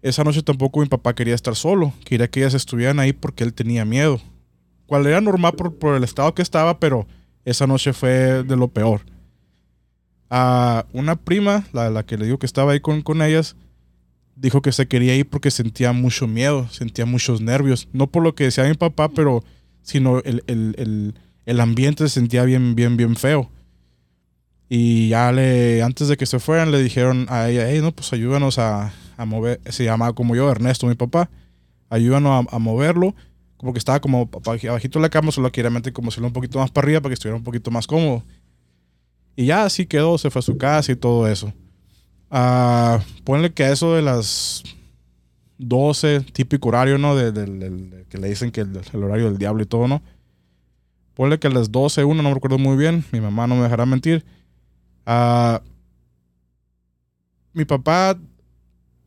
esa noche tampoco mi papá quería estar solo. Quería que ellas estuvieran ahí porque él tenía miedo. Cual era normal por, por el estado que estaba, pero esa noche fue de lo peor. A una prima, la, la que le digo que estaba ahí con, con ellas, dijo que se quería ir porque sentía mucho miedo, sentía muchos nervios. No por lo que decía mi papá, pero sino el, el- el- el ambiente se sentía bien, bien, bien feo. Y ya le, antes de que se fueran, le dijeron a ella, hey, no, pues ayúdanos a, a mover, se llamaba como yo, Ernesto, mi papá, ayúdanos a, moverlo, como que estaba como abajito de la cama, solo quería meter como si un poquito más para arriba para que estuviera un poquito más cómodo. Y ya así quedó, se fue a su casa y todo eso. Ah, ponle que a eso de las 12, típico horario, ¿no? De- del- que le dicen que el, el horario del diablo y todo, ¿no? Ponle que a las 12, 1, no me recuerdo muy bien, mi mamá no me dejará mentir. Ah, mi papá,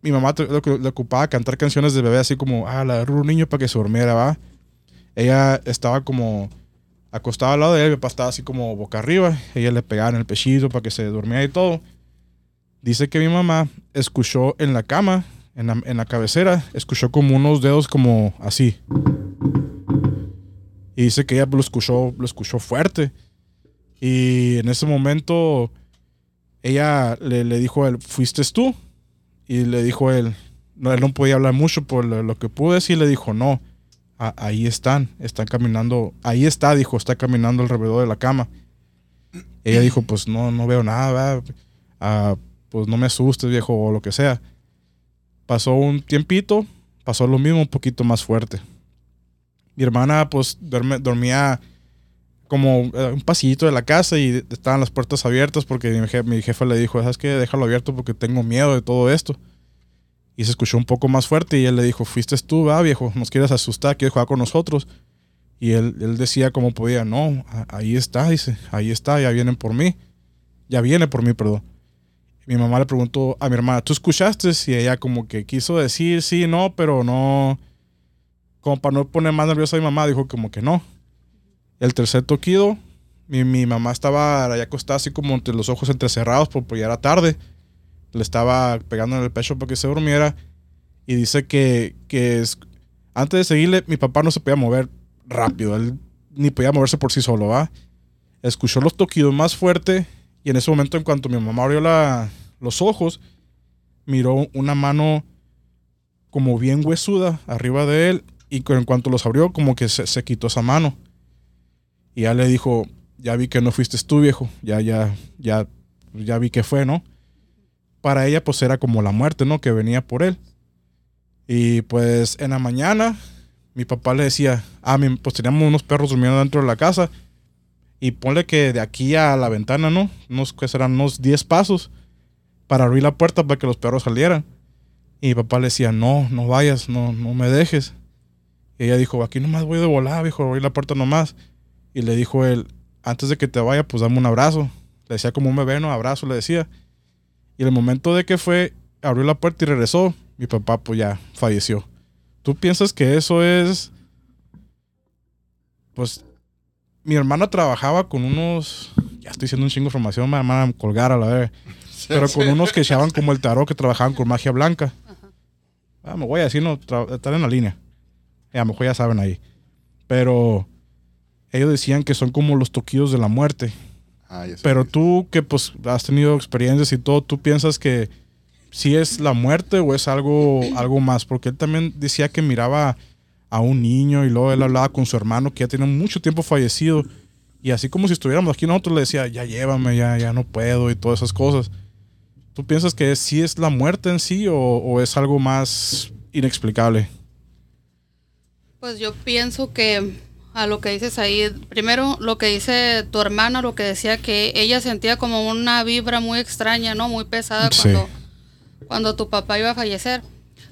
mi mamá le, ocupaba cantar canciones de bebé así como, ah, la un niño para que se durmiera, va. Ella estaba como acostada al lado de él, mi papá estaba así como boca arriba, ella le pegaba en el pechito para que se durmiera y todo. Dice que mi mamá escuchó en la cama, en la, en la cabecera, escuchó como unos dedos como así. Y dice que ella lo escuchó, lo escuchó fuerte. Y en ese momento ella le, dijo a él, ¿fuiste tú? Y le dijo él, no, él no podía hablar mucho por lo, que pudo decir, le dijo, no, ahí están, están caminando, ahí está, dijo, está caminando alrededor de la cama. Ella dijo, pues no, no veo nada. Ah, pues no me asustes, viejo, o lo que sea. Pasó un tiempito, pasó lo mismo, un poquito más fuerte. Mi hermana, pues, dormía como eh, un pasillito de la casa y estaban las puertas abiertas porque mi, je- mi jefa le dijo, ¿sabes qué? Déjalo abierto porque tengo miedo de todo esto. Y se escuchó un poco más fuerte y él le dijo, fuiste tú, va, viejo, nos quieres asustar, quieres jugar con nosotros. Y él, él decía como podía, no, ahí está, dice, ahí está, ya vienen por mí. Ya viene por mí, perdón. Mi mamá le preguntó a mi hermana, ¿tú escuchaste? Y ella como que quiso decir sí, no, pero no, como para no poner más nerviosa a mi mamá, dijo como que no. El tercer toquido, mi, mi mamá estaba ahí acostada así como entre los ojos entrecerrados porque ya era tarde. Le estaba pegando en el pecho para que se durmiera. Y dice que, que es- antes de seguirle, mi papá no se podía mover rápido. Él ni podía moverse por sí solo, ¿va? Escuchó los toquidos más fuerte. Y en ese momento, en cuanto mi mamá abrió la- los ojos, miró una mano como bien huesuda arriba de él. Y en cuanto los abrió, como que se, se quitó esa mano. Y ya le dijo, ya vi que no fuiste tú, viejo. Ya, ya, ya, ya vi que fue, ¿no? Para ella, pues era como la muerte, ¿no? Que venía por él. Y pues en la mañana mi papá le decía, ah, pues teníamos unos perros durmiendo dentro de la casa. Y ponle que de aquí a la ventana, ¿no? Unos, que serán unos 10 pasos para abrir la puerta para que los perros salieran. Y mi papá le decía, no, no vayas, no, no me dejes. Y ella dijo, aquí nomás voy de volar, viejo, abrir la puerta nomás. Y le dijo él, antes de que te vaya, pues dame un abrazo. Le decía como un bebé, ¿no? Abrazo, le decía. Y en el momento de que fue, abrió la puerta y regresó, mi papá pues ya falleció. ¿Tú piensas que eso es... Pues mi hermana trabajaba con unos... Ya estoy diciendo un chingo de información, me van a colgar a la vez. Pero con unos que echaban como el tarot que trabajaban con magia blanca. Ah, me voy a decir, no, están en la línea. Y a lo mejor ya saben ahí. Pero ellos decían que son como los toquillos de la muerte. Ah, ya sé. Pero tú que pues has tenido experiencias y todo, ¿tú piensas que si es la muerte o es algo, algo más? Porque él también decía que miraba a un niño y luego él hablaba con su hermano que ya tiene mucho tiempo fallecido. Y así como si estuviéramos aquí nosotros le decía, ya llévame, ya, ya no puedo y todas esas cosas. ¿Tú piensas que si es la muerte en sí o, o es algo más inexplicable? Pues yo pienso que a lo que dices ahí, primero lo que dice tu hermana, lo que decía que ella sentía como una vibra muy extraña, ¿no? Muy pesada Sí. cuando, cuando tu papá iba a fallecer.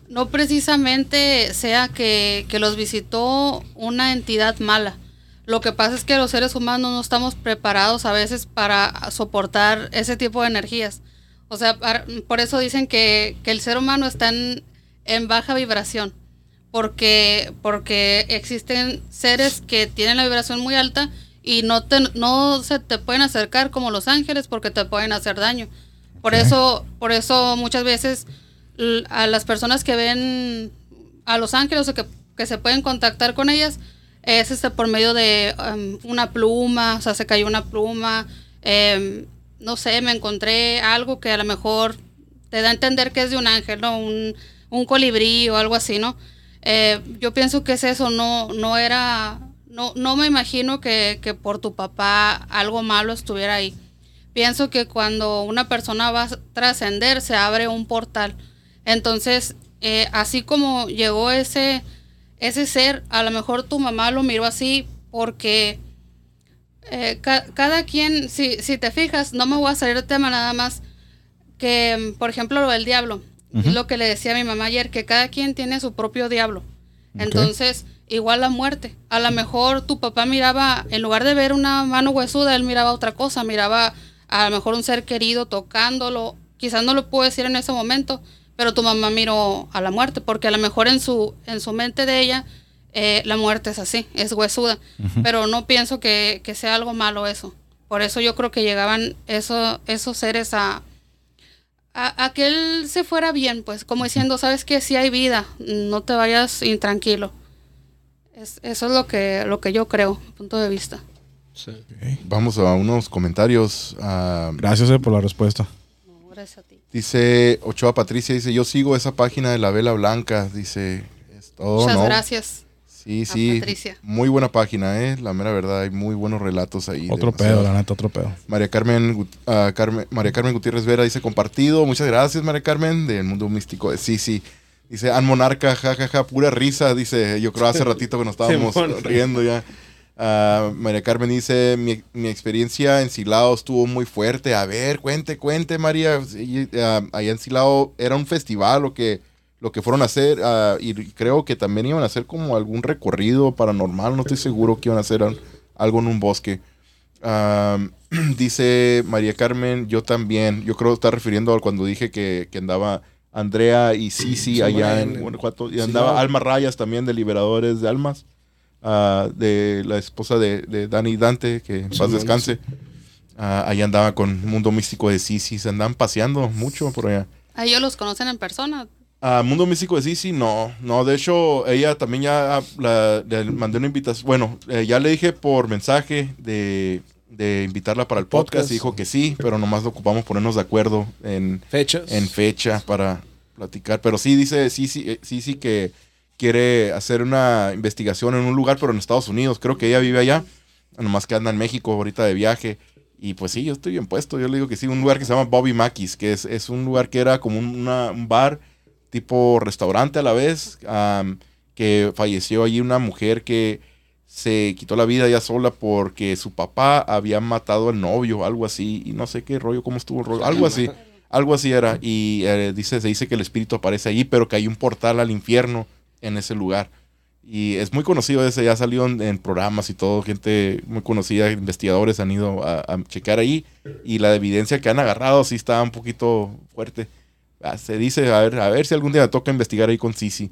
No precisamente sea que, que los visitó una entidad mala. Lo que pasa es que los seres humanos no estamos preparados a veces para soportar ese tipo de energías. O sea, por eso dicen que, que el ser humano está en, en baja vibración porque porque existen seres que tienen la vibración muy alta y no te, no se te pueden acercar como los ángeles porque te pueden hacer daño. Por eso por eso muchas veces a las personas que ven a los ángeles o que, que se pueden contactar con ellas es este por medio de um, una pluma, o sea, se cayó una pluma, em, no sé, me encontré algo que a lo mejor te da a entender que es de un ángel, ¿no? Un, un colibrí o algo así, ¿no? Eh, yo pienso que es eso, no, no era, no, no me imagino que, que por tu papá algo malo estuviera ahí. Pienso que cuando una persona va a trascender se abre un portal. Entonces, eh, así como llegó ese, ese ser, a lo mejor tu mamá lo miró así porque eh, ca- cada quien, si, si te fijas, no me voy a salir del tema nada más, que por ejemplo lo del diablo, es lo que le decía a mi mamá ayer, que cada quien tiene su propio diablo. Entonces, igual la muerte. A lo mejor tu papá miraba, en lugar de ver una mano huesuda, él miraba otra cosa, miraba a lo mejor un ser querido tocándolo. Quizás no lo puedo decir en ese momento, pero tu mamá miró a la muerte, porque a lo mejor en su, en su mente de ella, eh, la muerte es así, es huesuda. Pero no pienso que, que sea algo malo eso. Por eso yo creo que llegaban eso, esos seres a, a, a que él se fuera bien, pues, como diciendo, sabes que si hay vida, no te vayas intranquilo. Es, eso es lo que, lo que yo creo, punto de vista. Sí. Vamos a unos comentarios. ah, Gracias eh, por la respuesta. No, gracias a ti. dice Ochoa Patricia, dice, yo sigo esa página de la vela blanca. Dice, es todo, Muchas ¿no? gracias. Sí, a sí. Patricia. Muy buena página, ¿eh? La mera verdad, hay muy buenos relatos ahí. Otro demasiado. pedo, la neta, otro pedo. María Carmen, ah, Carmen- María Carmen Gutiérrez Vera dice compartido. Muchas gracias, María Carmen, del mundo místico de Sisi. Dice An Monarca, jajaja, pura risa. Dice, yo creo hace ratito que nos estábamos riendo ya. Ah, María Carmen dice, mi, mi experiencia en Silao estuvo muy fuerte. A ver, cuente, cuente, María. Sí, ah, allá en Silao era un festival lo que, lo que fueron a hacer. ah, y creo que también iban a hacer como algún recorrido paranormal. No estoy seguro que iban a hacer al- algo en un bosque. Dice María Carmen, yo también, yo creo que está refiriendo a cuando dije que, que andaba Andrea y Sisi Sí, allá en- Guanajuato, y sí, andaba no. Alma Rayas también de Liberadores de Almas, ah, de la esposa de, de Dani Dante, que en Sí, paz descanse. Ah, ahí andaba con Mundo Místico de Sisi, se andaban paseando mucho por allá. ¿A ellos los conocen en persona? Ah, Mundo Místico de Sisi, no, no, de hecho, ella también ya ah, la- le mandé una invitación, bueno, eh, ya le dije por mensaje de, de invitarla para el podcast, Podcast. y dijo que sí, pero nomás ocupamos ponernos de acuerdo en, Fechas. en fecha para platicar, pero sí dice sí, eh, sí que quiere hacer una investigación en un lugar, pero en Estados Unidos, creo que ella vive allá, nomás que anda en México ahorita de viaje, y pues sí, yo estoy bien puesto, yo le digo que sí, un lugar que se llama Bobby Mackey's, que es, es un lugar que era como una- un bar, tipo restaurante a la vez, am, que falleció allí una mujer que se quitó la vida ella sola porque su papá había matado al novio, algo así, y no sé qué rollo, cómo estuvo el rollo, algo así, algo así era, y eh, dice, se dice que el espíritu aparece allí, pero que hay un portal al infierno en ese lugar. Y es muy conocido ese, ya salió en, en programas y todo, gente muy conocida, investigadores han ido a, a checar ahí, y la evidencia que han agarrado sí está un poquito fuerte. Ah, Se dice, a ver, a ver si algún día me toca investigar ahí con Sisi.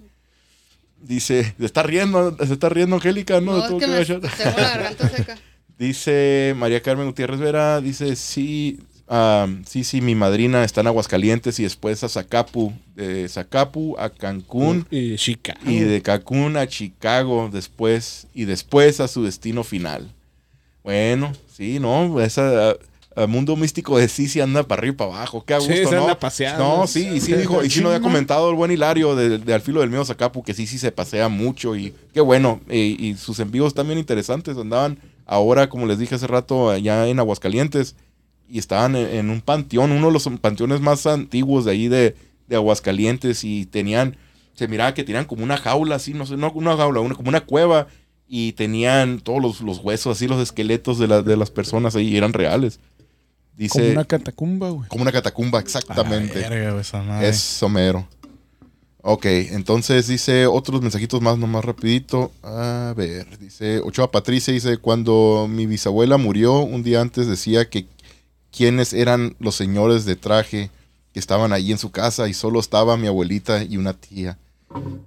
Dice, se está riendo, se está riendo Angélica, ¿no? No, es Tuvo que que me ver- tengo la garganta seca. Dice María Carmen Gutiérrez Vera, dice, sí, am, sí, sí, mi madrina está en Aguascalientes y después a Zacapu, de Zacapu a Cancún Y Chicago. y de Cancún a Chicago después y después a su destino final. Bueno, sí, no, esa a- a mundo místico de sí sí anda para arriba y para abajo, qué a Sí, gusto, se ¿no? anda paseando. No, sí, y sí dijo, y sí nos había comentado el buen Hilario de, de Al filo del miedo Zacapu que sí sí se pasea mucho y qué bueno, y, y sus envíos también interesantes, andaban ahora como les dije hace rato allá en Aguascalientes y estaban en, en un panteón, uno de los panteones más antiguos de ahí de, de Aguascalientes y tenían, se miraba que tenían como una jaula así, no sé, no una jaula, una, como una cueva y tenían todos los, los huesos así, los esqueletos de, la- de las personas ahí y eran reales. Dice, Como una catacumba, güey. como una catacumba, exactamente. verga, güey, esa madre. Es somero. Ok, entonces dice otros mensajitos más, nomás rapidito. A ver, dice Ochoa Patricia, dice, cuando mi bisabuela murió, un día antes decía que quiénes eran los señores de traje que estaban ahí en su casa y solo estaba mi abuelita y una tía.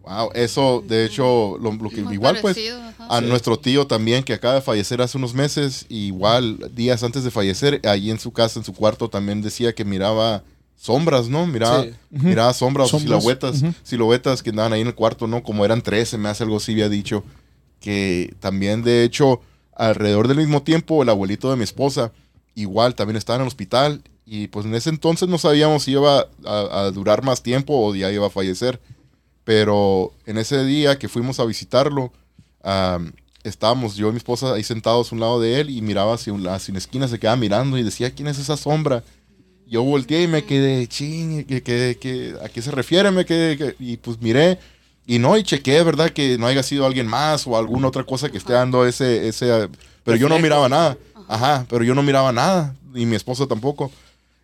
Wow, eso de hecho, lo, lo que igual pues ajá. a nuestro tío también que acaba de fallecer hace unos meses, igual días antes de fallecer, ahí en su casa, en su cuarto también decía que miraba sombras, ¿no? Miraba, Sí. miraba sombras, o Sombras, siluetas, ujú. siluetas que andaban ahí en el cuarto, ¿no? Como eran tres, se me hace algo así, había dicho. Que también, de hecho, alrededor del mismo tiempo, el abuelito de mi esposa, igual también estaba en el hospital. Y pues en ese entonces no sabíamos si iba a, a durar más tiempo o ya iba a fallecer. Pero en ese día que fuimos a visitarlo, am, estábamos yo y mi esposa ahí sentados a un lado de él y miraba hacia, un, hacia una esquina, se quedaba mirando y decía, ¿quién es esa sombra? Yo volteé y me quedé, ching, que, que, que- ¿a qué se refiere? Me quedé, que- y pues miré, y no, y chequé, ¿verdad? Que no haya sido alguien más o alguna otra cosa que esté dando ese, ese, pero yo no miraba nada, ajá, pero yo no miraba nada, y mi esposa tampoco.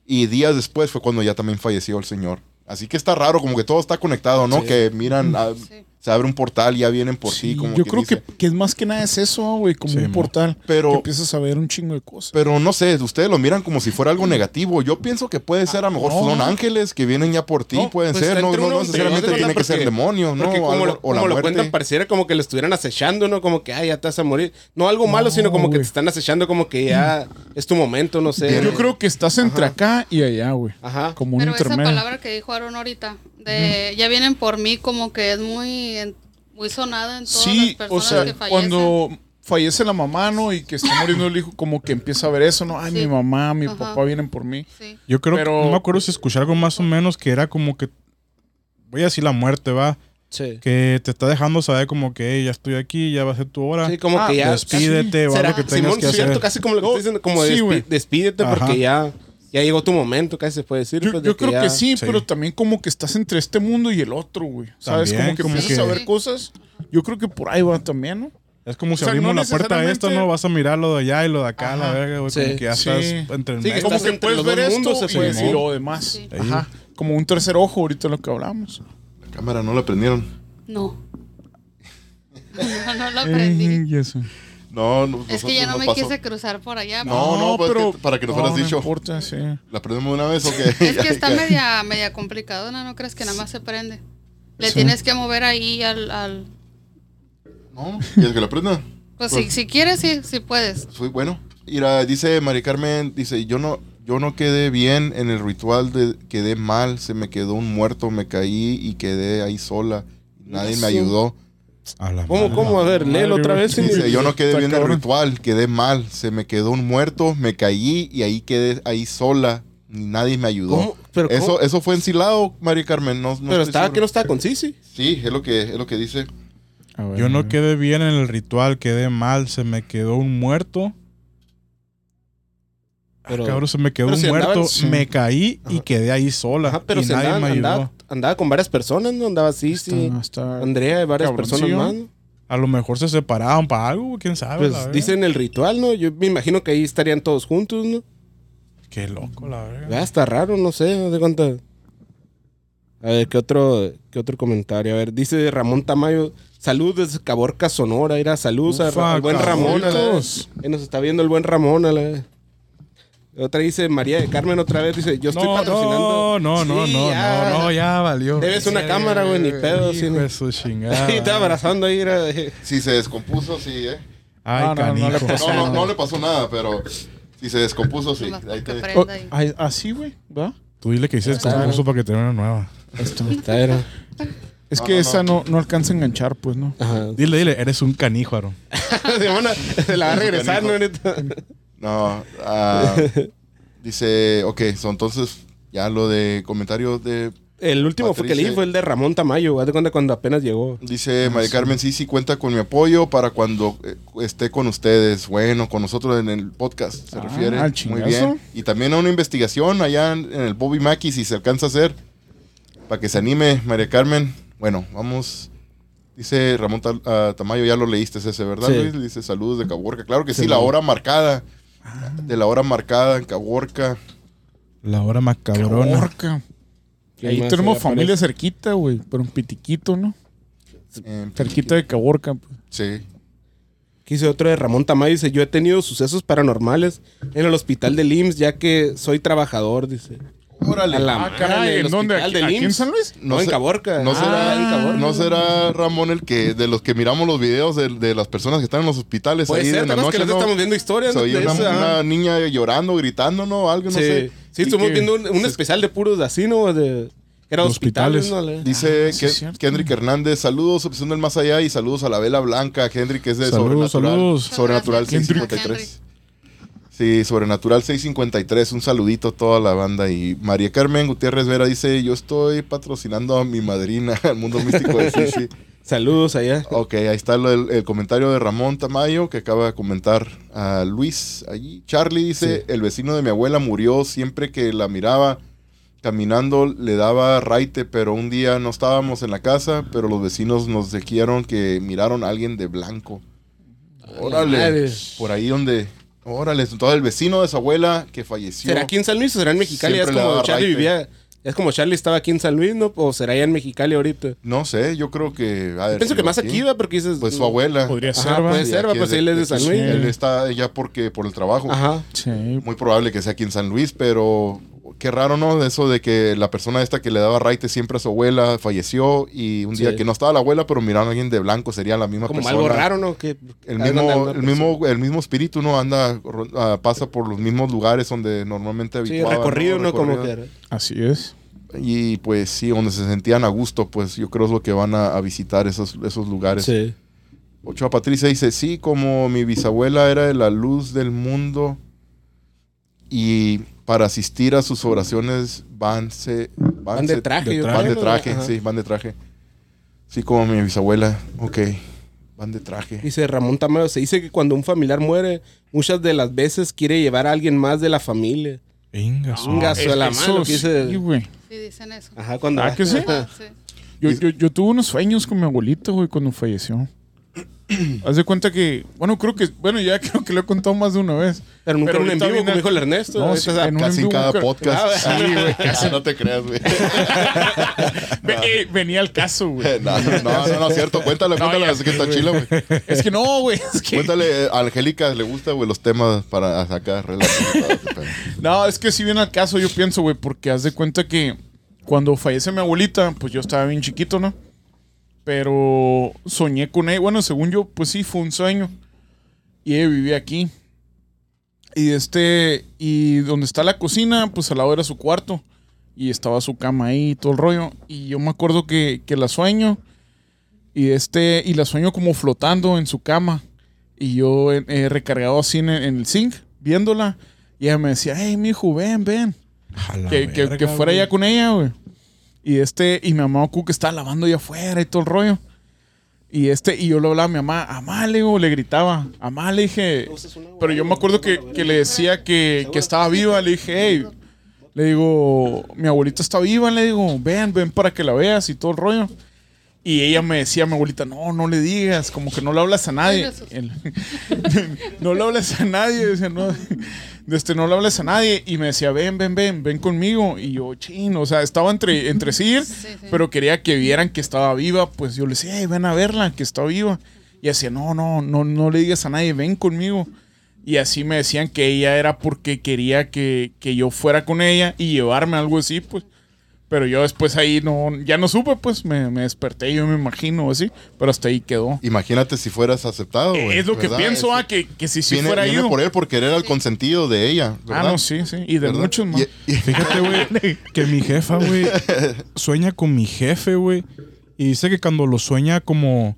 Y días después fue cuando ya también falleció el señor. Así que está raro, como que todo está conectado, ¿no? Sí. Que miran, ah, Sí. Se abre un portal y ya vienen por Sí, ti, como yo que creo dice. que, que es más que nada es eso, güey, como Sí, un portal. Pero- que empiezas a ver un chingo de cosas. Pero no sé, ustedes lo miran como si fuera algo negativo. Yo pienso que puede ser, a lo mejor no. son ángeles que vienen ya por ti, No, pueden pues, ser, no, no, necesariamente tiene que ser demonios, ¿no? Porque como, Algo- lo, o la como lo muerte. cuentan, pareciera como que le estuvieran acechando, ¿no? Como que, ay, ya te vas a morir. No algo malo, No, sino como que te están acechando, como que ya es tu momento, no sé. Yo creo que estás entre acá y allá, güey. Ajá. Como un Pero esa intermedio. palabra que dijo Aaron ahorita, de ya vienen por mí, como que es muy, en- muy sonada en todas las Sí, o personas sea, que fallecen. cuando fallece la mamá, ¿no? Y que está muriendo el hijo, como que empieza a ver eso, ¿no? Ay, Sí. mi mamá, mi Ajá. papá vienen por mí. Sí. Yo creo Pero- que no me acuerdo si escuché algo más o menos que era como que voy a decir la muerte, va, Sí. que te está dejando saber como que "Hey, ya estoy aquí, ya va a ser tu hora. Sí, como Ah, que ya. despídete o ¿Será, algo que tengas Simón, que cierto, hacer. casi como lo que estoy diciendo, como sí, güey. despídete Ajá. porque ya, ya llegó tu momento, casi se puede decir. Yo, pues, de creo ya- que sí, Sí. pero también como que estás entre este mundo y el otro, güey. ¿Sabes? También, como que como empiezas que- a ver cosas. Yo creo que por ahí va también, ¿no? Es como si O sea, abrimos no la puerta a esto, ¿no? Vas a mirar lo de allá y lo de acá, la verga, güey. Sí. Como que ya Sí. estás entre el Sí, medio. Como que entre puedes los ver dos esto y, se y lo demás. Sí. Ajá. Como un tercer ojo ahorita lo que hablamos. La cámara no la prendieron. No. no, no lo aprendí. No, no Es que ya no me pasó. quise cruzar por allá. No, no, pues, que- para que nos no, hubieras no dicho. importa, sí. ¿La prendemos de una vez o qué? Es que está media, media complicado, ¿no? No crees que nada más se prende. Le Sí. tienes que mover ahí al... al- No, ¿quieres que la prenda? Pues si, si quieres, sí, sí puedes. Fui bueno. Mira, dice Mari Carmen, dice, yo no, yo no quedé bien en el ritual, de, quedé mal, se me quedó un muerto, me caí y quedé ahí sola. Nadie me ayudó. A la ¿Cómo, madre. cómo? A ver, léelo otra vez. sí. Dice, yo no quedé bien en el cabrón. ritual, quedé mal, se me quedó un muerto, me caí y ahí quedé ahí sola. Nadie me ayudó. ¿Cómo? ¿Pero eso, cómo? eso fue ensilado, Mari Carmen. No, no Pero estaba que no estaba con Sisi. Sí, es lo que, es lo que dice. A ver, Yo no quedé bien en el ritual, quedé mal, se me quedó un muerto. Pero, Ah, Cabrón, se me quedó pero un si muerto, andaban- sí. me caí y quedé ahí sola. Ajá, pero y si nadie andaba, me ayudó. andaba, andaba con varias personas, ¿no? Andaba así, sí. Está- Andrea y varias personas más, ¿no? A lo mejor se separaban para algo, quién sabe. Pues dicen el ritual, ¿no? Yo me imagino que ahí estarían todos juntos, ¿no? Qué loco, la verga. Ya está raro, no sé, no sé cuánto. A ver, ¿qué otro, qué otro comentario? A ver, dice Ramón Tamayo, salud desde Caborca, Sonora. Era saludos al buen Ramón. a la- nos está viendo el buen Ramón. A la- Otra dice María de Carmen otra vez, dice, yo estoy no, patrocinando. no, no, Sí, no, ya. no, no, ya valió. Debes una cámara, güey, ni pedo. Sí, ¿no? su chingada. Y está abrazando ahí. Era, Si se descompuso, sí, ¿eh? Ay, No, no, no canijo. le pasó. No, no, no le pasó nada, pero si se descompuso, sí. Ahí te- Oh, así, güey, ¿va? Tú dile que hiciste concurso para que te den una nueva. Esta era. Es No, que no, esa no, no alcanza a enganchar, pues, ¿no? Ajá. Dile, dile, eres un canijo, Aaron. Se van a- se la va a regresar, ¿no? No, ah, dice, ok, so, entonces ya lo de comentarios de... El último fue que leí fue el de Ramón Tamayo. Haz de cuenta cuando apenas llegó. Dice María Carmen, sí, sí cuenta con mi apoyo para cuando eh, esté con ustedes, bueno, con nosotros en el podcast, se Ah, refiere. al Muy chingazo. bien. Y también a una investigación allá en, en el Bobby Mackey, si se alcanza a hacer, para que se anime María Carmen. Bueno, vamos. Dice Ramón Ta- ah, Tamayo, ya lo leíste ese, ¿verdad, Sí. Luis? Dice saludos de Caborca. Claro que sí, Sí. la hora marcada. De la hora marcada en Caborca. La hora macabrona. Caborca. ¿Quién Ahí tenemos familia aparece? cerquita, güey. Pero un pitiquito, ¿no? en Cerquita de Caborca. pues. Sí. Aquí dice otro de Ramón Tamayo. Dice, yo he tenido sucesos paranormales en el hospital del IMSS ya que soy trabajador, dice. Órale. A la Ah, madre, caray, el ¿en dónde? ¿Aquí, aquí en. San Luis? No, en sé- Caborca. No Ah, será, en Caborca. no será Ramón el que de los que miramos los videos de, de las personas que están en los hospitales ahí ser, en la ¿te acuerdas noche. que les ¿no? estamos viendo historias Se ¿no? oía de una, una niña llorando, gritando, ¿no? Algo, no sí, sé. sí, estuvimos que- viendo un, un especial de puros de así, ¿no? De, era De hospitales, hospitales. ¿no? Dice Ah, sí, que. Kendrick Hernández, saludos, opción del más allá y saludos a la vela blanca. Kendrick que es de Saludos, Sobrenatural. saludos. Sobrenatural Gracias, 653. Sí, Sobrenatural 653. Un saludito a toda la banda. Y María Carmen Gutiérrez Vera dice: Yo estoy patrocinando a mi madrina, al mundo místico de Sisi. Saludos allá. Ok, ahí está lo- el, el comentario de Ramón Tamayo que acaba de comentar a Luis allí. Charlie dice, el vecino de mi abuela murió siempre que la miraba caminando, le daba raite, pero un día no estábamos en la casa, pero los vecinos nos dijeron que miraron a alguien de blanco. Órale, por ahí donde... Órale, entonces el vecino de su abuela que falleció. ¿Será aquí en San Luis o será en Mexicali? Es Siempre le como Charlie raite. vivía. Es como Charlie estaba aquí en San Luis, ¿no? O será allá en Mexicali ahorita. No sé, yo creo que... Pienso que más aquí, va, porque dices. Pues su abuela. Podría ser, puede ser, va, pues él es de de San Luis. Él está allá porque, por el trabajo. Ajá. Sí. Muy probable que sea aquí en San Luis, pero qué raro, ¿no? De eso de que la persona esta que le daba raite siempre a su abuela falleció y un día Sí. que no estaba la abuela, pero miraron a alguien de blanco, sería la misma Como persona. algo raro, ¿no? Que El mismo, el, persona. mismo, el mismo espíritu, ¿no? Anda, ah, pasa por los mismos lugares donde normalmente Sí, habituaba. recorrido, ¿no? Como Recorrido. que. Así es. Y pues sí, donde se sentían a gusto, pues yo creo es lo que van a, a visitar esos, esos lugares. Sí. Ochoa Patricia dice, sí, como mi bisabuela era de la luz del mundo y para asistir a sus oraciones van, se, van, Van de se- traje, de traje. van de traje, Ajá. sí, van de traje. Sí, como mi bisabuela, ok, van de traje. Dice Ramón Tamayo, se dice que cuando un familiar muere, muchas de las veces quiere llevar a alguien más de la familia. Venga, su- gaso de la mano sí, güey. Sí, dicen eso. Ajá, cuando. ¿Ah, que sí? Sí. Yo, yo, yo tuve unos sueños con mi abuelita, güey, cuando falleció. Haz de cuenta que, bueno, creo que, bueno, ya creo que lo he contado más de una vez. Pero nunca en un en vivo, como dijo el Ernesto. No, Ahorita, sí, en Casi en cada podcast. Ah, Sí, güey. Ah, no te creas, güey. Eh, venía al caso, güey. no, no, no, no, es cierto. Cuéntale, cuéntale, es que está chila, güey. Es que no, güey. Es que, Cuéntale, eh, a Angélica le gusta, güey, los temas para sacar relaciones. no, es que si viene al caso, yo pienso, güey, porque haz de cuenta que cuando fallece mi abuelita, pues yo estaba bien chiquito, ¿no? Pero soñé con ella. Bueno, según yo, pues sí, fue un sueño. Y ella vivía aquí. Y este, y donde está la cocina, pues al lado era su cuarto. Y estaba su cama ahí y todo el rollo. Y yo me acuerdo que, que la sueño. Y este, y la sueño como flotando en su cama. Y yo eh, eh, recargado así en, en el zinc, viéndola. Y ella me decía, hey, mijo, ven, ven. Que, que- fuera güey. ya con ella, güey. Y este, y mi mamá Ocu que estaba lavando allá afuera y todo el rollo. Y este, y yo le hablaba a mi mamá, mamá, le le gritaba, mamá, le dije, pero yo me acuerdo que, que le decía que, que estaba viva, le dije, hey, le digo, mi abuelita está viva, le digo, ven, ven para que la veas y todo el rollo. Y ella me decía, mi abuelita, no, no le digas, como que no le hablas a nadie. No le hablas a nadie, decía, no, este, no le hablas a nadie. Y me decía, ven, ven, ven, ven conmigo. Y yo, chino, o sea, estaba entre, entre sí, ir, Sí, sí. pero quería que vieran que estaba viva. Pues yo le decía, "Ey, ven a verla, que está viva. Y decía, no, no, no, no le digas a nadie, ven conmigo. Y así me decían que ella era porque quería que, que yo fuera con ella y llevarme algo así, pues. Pero yo después ahí no, ya no supe, pues me, me desperté, yo me imagino así, pero hasta ahí quedó. Imagínate si fueras aceptado, güey. es lo que pienso, ah, que, que si sí viene, fuera viene ido. por él por querer al consentido de ella. ah, no, sí, sí. Y de ¿Verdad? muchos más. Y- y- Fíjate, güey, que mi jefa, güey, sueña con mi jefe, güey. Y dice que cuando lo sueña como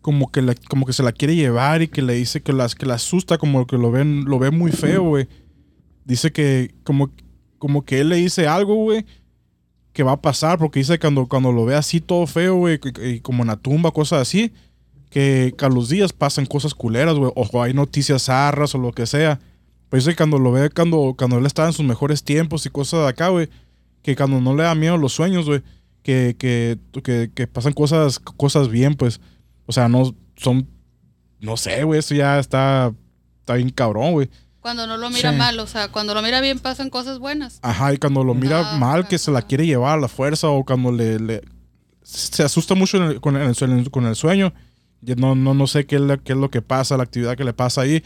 como que la- como que se la quiere llevar y que le dice que las que la asusta como que lo ven lo ve muy feo, güey. Dice que como como que él le dice algo, güey, que va a pasar porque dice cuando cuando lo ve así todo feo, güey, y- como en la tumba, cosas así, que, que a los días pasan cosas culeras, güey, o hay noticias zarras o lo que sea. Pero dice que cuando lo ve, cuando, cuando él estaba en sus mejores tiempos y cosas de acá, güey, que cuando no le da miedo los sueños, güey, que, que, que, que pasan cosas, cosas bien, pues. O sea, no son, no sé, güey, eso ya está, está bien cabrón, güey. Cuando no lo mira Sí. mal, o sea, cuando lo mira bien pasan cosas buenas. Ajá, y cuando lo mira Ah, mal, que se la quiere llevar a la fuerza o cuando le, le- se asusta mucho en el- con, el, sueño- con el sueño. Yo no, no, no sé qué es, lo, qué es lo que pasa, la actividad que le pasa ahí,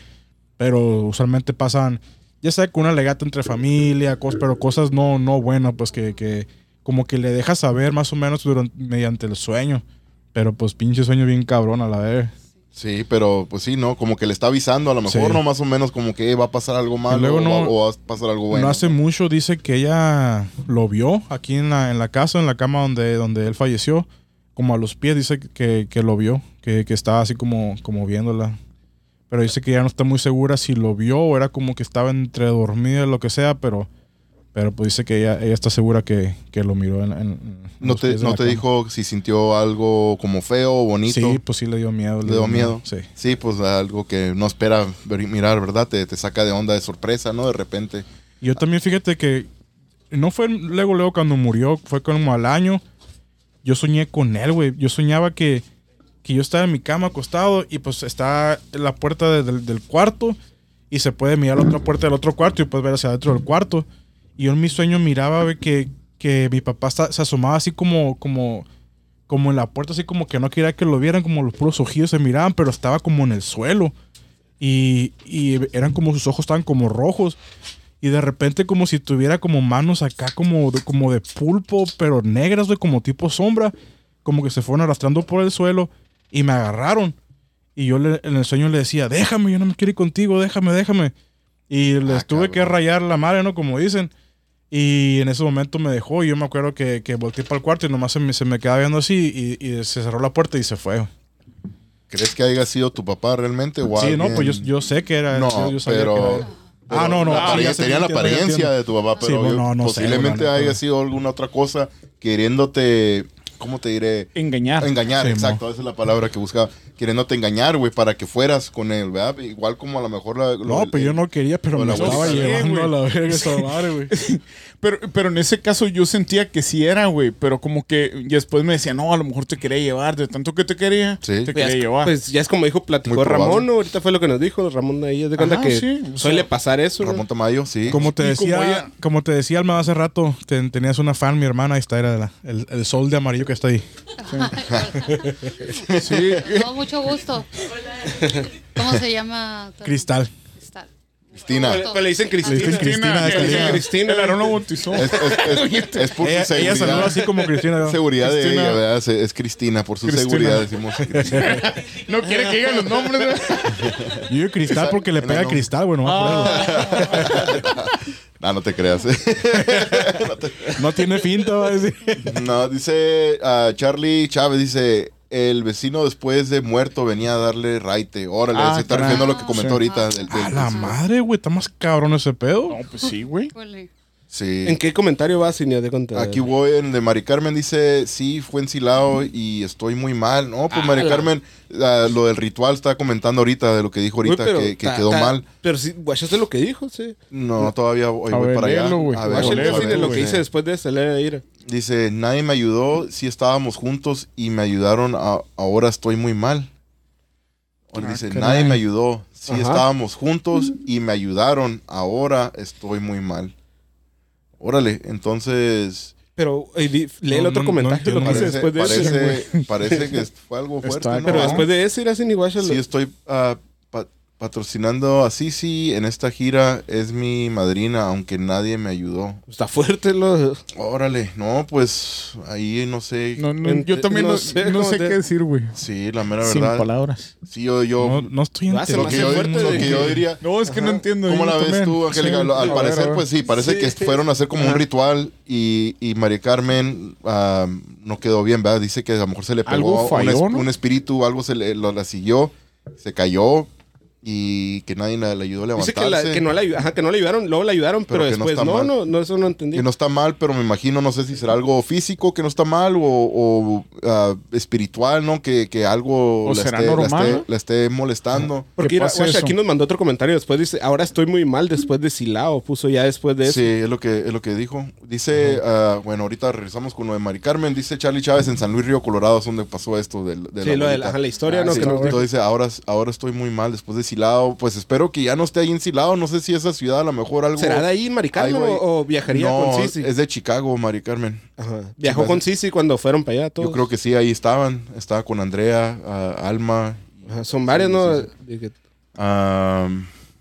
pero usualmente pasan, ya sea con una legata entre familia, cos- pero cosas no, no buenas, pues que, que como que le deja saber más o menos durante, mediante el sueño. Pero pues pinche sueño bien cabrón a la vez. Sí, pero pues sí, ¿no? Como que le está avisando a lo mejor, Sí. ¿no? Más o menos como que "Eh, va a pasar algo malo luego o, no- va, o va a pasar algo bueno. No hace mucho dice que ella lo vio aquí en la, en la casa, en la cama donde, donde él falleció. Como a los pies dice que, que lo vio, que, que estaba así como, como viéndola. Pero dice que ya no está muy segura si lo vio o era como que estaba entre dormida o lo que sea, pero, pero pues dice que ella, ella está segura que, que lo miró en, en- en ¿No te, no te cama. dijo si sintió algo como feo o bonito? Sí, pues sí le dio miedo. ¿Le dio miedo? Sí. Sí, pues algo que no espera mirar, ¿verdad? Te, te saca de onda de sorpresa, ¿no? De repente. Yo también fíjate que no fue luego, luego cuando murió, fue como al año. Yo soñé con él, güey. Yo soñaba que, que yo estaba en mi cama acostado y pues está la puerta de- del, del cuarto y se puede mirar la otra puerta del otro cuarto y puedes ver hacia adentro del cuarto. Y yo en mi sueño miraba que, que mi papá está- se asomaba así como, como, como en la puerta, así como que no quería que lo vieran, como los puros ojillos se miraban, pero estaba como en el suelo. Y, y eran como sus ojos estaban como rojos. Y de repente como si tuviera como manos acá como de, como de pulpo, pero negras, güey, como tipo sombra. Como que se fueron arrastrando por el suelo y me agarraron. Y yo le- en el sueño le decía, déjame, yo no me quiero ir contigo, déjame, déjame. Y les Ah, tuve que rayar la madre, ¿no? Como dicen. Y en ese momento me dejó y yo me acuerdo que, que volteé para el cuarto y nomás se me, se me quedaba viendo así y, y se cerró la puerta y se fue. ¿Crees que haya sido tu papá realmente? O Sí, no, pues yo, yo sé que era. No, yo, sabía pero- que era él. pero Ah, no, no. la sí, sé, tenía la apariencia de tu papá, Sí, pero bueno, yo- no, no sé, posiblemente la neta. haya sido alguna otra cosa queriéndote, ¿cómo te diré? Engañar. Engañar, Sí, exacto, esa es la palabra que buscaba. Queriéndote engañar, güey, para que fueras con él, ¿verdad? Igual como a lo mejor la... No, lo- pero yo no quería, pero me la estaba llevando Sí, a la verga esa madre, güey. Pero, pero en ese caso yo sentía que sí era, güey. Pero como que y después me decía, no, a lo mejor te quería llevar. De tanto que te quería, Sí. te Pues, quería llevar. pues ya es como dijo, platicó. Ramón, ¿no? ahorita fue lo que nos dijo. Ramón ahí es de cuenta Ajá, que sí, o sea, suele pasar eso. ¿no? Ramón Tamayo, sí. Como te como decía, ella- como te decía Alma hace rato, ten- tenías una fan, mi hermana, ahí está, era la- el, el sol de amarillo que está ahí. sí. No, mucho gusto. ¿Cómo se llama? Cristal. Cristina. Pues le dicen Cristina. Le dicen Cristina, le dicen. Cristina. El Aarón lo bautizó. Es, es- es- es por Ella, su ella seguridad. saluda así como Cristina. ¿no? seguridad de ella, ¿verdad? Es Cristina, por su Cristina. seguridad decimos. No quiere que digan los nombres. ¿no? Yo digo Cristal porque le pega no. Cristal, bueno, Ah. no, no te creas. no tiene finta, va a decir. no, dice ah, Charlie Chávez, dice, el vecino después de muerto venía a darle raite. Órale, Ah, se está refiriendo a lo que comentó Sí. ahorita. del- del- A la madre, güey, está más cabrón ese pedo. No, pues sí, güey. Sí. ¿En qué comentario vas, Cinia? De contar? Aquí voy en el de Mari Carmen, dice, sí, fue en Silao y estoy muy mal. No, pues Ah, Mari Carmen, lo del ritual está comentando ahorita, de lo que dijo ahorita, pero que, que ta- quedó ta- mal. Pero sí, guachaste lo que dijo, sí. No, todavía voy, A voy ver, para allá. güey. A ver, lo que hice después de ese, le ir. Dice, nadie me ayudó, sí estábamos juntos y me ayudaron, a- ahora estoy muy mal. Ah, dice, caray. nadie me ayudó, sí Ajá. estábamos juntos y me ayudaron, ahora estoy muy mal. Órale, entonces... Pero eh, di- lee el No, otro no, comentario, no lo que Parece, después de ese. parece, parece que fue algo fuerte, Está ¿no? Pero después de ese, ir así, ni guacha. Sí, estoy ah, patrocinando a Sisi en esta gira. Es mi madrina, aunque nadie me ayudó. Está fuerte, lo. Órale, no, pues ahí no sé. No, no, Ent- yo también no no, sé no qué decir, güey. Sí, la mera Sin verdad. palabras. Sí, yo, yo No, no estoy hace lo que yo, fuerte lo que yo diría. No, es que no entiendo. ¿Cómo la ves también. tú, Angélica? Sí, Al parecer, ver. pues sí, parece Sí. que fueron a hacer como un ritual y, y María Carmen no quedó bien, ¿verdad? Dice que a lo mejor se le Algo pegó un, falló, es- ¿no? un espíritu, algo se le, lo, la siguió, se cayó y que nadie la- le ayudó a Dice levantarse. que, la- que, no la, ayu- ajá, que no le ayudaron, luego le ayudaron, Pero pero, que no después está no, mal. no, no, eso no entendí. que no está mal, pero me imagino, no sé si será algo físico que no está mal o, o, ah, espiritual, ¿no? Que, que algo O la, será esté, la normal, esté- ¿no? la esté molestando. Porque aquí nos mandó otro comentario después, dice, ahora estoy muy mal después de Silao, puso ya después de eso. Sí, es lo que, es lo que dijo. Dice, ah, bueno, ahorita regresamos con lo de Mari Carmen. Dice Charlie Chávez en San Luis Río Colorado es donde pasó esto del- de, Sí, la lo de la, la historia, Ah, ¿no? Sí, Que no- entonces dice, ahora, ahora estoy muy mal después de Pues espero que ya no esté ahí en Silao. No sé si esa ciudad a lo mejor algo... ¿Será de ahí, algo ahí- o, o viajaría no, con Sisi? es de Chicago, Mari Carmen. Ajá. Viajó Sí, con Sisi cuando fueron para allá todos. Yo creo que sí, ahí estaban. Estaba con Andrea, Alma. Ajá, son varios, ¿no?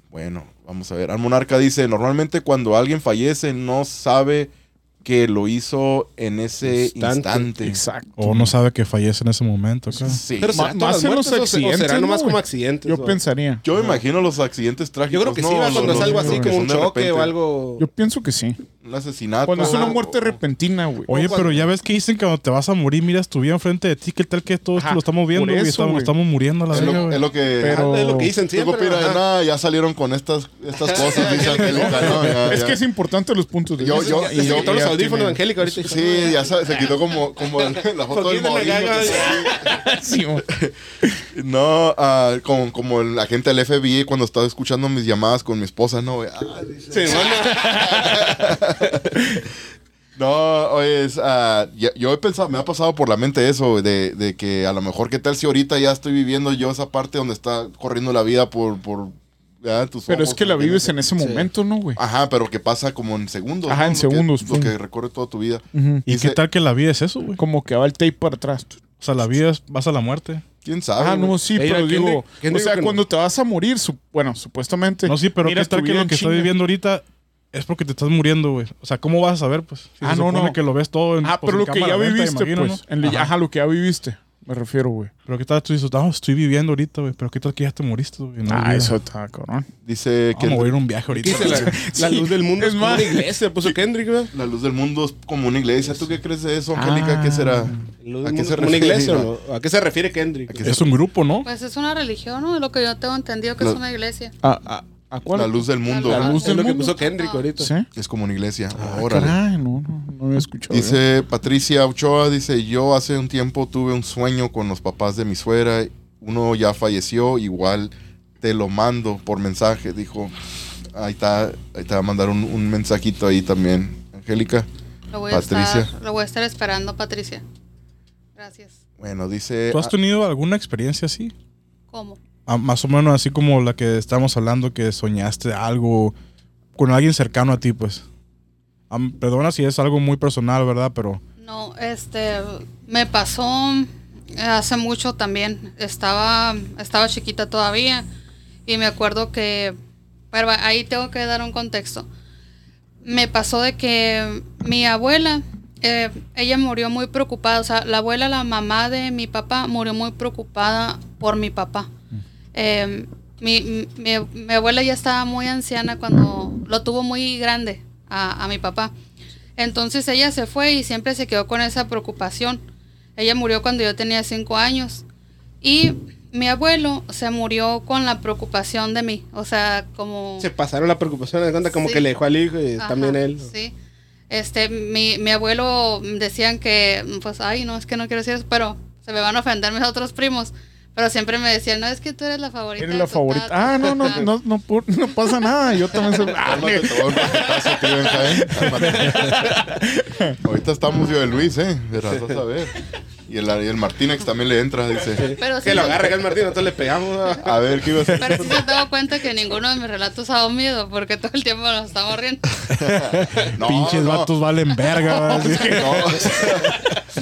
bueno, vamos a ver. Al Monarca dice, normalmente cuando alguien fallece no sabe que lo hizo en ese Instante. instante. Exacto. O no sabe que fallece en ese momento. Sí. Pero más en los o nomás ¿no, como accidentes. Yo o- pensaría. Yo me imagino los accidentes trágicos. Yo creo que sí, ¿no? va cuando es algo así que como un choque o algo. Yo pienso que sí. Un asesinato. Cuando es una muerte repentina, güey. Oye, cuando- pero ya ves que dicen que cuando te vas a morir, miras tu vida enfrente de ti, que tal que todo esto Ajá, lo estamos viendo, eso, estamos, güey. estamos muriendo a la Es lo, es lo que... Pero- Ah, es lo que dicen ¿Tú qué siempre. ajá. Nada, ya salieron con estas, estas cosas, dice Angélica, ¿no? Ya, Es ya. que es importante los puntos de Yo- vista. yo- Ya se yo- quitó los audífonos Angélica ahorita. Sí, ya se quitó como, como la foto del güey. No, ah, como, como el agente del FBI cuando estaba escuchando mis llamadas con mi esposa, no, güey. Ah, Sí, bueno. No, oye, es, ah, ya- yo he pensado, me ha pasado por la mente eso, de, de que a lo mejor qué tal si ahorita ya estoy viviendo yo esa parte donde está corriendo la vida por, por ya, tus Pero es que la vives en ese momento, ¿no, güey? Ajá, pero que pasa como en segundos. Ajá, ¿no? en Lo que- segundos, Lo que recorre toda tu vida. ¿Y dice- qué tal que la vida es eso, güey? Como que va el tape para atrás. O sea, la vida es, vas a la muerte. ¿Quién sabe? Ah, no, güey? sí, Ey, pero ¿quién digo, o sea, no? cuando te vas a morir, su- bueno, supuestamente. No, sí, pero qué tal que lo que chinga. viviendo ahorita es porque te estás muriendo, güey. O sea, ¿cómo vas a saber, pues? Si Ah, se no, supone no. que lo ves todo en Ah, pues, pero en lo que ya viviste, imagino, pues. ¿no? En Ajá. ajá. lo que ya viviste, me refiero, güey. Pero qué tal tú dices, no, estoy viviendo ahorita, güey. Pero qué tal que ya te moriste, güey. No, ah, eso está, cabrón. Dice que Vamos a ir a un viaje ahorita. Dice la, la luz del mundo Es es como una iglesia, puso Kendrick, la luz del mundo es como una iglesia. ¿Tú qué crees de eso, Angélica? Ah. ¿Qué será? La luz ¿A del qué mundo se como una refiere? iglesia o no? ¿A qué se refiere Kendrick? ¿A qué se- Es un grupo, ¿no? Pues es una religión, ¿no? Lo que yo tengo entendido que La- es una iglesia. ¿A, a, a cuál? La luz del mundo. La luz es del lo que puso Kendrick Ah. ahorita. ¿Sí? Es como una iglesia. Ah, Órale. caray, no, no, no había escuchado. Dice Patricia Ochoa, dice, yo hace un tiempo tuve un sueño con los papás de mi suegra, uno ya falleció, igual te lo mando por mensaje, dijo, ahí está, ahí te va a mandar un, un mensajito ahí también, Angélica. Lo voy, a Patricia. estar, lo voy a estar esperando, Patricia. Gracias. Bueno, dice, ¿Tú has tenido alguna experiencia así? ¿Cómo? Más o menos así como la que estamos hablando, que soñaste algo con alguien cercano a ti, pues. Perdona si es algo muy personal, ¿verdad? Pero No, este, me pasó hace mucho también. Estaba, estaba chiquita todavía y me acuerdo que, pero ahí tengo que dar un contexto. Me pasó de que mi abuela, eh, ella murió muy preocupada, o sea, la abuela, la mamá de mi papá, murió muy preocupada por mi papá. Eh, mi, mi- mi abuela ya estaba muy anciana cuando lo tuvo muy grande a, a mi papá. Entonces ella se fue y siempre se quedó con esa preocupación. Ella murió cuando yo tenía cinco años. Y mi abuelo se murió con la preocupación de mí. O sea, como. Se pasaron la preocupación de cuenta como Sí. que le dejó al hijo y Ajá, también él. Sí. Este, mi, mi abuelo decían que, pues, ay, no, es que no quiero decir eso, pero se me van a ofender mis otros primos. Pero siempre me decían, no, es que tú eres la favorita. Eres la favorita. tata". Ah, no, no, no, no, pu- no pasa nada. Yo también soy. Ah, ¿eh? Ahorita estamos yo de Luis, ¿eh? Verás, vas a ver. Y el, y el Martínez también le entra, dice. Pero sí, Que lo me- agarre, que el Martín, nosotros le pegamos. ¿no? A ver, ¿qué ibas a hacer? pero sí se dado cuenta que ninguno de mis relatos ha dado miedo, porque todo el tiempo nos estamos riendo. No, Pinches no. vatos valen verga.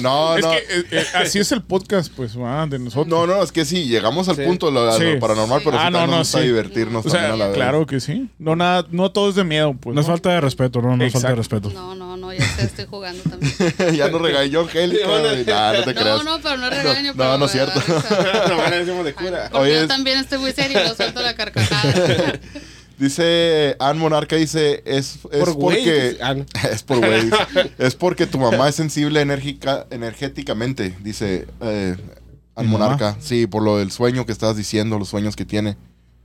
No, no, es no. que eh, eh, así es el podcast, pues, va, de nosotros. No, no, es que sí, llegamos al Sí. punto, lo, a lo Sí. paranormal, pero Ah, sí no, también no, nos gusta sí. divertirnos O sea, también a la vez. claro que sí. No, nada, no todo es de miedo, pues. No es ¿no? falta de respeto, no, no es falta de respeto. No, no, no, ya sé, estoy jugando también. ya no regañó Angélica. Nah, no te creas. No, no, pero no regaño. No, pero no es cierto. No, de cura. Porque Oye, yo es- también estoy muy serio y no suelto la carcajada. Dice Ann Monarca, dice, es, es Por porque... no. es por güey. es porque tu mamá es sensible enérgica, energéticamente, dice eh, Ann. Monarca. Sí, por lo del sueño que estás diciendo, los sueños que tiene.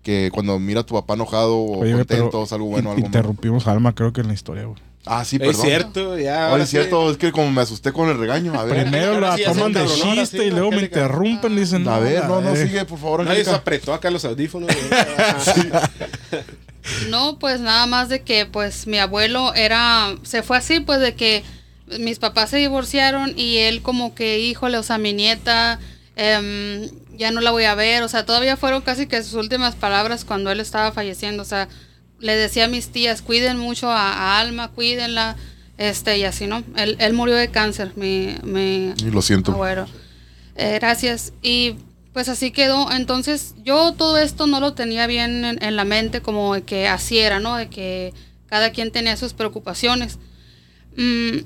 Que cuando mira a tu papá enojado o Oye, contento, es algo bueno, algo malo. interrumpimos a Alma, creo que en la historia, güey. Ah, sí, Es perdón. cierto, ya. Ahora ahora es sí. cierto, es que como me asusté con el regaño. A ver, Primero la sí toman de chiste sí, y luego me interrumpen, dicen. a ver, no, no, sigue, por favor, Nadie se apretó acá los audífonos. No, pues nada más de que pues mi abuelo era, se fue así, pues de que mis papás se divorciaron y él como que, híjole, o sea, mi nieta, em, ya no la voy a ver, o sea, todavía fueron casi que sus últimas palabras cuando él estaba falleciendo, o sea, le decía a mis tías, cuiden mucho a, a Alma, cuídenla, este, y así, ¿no? Él, él murió de cáncer, mi, mi Y lo siento. abuelo. Eh, gracias. Y pues así quedó. Entonces yo todo esto no lo tenía bien en, en la mente como de que así era, ¿no? De que cada quien tenía sus preocupaciones. Mm,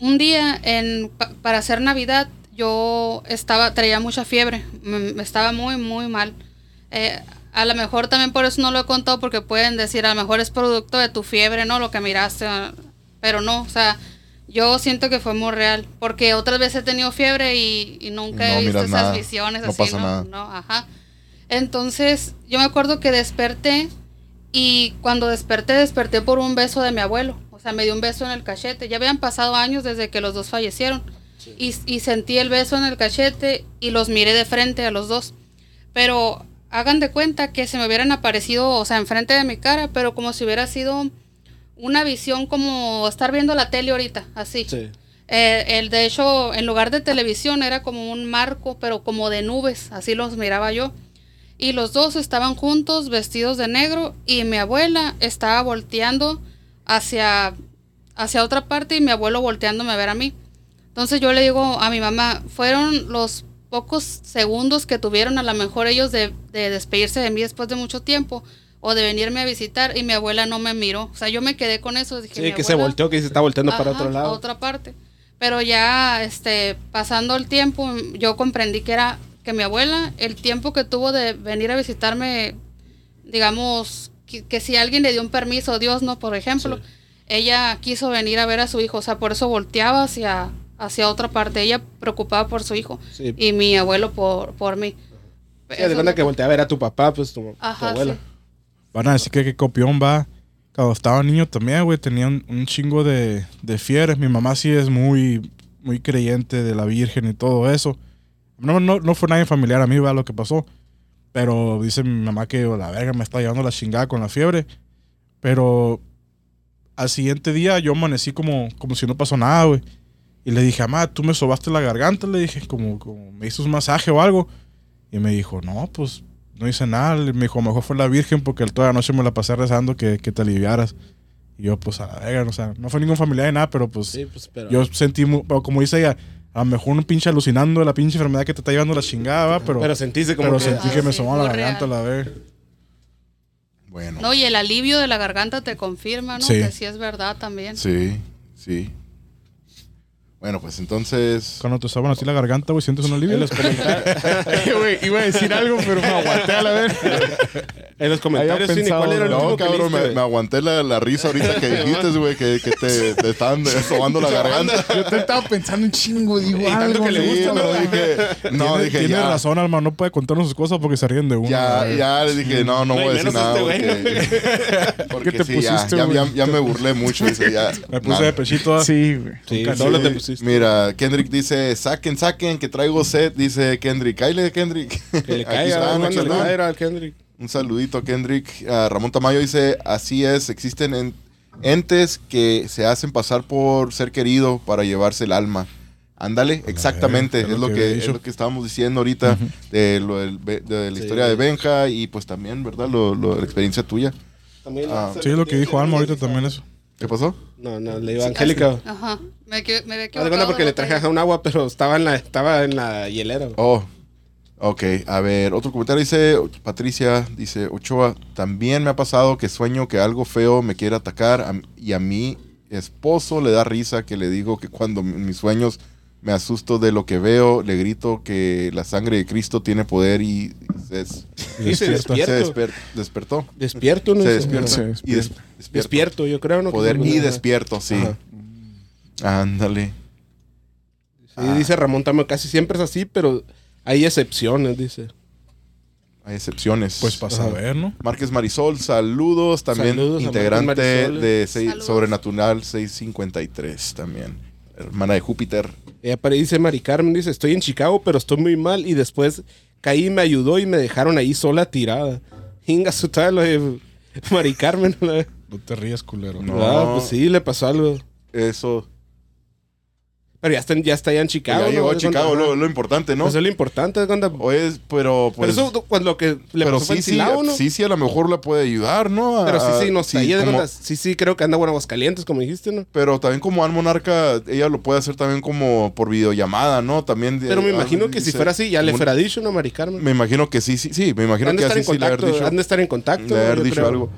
un día en, pa- para hacer Navidad yo estaba, traía mucha fiebre, mm, estaba muy, muy mal. Eh, a lo mejor también por eso no lo he contado porque pueden decir, a lo mejor es producto de tu fiebre, ¿no? Lo que miraste, ah, pero no, o sea, yo siento que fue muy real, porque otras veces he tenido fiebre y, y nunca no he visto esas nada, visiones no así, pasa ¿no? nada. No, ajá. Entonces, yo me acuerdo que desperté y cuando desperté, desperté por un beso de mi abuelo. O sea, me dio un beso en el cachete. Ya habían pasado años desde que los dos fallecieron. Y, y sentí el beso en el cachete y los miré de frente a los dos. Pero hagan de cuenta que se me hubieran aparecido, o sea, enfrente de mi cara, pero como si hubiera sido una visión como estar viendo la tele ahorita, así. Sí. Eh, el, de hecho, en lugar de televisión era como un marco, pero como de nubes, así los miraba yo. Y los dos estaban juntos, vestidos de negro, y mi abuela estaba volteando hacia, hacia otra parte y mi abuelo volteándome a ver a mí. Entonces yo le digo a mi mamá, fueron los pocos segundos que tuvieron a lo mejor ellos de, de despedirse de mí después de mucho tiempo o de venirme a visitar y mi abuela no me miró. O sea, yo me quedé con eso. Dije, Sí, que se volteó, que se está volteando para otro a lado. otra parte. Pero ya, este, pasando el tiempo, yo comprendí que era que mi abuela, el tiempo que tuvo de venir a visitarme, digamos, que, que si alguien le dio un permiso, Dios no, por ejemplo, ella quiso venir a ver a su hijo, o sea, por eso volteaba hacia, hacia otra parte, ella preocupada por su hijo Sí. y mi abuelo por, por mí. Sí, de cuenta que voltea a ver a tu papá, pues tu, tu Ajá, abuela. sí. Van a decir que qué copión va. Cuando estaba niño también, güey, tenía un, un chingo de, de. Mi mamá sí es muy, muy creyente de la Virgen y todo eso. No, no, no fue nadie familiar a mí, va, lo que pasó. Pero dice mi mamá que la verga me está llevando la chingada con la fiebre. Pero al siguiente día yo amanecí como, como si no pasó nada, güey. Y le dije, mamá, tú me sobaste la garganta, le dije, como, como me hizo un masaje o algo. Y me dijo, no, pues no hice nada. Me dijo, a lo mejor fue la Virgen porque toda la noche me la pasé rezando que, que te aliviaras. Y yo, pues a la verga, o sea, no fue ningún familiar de nada, pero pues Sí, pues, pero. yo sentí, como dice ella, a lo mejor un pinche alucinando de la pinche enfermedad que te está llevando la chingada, ¿va? pero, pero sentiste como pero que. sentí Ah, que me sí, sobaba la muy garganta real. la verga. Bueno. No, y el alivio de la garganta te confirma, ¿no? Sí. Que sí es verdad también. Sí, sí. Bueno, pues entonces. Cuando te saben así la garganta, güey, sientes un alivio. En los comentarios, güey, iba a decir algo, pero me aguanté a la vez. en los comentarios ¿cuál era el No, cabrón, me, aguanté la, la risa ahorita que dijiste, güey, que, que te, te estaban sobando la garganta. Yo te estaba pensando un chingo, digo, algo que le gusta, no, ¿no? dije, no, tiene, dije, tiene ya, razón, Alma, no puede contarnos sus cosas porque se ríen de uno. ya, ya, le dije, no, no No, voy a decir nada. este güey, porque porque ¿Qué te pusiste, ya, güey? ya, ya me burlé mucho. Dice, ya, Me puse nada. de pechito. ah. Sí, güey. Sí, Sí, te pusiste. Mira, Kendrick dice, saquen, saquen, que traigo sed, dice Kendrick. Cáile, Kendrick. Que le caiga, están. caer al Kendrick. Un saludito, Kendrick. Ramón Tamayo dice, así es, existen en- entes que se hacen pasar por ser querido para llevarse el alma. Ándale, exactamente, es es, lo que que, es lo que estábamos diciendo ahorita de, lo del de la Sí. historia de Benja y pues también, ¿verdad? Lo, lo- la experiencia tuya. También, Ah, Sí, lo que dijo Alma ahorita también eso. ¿Qué pasó? No, no, le iba a Angélica. Ajá. Me, que- me había equivocado. porque le traje un agua, pero estaba en la, estaba en la hielera. Oh, ok. A ver, otro comentario dice, Patricia, dice, Ochoa, también me ha pasado que sueño que algo feo me quiere atacar a- y a mi esposo le da risa que le digo que cuando mis sueños me asusto de lo que veo, le grito que la sangre de Cristo tiene poder y, y se, des- Y se se despierto. desper- despertó. Despierto, ¿no? Se despierta. Se Y despierta. des- despierto. Despierto, yo creo, ¿no? Poder Que- y despierto, sí. Ajá. Ándale. Sí, dice Ramón Tamo, casi siempre es así, pero hay excepciones, dice. Hay excepciones. Pues para saber, ¿no? Márquez Marisol, saludos. También Saludos integrante Marisol. de seis- Saludos. Sobrenatural 653 también. Hermana de Júpiter. Ella apare- dice Mari Carmen, dice, estoy en Chicago, pero estoy muy mal. Y después caí, me ayudó y me dejaron ahí sola tirada. Hinga su tal, de Mari Carmen. No te rías, culero. No. Ah, pues sí, le pasó algo. Eso. Pero ya está, ya está allá en Chicago. ya ¿no? llegó a Es Chicago, lo, lo importante, ¿no? Eso es lo importante, es cuando... Oye, pero pues. pero eso, pues lo que le pero pasó sí, sí, Silao, ¿no? sí, sí, a lo mejor la puede ayudar, ¿no? A- Pero sí, sí, no ahí, de como- sí, sí, creo que anda en Aguascalientes, como dijiste, ¿no? pero también como Al Monarca, ella lo puede hacer también como por videollamada, ¿no? También. de- Pero me ah, imagino que si fuera así, ya le un- fuera dicho, ¿no, Mari Carmen? Me imagino que sí, sí, sí. Me imagino Han que así sí le haber dicho. han de estar en contacto. le haber dicho creo. algo.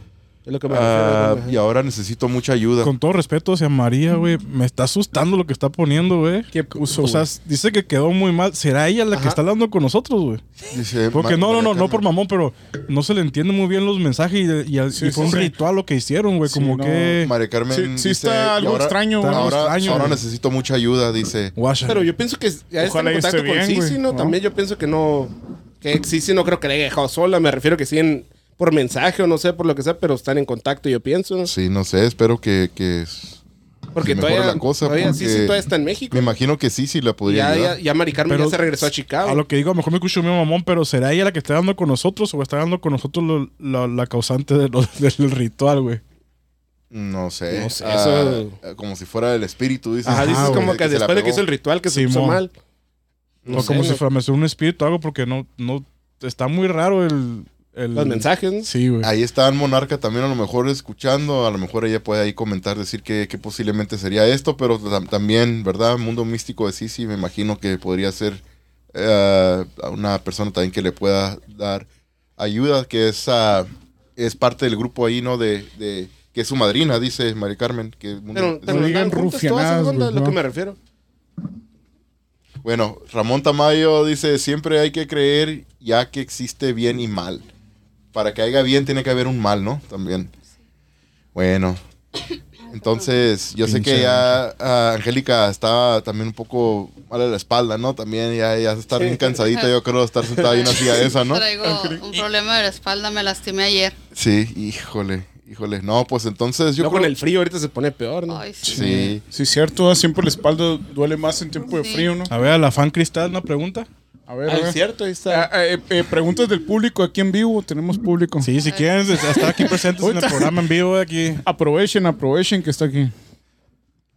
Es lo que me Ah, refiero. y ahora necesito mucha ayuda. Con todo respeto hacia María, güey, me está asustando lo que está poniendo, güey. ¿Qué puso, O sea, dice que quedó muy mal. ¿Será ella la que está hablando con nosotros, güey? Dice, Porque no, no, no, no por mamón, pero no se le entiende muy bien los mensajes y, y- y Sí, fue sí, un sí. ritual lo que hicieron, güey. Sí, como no. que. María Carmen. Sí, sí dice, está algo ahora- extraño, está güey. Ahora, extraño, ahora güey. necesito mucha ayuda, dice. Guasha. Pero yo pienso que ya está Ojalá en y contacto esté con bien, Sisi, güey, ¿no? ¿no? También yo pienso que no... Que Sisi no creo que le haya dejado sola. Me refiero que sí en- por mensaje o no sé, por lo que sea, pero están en contacto, yo pienso, ¿no? Sí, no sé, espero que, que Porque todavía, la cosa. todavía porque Sisi todavía está en México. Me imagino que sí, sí la podría Ya, ayudar. ya, ya Mari Carmen Pero ya se regresó a Chicago. A lo que digo, a lo mejor me escucho mi mamón, pero ¿será ella la que está dando con nosotros o está dando con nosotros lo- la, la causante de lo- del ritual, güey? No sé. No sé, Ah, eso- Como si fuera el espíritu, dices. Ajá, dices güey, como que después de que hizo el ritual que se puso mal. No o sé, como si no- fuera me suena un espíritu o algo, porque no, no, está muy raro el... el- Los mensajes, ¿no? Sí, güey. Ahí está el Monarca también a lo mejor escuchando, a lo mejor ella puede ahí comentar, decir que, que posiblemente sería esto, pero tam- también, ¿verdad? Mundo místico de Sisi, me imagino que podría ser a una persona también que le pueda dar ayuda, que es, es parte del grupo ahí, ¿no? De, de- que es su madrina, dice María Carmen. Que Mundo- Pero, pero No digan rufianadas, güey, lo que no. me refiero. Bueno, Ramón Tamayo dice, siempre hay que creer ya que existe bien y mal. Para que haya bien tiene que haber un mal, ¿no? También. Bueno. Entonces, yo sé que ya ah, Angélica está también un poco mal de la espalda, ¿no? También ya, ya está bien cansadita, yo creo, de estar sentada ahí en una silla de esa, ¿no? Traigo un problema de la espalda, me lastimé ayer. Sí, híjole, híjole. No, pues entonces yo Yo con el frío ahorita se pone peor, ¿no? Ay, sí. Sí. Sí, cierto, siempre la espalda duele más en tiempo de frío, ¿no? A ver, a la fan Cristal, una pregunta. A ver, Ah, a es cierto, ahí está. Ah, eh, eh, preguntas del público aquí en vivo, tenemos público. Sí, si quieren estar aquí presentes en el programa en vivo aquí. Aprovechen, aprovechen que está aquí.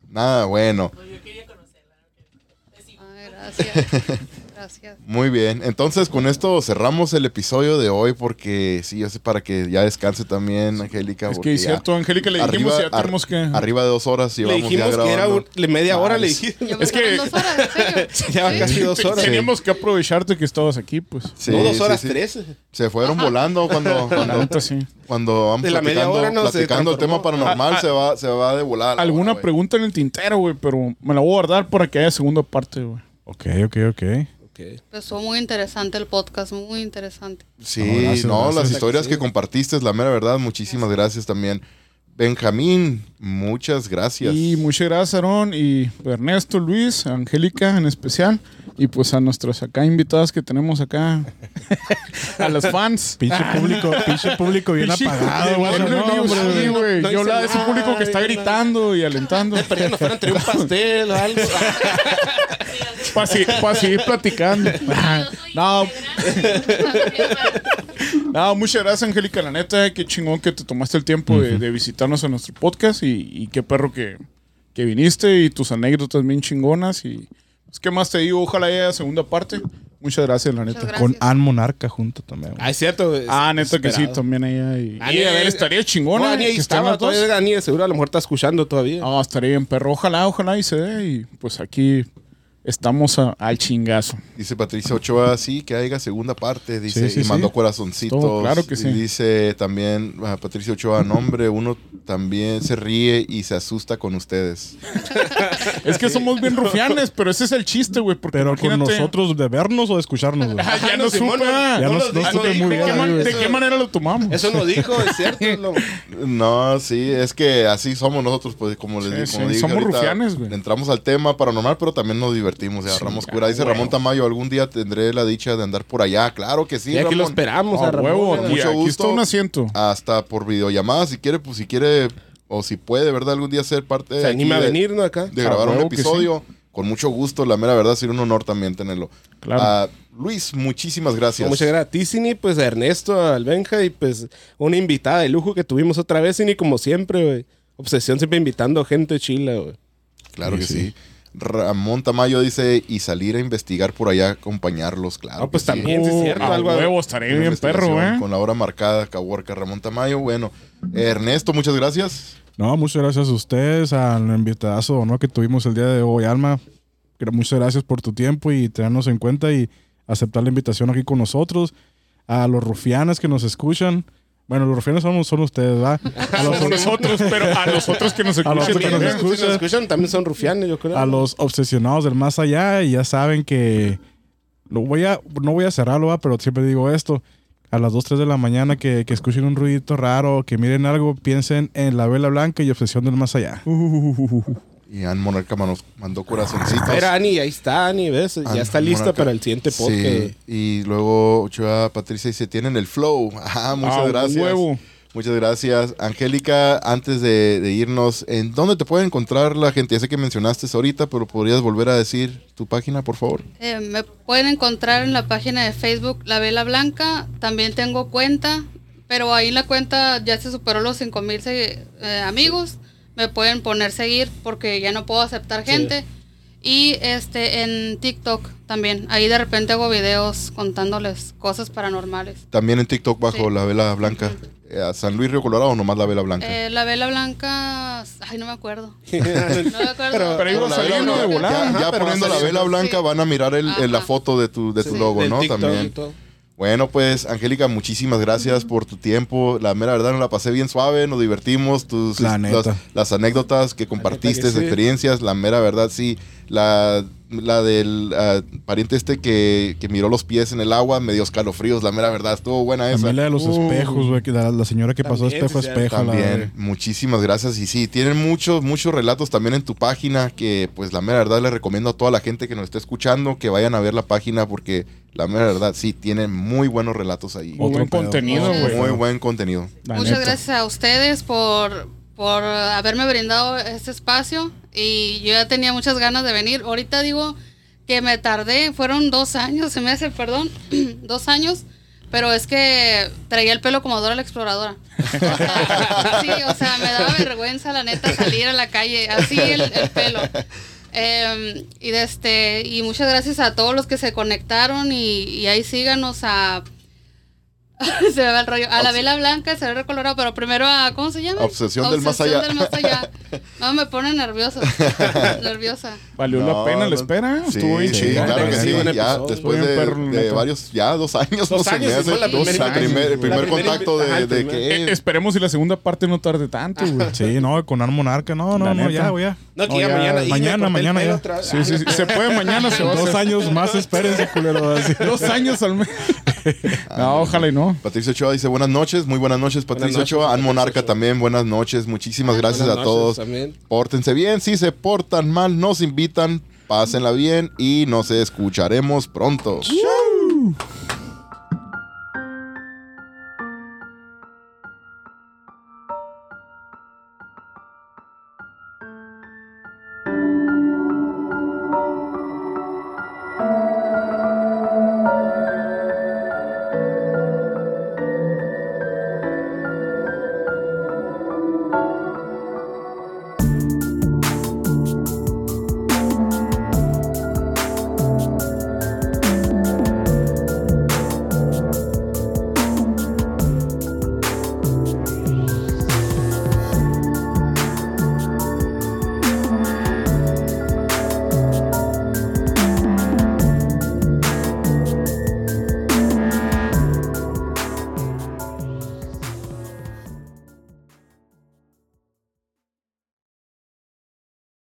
Nada, bueno. Ay, gracias. Gracias. Muy bien, entonces con esto cerramos el episodio de hoy porque sí, yo sé para que ya descanse también Angélica. Es que es cierto, Angélica, le dijimos arriba, que ya tenemos que... Arriba de dos horas Le ya dijimos que era un- le media hora, le dijimos. Es que- dos horas, ¿en serio? Ya van Sí. casi dos horas. Teníamos que aprovecharte que estabas aquí, pues. Sí, no, dos sí, horas sí. trece. Se fueron volando cuando, cuando, sí. cuando vamos De la media platicando, hora no platicando el tema paranormal Ah, ah, se va se va de volar. Alguna pregunta en el tintero, güey, pero me la voy a guardar para que haya segunda parte, güey. Ok, ok, ok. Ok. Empezó muy interesante el podcast, muy interesante. Sí, No, gracias, no, gracias. las historias Sí. que compartiste, la mera verdad, muchísimas gracias también. Benjamín, muchas gracias. Y muchas gracias, Aaron, y Ernesto, Luis, Angélica en especial, y pues a nuestros acá invitados que tenemos acá, a los fans. Pinche público, pinche público bien apagado, güey. No, no, sí, güey. Yo hablaba de ese público que está gritando y alentando. Pero nos fueran a traer un pastel o algo. Para seguir platicando. No, no, muchas gracias, Angélica. La neta, qué chingón que te tomaste el tiempo de, de visitarnos en nuestro podcast y, y qué perro que, que viniste y tus anécdotas bien chingonas. Y pues, ¿qué más te digo? Ojalá haya segunda parte. Muchas gracias, la neta. Gracias. Con Ann Monarca junto también. güey. Ah, es cierto. es- Ah, neta que sí, esperado. también ella. Y, a ver, eh, estaría chingona. Ani ahí que estén estaba las dos. todavía. Ani de seguro a lo mejor está escuchando todavía. No, estaría bien, perro. Ojalá, ojalá y se dé. Y pues aquí estamos a- al chingazo. Dice Patricia Ochoa, sí, que haya segunda parte, dice, Sí, sí, y mandó sí. corazoncitos. Todo, claro que Y sí. dice también ah, Patricia Ochoa, nombre, uno también se ríe y se asusta con ustedes. Es que somos bien rufianes, pero ese es el chiste, güey. Pero con nosotros de vernos o de escucharnos, güey. Ah, ya no, no supe. ah. Ya no no, los no dijo, supe dijo, muy ¿De qué, bien. man- de qué manera lo tomamos? Eso no dijo, es cierto. lo- No, sí, es que así somos nosotros, pues como les Sí, digo, como dije somos ahorita, rufianes, güey. entramos al tema paranormal, pero también nos divertimos y agarramos Sí, cura. Dice Ramón. Tamayo, algún día tendré la dicha de andar por allá. Claro que sí, Y aquí lo esperamos a Ramón. huevo, ¿verdad? aquí, mucho aquí está gusto. un asiento. Hasta por videollamada, si quiere, pues si quiere, o si puede, ¿verdad? Algún día ser parte Se anima a de- venir, ¿no? Acá. de grabar un huevo episodio. Con mucho gusto, la mera verdad, sería un honor también tenerlo. Claro. Ah, Luis, muchísimas gracias. Muchas gracias a ti, Cini, pues a Ernesto, al Benja y pues una invitada de lujo que tuvimos otra vez, Cini, como siempre, güey. Obsesión siempre invitando gente chila, güey. Claro Sí, que sí. sí. Ramón Tamayo dice, y salir a investigar por allá, acompañarlos, claro. Ah, pues sí. también, sí es cierto. a algo huevo, estaré bien perro, ¿eh? Con la hora marcada, Caborca, Ramón Tamayo. Bueno, Ernesto, muchas gracias. No, muchas gracias a ustedes, al invitadazo ¿no? que tuvimos el día de hoy, Alma. Muchas gracias por tu tiempo y tenernos en cuenta y aceptar la invitación aquí con nosotros. A los rufianes que nos escuchan. Bueno, los rufianes somos, son ustedes, ¿verdad? A los, nosotros, pero a los otros que nos A los escuchan otros que nos también. Si nos escucha. escuchan también son rufianes, yo creo. a los obsesionados del más allá y ya saben que lo voy a, no voy a cerrarlo, ¿va? pero siempre digo esto. A las 2, 3 de la mañana que, que escuchen un ruidito raro, que miren algo, piensen en la vela blanca y obsesión del más allá. Y Ann Monarca manos- mandó corazoncitos. Era Ani, ahí está Ani, ¿ves? Ann ya está lista Monarca. para el siguiente Sí, podcast. y luego Ochoa Patricia dice, tienen el flow. Ajá, muchas Ah, gracias. huevo. Muchas gracias. Angélica, antes de, de irnos, ¿en dónde te puede encontrar la gente? Ya sé que mencionaste ahorita, pero podrías volver a decir tu página, por favor. Eh, me pueden encontrar en la página de Facebook La Vela Blanca. También tengo cuenta, pero ahí la cuenta ya se superó los 5 mil amigos. Me pueden poner seguir porque ya no puedo aceptar gente. Y este en TikTok también. Ahí de repente hago videos contándoles cosas paranormales. También en TikTok bajo Sí. la vela blanca. Eh, a San Luis Río Colorado o nomás la vela blanca. Eh, la Vela Blanca, ay, no me acuerdo. No me acuerdo. Pero La saliendo vela de blanca, volada. Ya, ya poniendo la vela blanca sí. van a mirar el, el- la foto de tu, de tu Sí. logo, Del ¿no? TikTok También. todo. Bueno, pues, Angélica, muchísimas gracias por tu tiempo. La mera verdad, nos la pasé bien suave, nos divertimos. Tus, La las, neta. las anécdotas que compartiste, que sí. experiencias, la mera verdad, sí. La, la del ah, pariente este que, que miró los pies en el agua, medio escalofríos, la mera verdad, estuvo buena esa. También la de los Uh. espejos, güey, que la, la señora que pasó espejo a espejo. la También, de- muchísimas gracias. Y sí, tienen muchos, muchos relatos también en tu página que pues la mera verdad le recomiendo a toda la gente que nos está escuchando que vayan a ver la página porque la mera verdad sí, tienen muy buenos relatos ahí. Muy buen contenido, güey. Muy buen contenido. La Muchas gracias a ustedes por, por haberme brindado este espacio y yo ya tenía muchas ganas de venir. Ahorita digo que me tardé, fueron dos años, se me hace, perdón, dos años, pero es que traía el pelo como Dora la Exploradora. O sea, sí, o sea, me daba vergüenza la neta salir a la calle, así el, el pelo. Em, y, de este, y muchas gracias a todos los que se conectaron y ahí síganos a... se me va el rollo. A la vela blanca, se ve recolorado, pero primero a... ¿Cómo se llama? Obsesión del más allá. del más allá. No, me pone nerviosa. nerviosa. Valió No, la pena la espera. Sí, Estuvo bien sí, chingón. claro que sí. Ya después de, perro, de neta. varios, ya dos años, Dos no se años, me y fue hace. la primer- el primer contacto de, el de primer- Eh, que... esperemos si la segunda parte no tarde tanto, güey. Sí, no, con Ar Monarca. No, no, no, ya, güey, ya. No, que ya, ya, mañana. me mañana, el mañana ya. Sí, sí, sí. Se puede mañana, se va a Dos años más, espérense, culero. Dos años al mes. no, ojalá y no. Patricio Ochoa dice buenas noches, muy buenas noches Patricio Buenas noches, Ochoa, An Monarca Ochoa. también, buenas noches, muchísimas gracias Buenas a noches todos. también. Pórtense bien, si se portan mal, nos invitan, pásenla bien y nos escucharemos pronto.